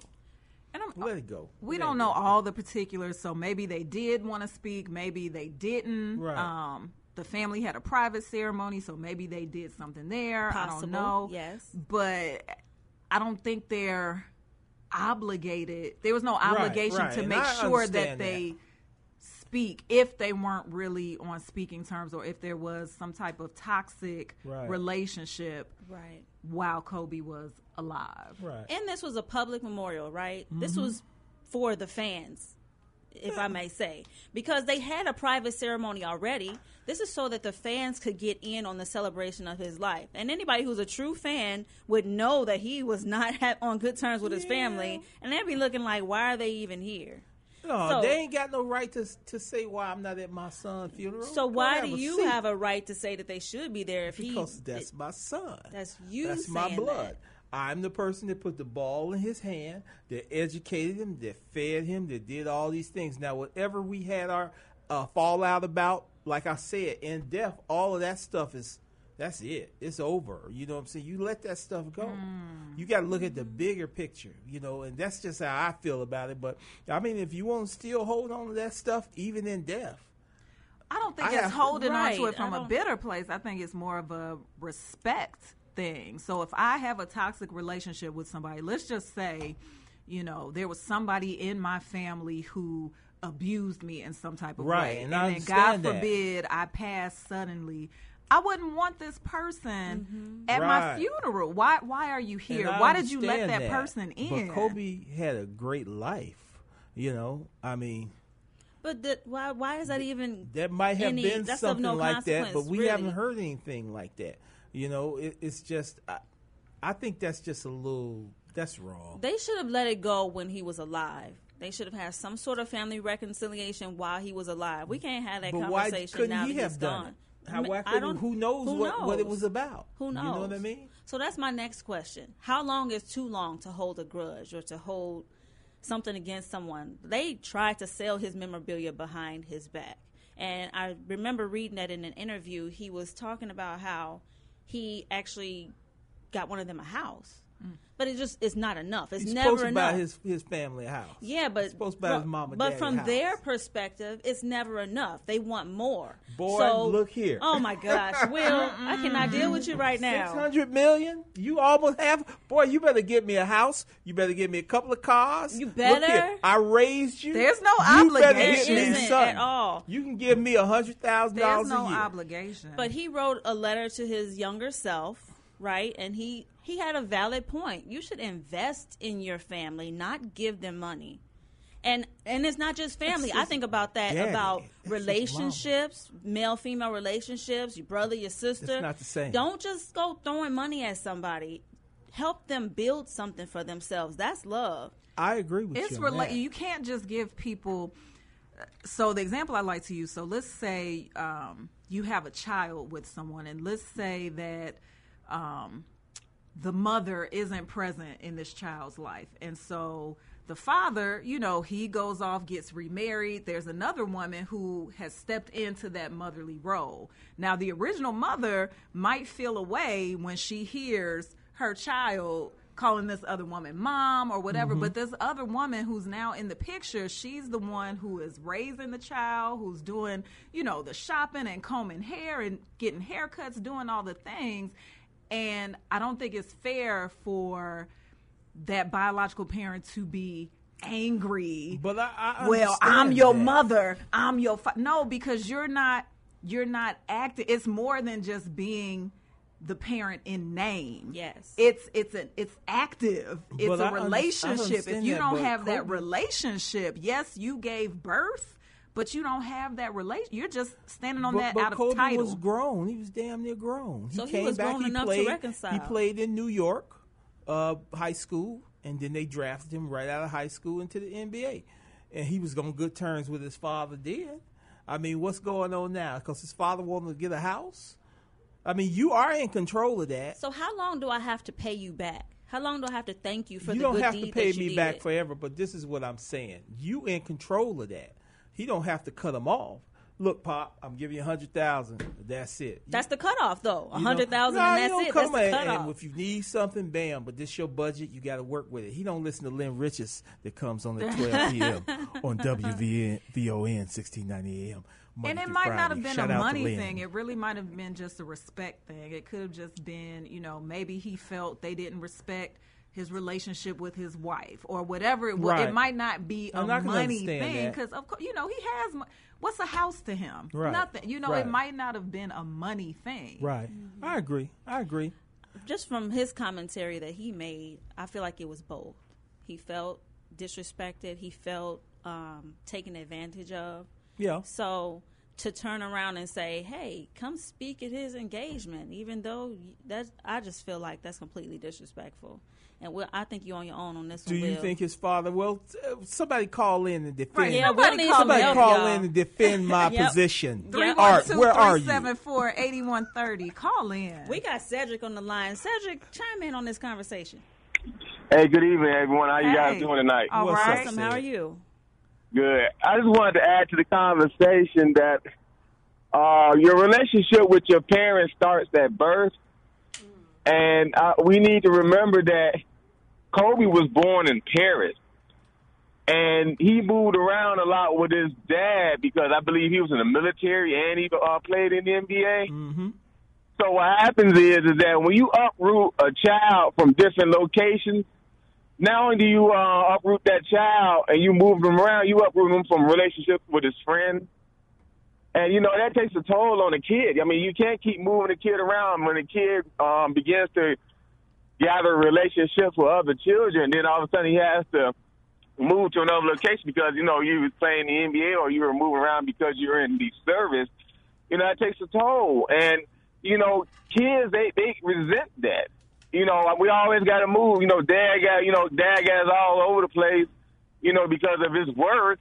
And I'm, Let it go. we Let don't it know go. all the particulars, so maybe they did want to speak, maybe they didn't. Right. Um, the family had a private ceremony, so maybe they did something there. I Possible, don't know. yes. but I don't think they're obligated. There was no obligation right, to and make I sure that understand they speak if they weren't really on speaking terms or if there was some type of toxic Right. relationship Right. while Kobe was alive. Right. And this was a public memorial, right? This Mhm. was for the fans, if I may say, because they had a private ceremony already. This is so that the fans could get in on the celebration of his life. And anybody who's a true fan would know that he was not *laughs* ha- on good terms with his family, and they'd be looking like, why are they even here? No, So- they ain't got no right to to say why I'm not at my son's funeral. So why do you seat. have a right to say that they should be there if he? Because that's my son. That's you. That's my blood. that. I'm the person that put the ball in his hand, that educated him, that fed him, that did all these things. Now, whatever we had our uh, fallout about, like I said, in death, all of that stuff is that's it. It's over. You know what I'm saying? You let that stuff go. Mm. You got to look at the bigger picture, you know, and that's just how I feel about it. But I mean, if you want to still hold on to that stuff, even in death, I don't think I it's have- holding on to it from a bitter place. I think it's more of a respect thing. So if I have a toxic relationship with somebody, let's just say, you know, there was somebody in my family who abused me in some type of Right, way. and I then God understand that. forbid I pass suddenly. I wouldn't want this person at my Mm-hmm. Right. funeral. Why why are you here? Why did you let understand that, person in? But Kobe had a great life. You know, I mean, But the, why? Why is that even? That might have any- been something no like that, but we really. haven't heard anything like that. You know, it, it's just, I, I think that's just a little, that's wrong. They should have let it go when he was alive. They should have had some sort of family reconciliation while he was alive. We can't have that But why conversation couldn't now he that have he's done gone. it? How, why I don't- who knows who what, what it was about? Who knows? You know what I mean? So that's my next question. How long is too long to hold a grudge or to hold something against someone? They tried to sell his memorabilia behind his back. And I remember reading that in an interview. He was talking about how he actually got one of them a house. Mm. But it just is not enough. It's He's never supposed to enough. buy his, his family house. Yeah, but He's supposed to buy from, his mom and but daddy from house. their perspective, it's never enough. They want more. Boy, So- look here. Oh my gosh, *laughs* Will, I cannot deal with you right now. Six hundred million? You almost have. Boy, you better get me a house. You better get me a couple of cars. You better. I raised you. There's no you Better obligation. get me something. at all. You can give me a hundred thousand There's dollars no a year. There's no obligation. But he wrote a letter to his younger self, right? And he he had a valid point. You should invest in your family, not give them money. And and it's not just family. That's I think about that daddy. about That's relationships, male female relationships, your brother, your sister. It's not the same. Don't just go throwing money at somebody. Help them build something for themselves. That's love. I agree with it's you. on rela- that. you can't just give people so the example i like to use so let's say um, you have a child with someone and let's say that um, the mother isn't present in this child's life. And so the father you know he goes off gets remarried. There's another woman who has stepped into that motherly role. Now the original mother might feel a way when she hears her child calling this other woman mom or whatever Mm-hmm. but this other woman who's now in the picture she's the one who is raising the child who's doing you know the shopping and combing hair and getting haircuts doing all the things and i don't think it's fair for that biological parent to be angry. But I, I well i'm your that. mother. I'm your fa-. no because you're not you're not acting it's more than just being the parent in name. Yes. It's it's an it's active. It's But a I under- I relationship. If you that, don't but have that relationship yes you gave birth but you don't have that relation you're just standing on but, that but out of Kobe title was grown. He was damn near grown. He So he came was back. grown he enough to played, reconcile. He played in New York, uh, high school, and then they drafted him right out of high school into the NBA. And he was on good terms with his father. Then, I mean, what's going on now? Because his father wanted to get a house. I mean, you are in control of that. So how long do I have to pay you back? How long do I have to thank you for you the good deed You don't have to pay me did? back forever, but this is what I'm saying. You in control of that. He don't have to cut them off. Look, Pop, I'm giving you a hundred thousand. That's it. That's the cutoff, though. A hundred thousand, Nah, and you that's don't it. come That's the cutoff. And if you need something, bam. But this your budget. You got to work with it. He don't listen to Lynn Riches that comes on at *laughs* 12 p.m. on WVN VON 1690 AM. Monday and it through might not have been Shout a money thing. It really might have been just a respect thing. It could have just been, you know, maybe he felt they didn't respect his relationship with his wife or whatever it was. Right. It might not be a I'm not money thing because, of course, you know, he has. mo- What's a house to him? Right. Nothing. You know, Right. it might not have been a money thing. Right. I agree. I agree. Just from his commentary that he made, I feel like it was both. He felt disrespected. He felt um, taken advantage of. Yeah. So to turn around and say, "Hey, come speak at his engagement," even though that I just feel like that's completely disrespectful. And Will, I think you're on your own on this Do one. Do you Will. think his father? Well, t- uh, somebody call in and defend. Right, yeah, we'll need somebody help, call y'all. in and defend my *laughs* Yep. position. Yep. Art, where are you? 312 8130. Call in. We got Cedric on the line. Cedric, chime in on this conversation. Hey, good evening, everyone. How you guys doing tonight? All right. Awesome. How are you? Good. I just wanted to add to the conversation that uh, your relationship with your parents starts at birth, and uh, we need to remember that Kobe was born in Paris, and he moved around a lot with his dad because I believe he was in the military and he uh, played in the NBA. Mm-hmm. So what happens is is that when you uproot a child from different locations, not only do you uh, uproot that child and you move them around, you uproot them from relationships with his friends. And you know that takes a toll on the kid. I mean, you can't keep moving the kid around when the kid um, begins to gather relationships with other children. Then all of a sudden he has to move to another location because you know you was playing the NBA or you were moving around because you're in the service, you know that takes a toll. And you know, kids they they resent that. You know, we always got to move. You know, dad got you know dad got all over the place. You know, because of his work,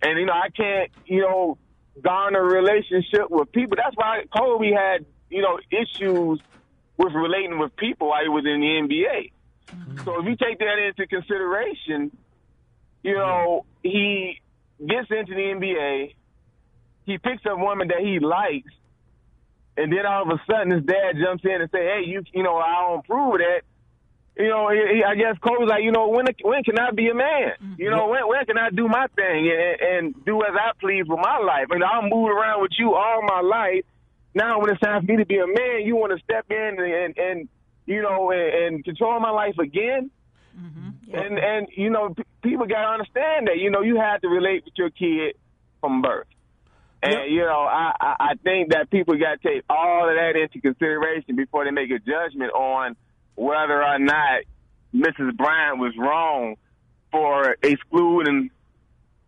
and you know I can't you know garner relationship with people. That's why Kobe had you know issues with relating with people while he was in the NBA. Mm-hmm. So if you take that into consideration, you know, he gets into the NBA, he picks a woman that he likes, and then all of a sudden his dad jumps in and say, "Hey, you, you know, I don't approve of that." You know, he, I guess Kobe's like, you know, when when can I be a man? Mm-hmm. You know, when when can I do my thing and, and do as I please with my life? And I'm moving around with you all my life. Now, when it's time for me to be a man, you want to step in and, and, and you know, and, and control my life again. Mm-hmm. And and you know, p- people got to understand that. You know, you have to relate with your kid from birth. And you know, I, I I think that people got to take all of that into consideration before they make a judgment on whether or not Mrs. Bryant was wrong for excluding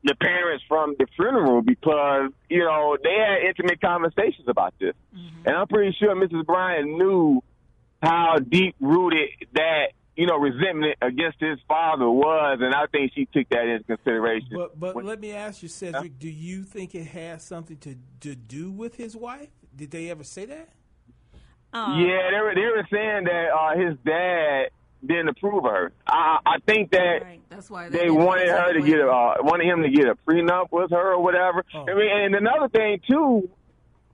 the parents from the funeral because you know they had intimate conversations about this, and I'm pretty sure Mrs. Bryant knew how deep rooted that you know resentment against his father was, and I think she took that into consideration. But but let me ask you, Cedric, do you think it has something to to do with his wife? Did they ever say that? Yeah, they were they were saying that uh, his dad didn't approve of her. I I think that That's why they wanted her to get a uh, wanted him to get a prenup with her or whatever. I mean, and another thing too,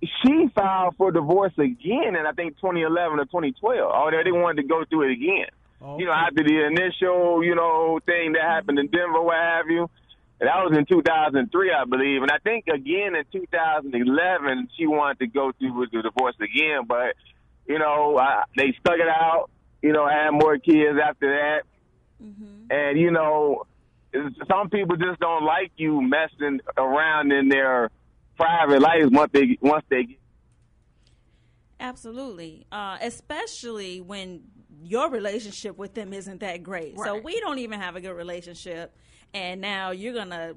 she filed for divorce again in I think 2011 or 2012. Oh, they wanted to go through it again. You know, after the initial you know thing that happened in Denver, what have you. And that was in 2003, I believe, and I think again in 2011 she wanted to go through with the divorce again, but you know I, they stuck it out. You know, had more kids after that. And you know, some people just don't like you messing around in their private lives once they once they get Absolutely. Uh, especially when your relationship with them isn't that great. So we don't even have a good relationship. And now you're going to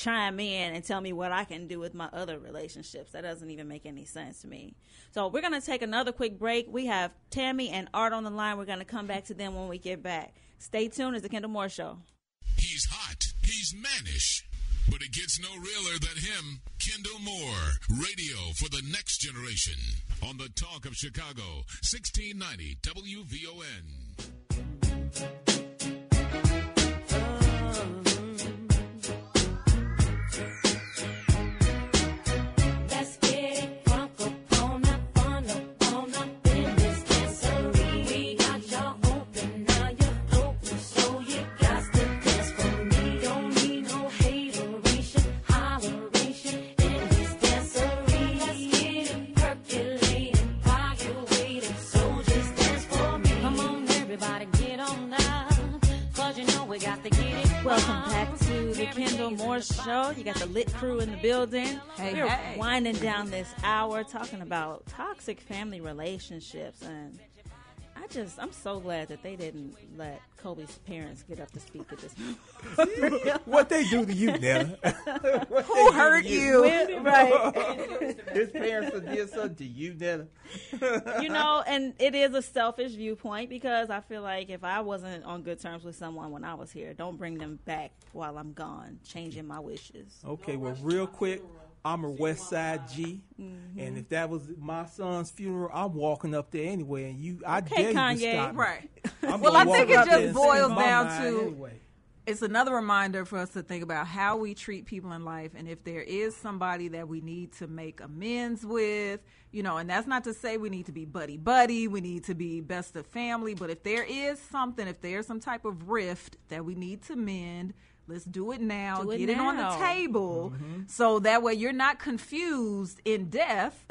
chime in and tell me what I can do with my other relationships. That doesn't even make any sense to me. So we're going to take another quick break. We have Tammy and Art on the line. We're going to come back to them when we get back. Stay tuned. It's the Kendall Moore Show. He's hot. He's mannish. But it gets no realer than him. Kendall Moore, radio for the next generation. On the Talk of Chicago, 1690 WVON. Moore Show. You got the lit crew in the building. Hey, We're hey. winding down this hour talking about toxic family relationships, and just I'm so glad that they didn't let Kobe's parents get up to speak at this. *laughs* what they do to you, Nella? *laughs* Who they hurt you? Well, *laughs* right. His parents did something to you, Nella. you know, and it is a selfish viewpoint because I feel like if I wasn't on good terms with someone when I was here, don't bring them back while I'm gone, changing my wishes. Okay, well, real quick, I'm a West Side G, Mm-hmm. and if that was my son's funeral, I'm walking up there anyway, and you, I Okay, dare you to stop me. Right. I'm *laughs* well, gonna I walk think it just boils down to anyway. it's another reminder for us to think about how we treat people in life and if there is somebody that we need to make amends with, you know, and that's not to say we need to be buddy buddy, we need to be best of family, but if there is something, if there's some type of rift that we need to mend, let's do it now. Do it Get it on the table Mm-hmm. so that way you're not confused in death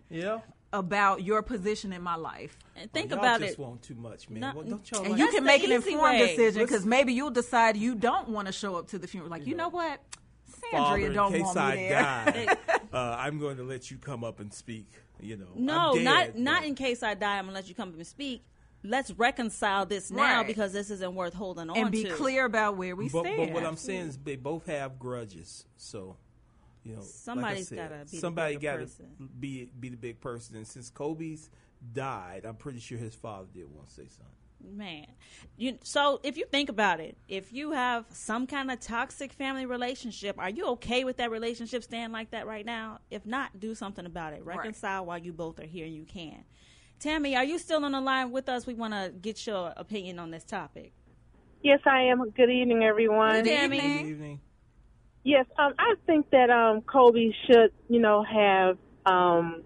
*laughs* Yeah. about your position in my life. And think Y'all about just it. want too much, man. No, Well, don't y'all and like- you can make an informed way. decision because maybe you'll decide you don't want to show up to the funeral. Like, you know what? Father, Sandria don't case want me I there. die, *laughs* uh, I'm going to let you come up and speak. You know, No, I'm not dead, not in case I die. I'm gonna let you come up and speak. Let's reconcile this now Right. because this isn't worth holding on to and be to. clear about where we but, stand. but what I'm saying is they both have grudges, so you know Somebody's like gotta be somebody bigger gotta be be the big person. And since Kobe's died, I'm pretty sure his father did want to say something. Man, you so if you think about it, if you have some kind of toxic family relationship, are you okay with that relationship staying like that right now? If not, do something about it. Right. Reconcile while you both are here and you can. Tammy, are you still on the line with us? We want to get your opinion on this topic. Yes, I am. Good evening, everyone. Good Tammy. Good evening. Yes, um, I think that um, Kobe should, you know, have um,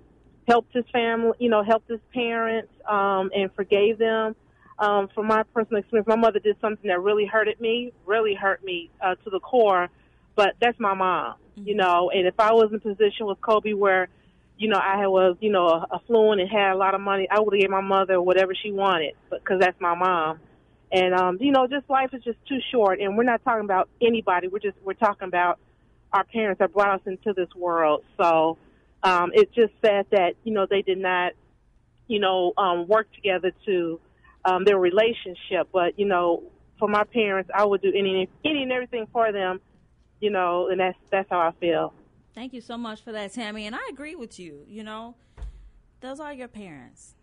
helped his family, you know, helped his parents, um, and forgave them. Um, from my personal experience, my mother did something that really hurted me, really hurt me uh, to the core. But that's my mom, you know. And if I was in a position with Kobe where, you know, I was, you know, affluent and had a lot of money, I would have gave my mother whatever she wanted, because that's my mom. And um, you know, just life is just too short, and we're not talking about anybody. We're just we're talking about our parents that brought us into this world. So um, it's just sad that you know they did not, you know, um, work together to um, their relationship. But you know, for my parents, I would do any any and everything for them. You know, and that's that's how I feel. Thank you so much for that, Tammy. And I agree with you. You know, those are your parents.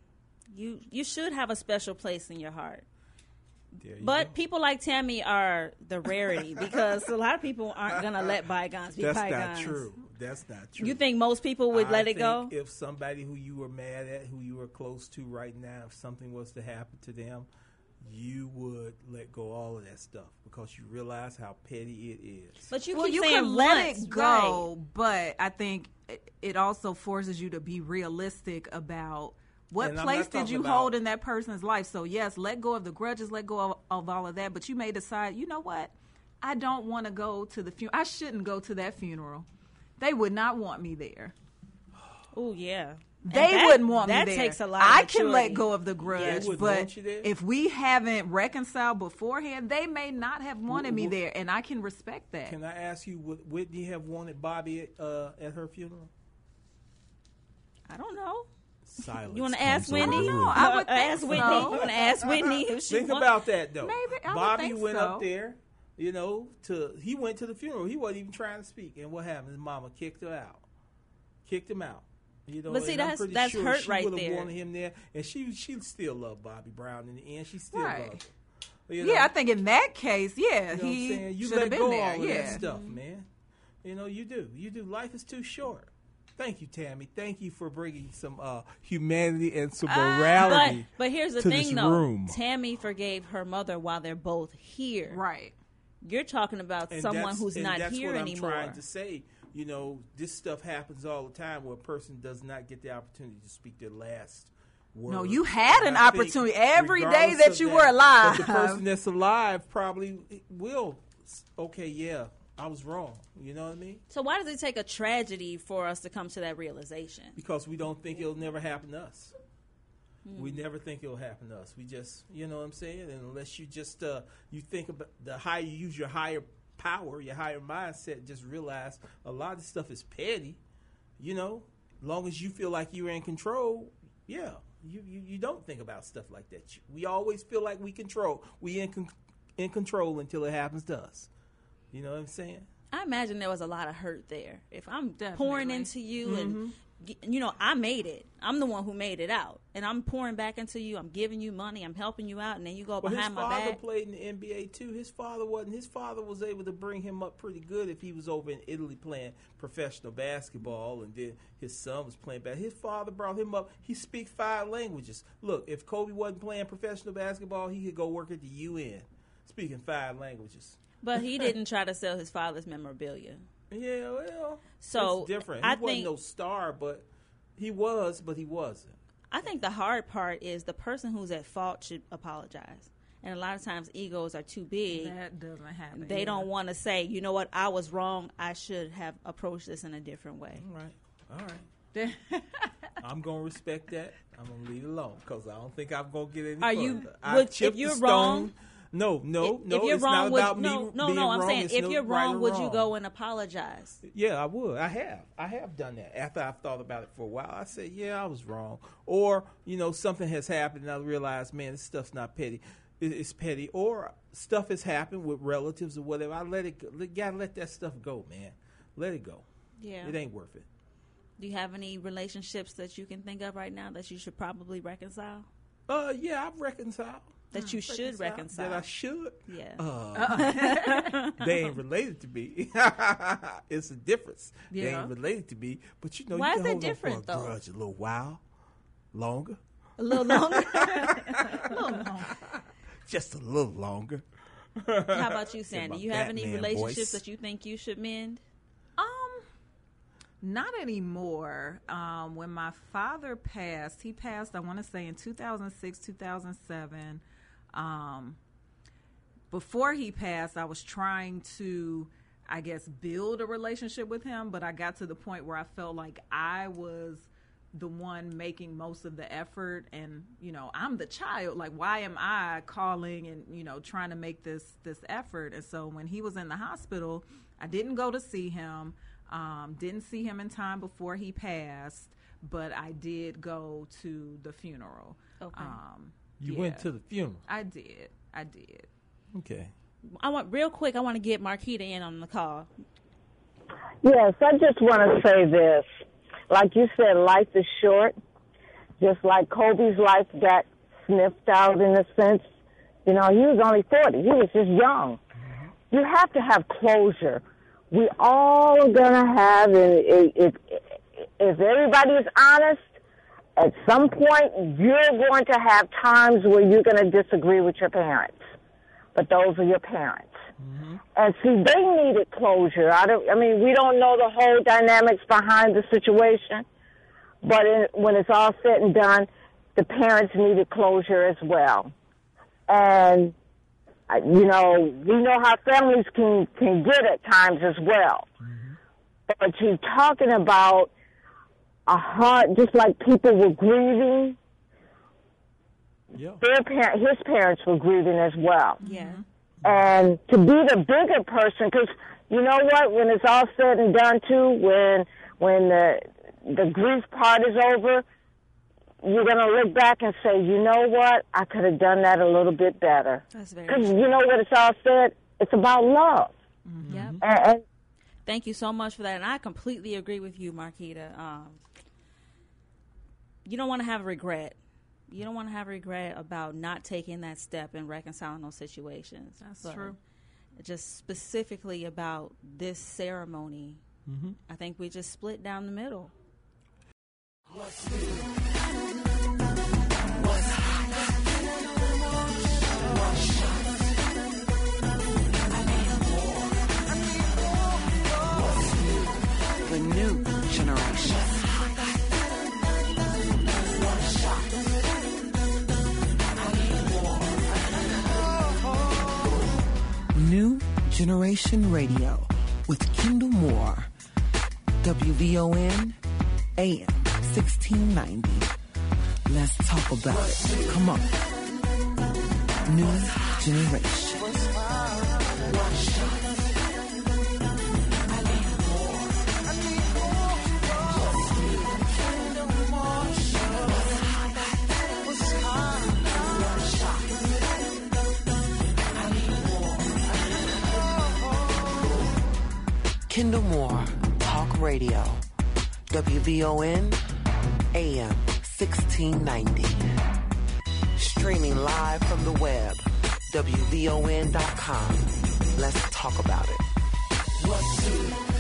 You you should have a special place in your heart. But people like Tammy are the rarity *laughs* because a lot of people aren't gonna let bygones be That's bygones. not true. That's not true. You think most people would I let it go? If somebody who you were mad at, who you were close to right now, if something was to happen to them, you would let go all of that stuff because you realize how petty it is. But you well, keep you saying can let once, it go, but I think it- it also forces you to be realistic about what And place did you about- hold in that person's life. So yes, let go of the grudges, let go of, of all of that. But you may decide, you know what? I don't want to go to the funeral. I shouldn't go to that funeral. They would not want me there. Oh yeah. And They that- wouldn't want that me there. takes a lot. Of I can let go of the grudge, wouldn't but want you there? if we haven't reconciled beforehand, they may not have wanted me there, and I can respect that. Can I ask you, would Whitney have wanted Bobby at, uh, at her funeral? I don't know. Silence. You want to ask Whitney? comes No, you. I would ask Whitney. You want to ask Whitney if she Think want- about that though. Maybe, I would Bobby think went so. up there, you know, to he went to the funeral. He wasn't even trying to speak, and what happened? His mama kicked her out, kicked him out. You know, But see, that's- that's sure hurt right there. wanted him there, and she she still loved Bobby Brown in the end. She still Right. loved him. You yeah. I think in that case, yeah, You know he saying? You should have let been go there. all of that stuff, man. You know, you do. You do. Life is too short. Thank you, Tammy. Thank you for bringing some uh, humanity and some Ah, But morality. but here's the thing though. room. Tammy forgave her mother while they're both here. Right. You're talking about And someone who's and not that's here what I'm anymore. trying to say. You know, this stuff happens all the time where a person does not get the opportunity to speak their last word. No, you had And an I opportunity every day that of you were But alive. the person that's alive probably will. Okay, yeah, I was wrong. You know what I mean? So why does it take a tragedy for us to come to that realization? Because we don't think it'll never happen to us. Hmm. We never think it'll happen to us. We just, you know what I'm saying? And unless you just, uh, you think about the higher you use your higher power, your higher mindset, just realize a lot of this stuff is petty. You know, long as you feel like you're in control, yeah, you, you, you don't think about stuff like that. We always feel like we control. We in con- in control until it happens to us. You know what I'm saying? I imagine there was a lot of hurt there. If I'm pouring into you Mm-hmm. and g- you know, I made it. I'm the one who made it out. And I'm pouring back into you. I'm giving you money. I'm helping you out and then you go Well, his behind my father back. played in the NBA too. His father wasn't. His father was able to bring him up pretty good if he was over in Italy playing professional basketball, and then his son was playing back. His father brought him up. He speaks five languages. Look, if Kobe wasn't playing professional basketball, he could go work at the UN, speaking five languages. But he *laughs* didn't try to sell his father's memorabilia. Yeah, well, So, it's different. He I wasn't think- no star, but he was, but he wasn't. I think the hard part is the person who's at fault should apologize. And a lot of times egos are too big. That doesn't happen. They yeah. don't want to say, you know what, I was wrong. I should have approached this in a different way. All right. All right. *laughs* I'm gonna respect that. I'm gonna leave it alone because I don't think I'm gonna get any Are further. you- I would- if chipped the you're stone. wrong- No, no, If- no. if you're it's wrong, not would, about me no, no, being no. I'm wrong. saying It's if no you're right or wrong, would you go and apologize? Yeah, I would. I have. I have done that. After I've thought about it for a while, I said, "Yeah, I was wrong." Or you know, something has happened, and I realize, man, this stuff's not petty. It's petty. Or stuff has happened with relatives or whatever. I let it. Go. Gotta let that stuff go, man. Let it go. Yeah. It ain't worth it. Do you have any relationships that you can think of right now that you should probably reconcile? Uh, yeah, I've reconciled that mm, you should reconcile. That I should. Yeah. Uh, they ain't related to me. *laughs* it's a difference. Yeah. They ain't related to me. But you know, why you is that different though? A little while, longer. A little longer. *laughs* a little longer. Just a little longer. How about you, *laughs* Sandy? You have any relationships voice? that you think you should mend? Um, not anymore. Um, when my father passed, he passed, I want to say in 2006, 2007. Um, before he passed, I was trying to, I guess, build a relationship with him, but I got to the point where I felt like I was the one making most of the effort and you know i'm the child. Like why am i calling and you know trying to make this this effort? And so when he was in the hospital i didn't go to see him. Um, didn't see him in time before he passed but i did go to the funeral. Okay. um, You yeah. went to the funeral. i did i did Okay. I want real quick. I want to get Marquita in on the call. Yes, I just want to say this. Like you said, life is short. Just like Kobe's life got sniffed out in a sense. You know, he was only 40. He was just young. Mm-hmm. You have to have closure. We all are going to have, and if, if, if everybody is honest, at some point you're going to have times where you're going to disagree with your parents. But those are your parents. And see, they needed closure. I don't. I mean, we don't know the whole dynamics behind the situation, but in, when it's all said and done, the parents needed closure as well. And uh, you know, we know how families can can get at times as well. But you're talking about a heart, just like people were grieving. Yeah. Their par- his parents were grieving as well Yeah. and to be the bigger person because you know what when it's all said and done too when when the the grief part is over you're going to look back and say you know what i could have done that a little bit better That's very because you know what it's all said it's about love Yep. and, and Thank you so much for that, and I completely agree with you, Marquita. Um, you don't want to have regret. You don't want to have regret about not taking that step and reconciling those situations. That's But true. Just specifically about this ceremony, Mhm. I think we just split down the middle. The new generation. New Generation Radio with Kendall Moore. WVON AM 1690. Let's talk about it. Come on. New Generation. Kendall Moore, Talk Radio. WVON AM 1690. Streaming live from the web. WVON.com. Let's talk about it.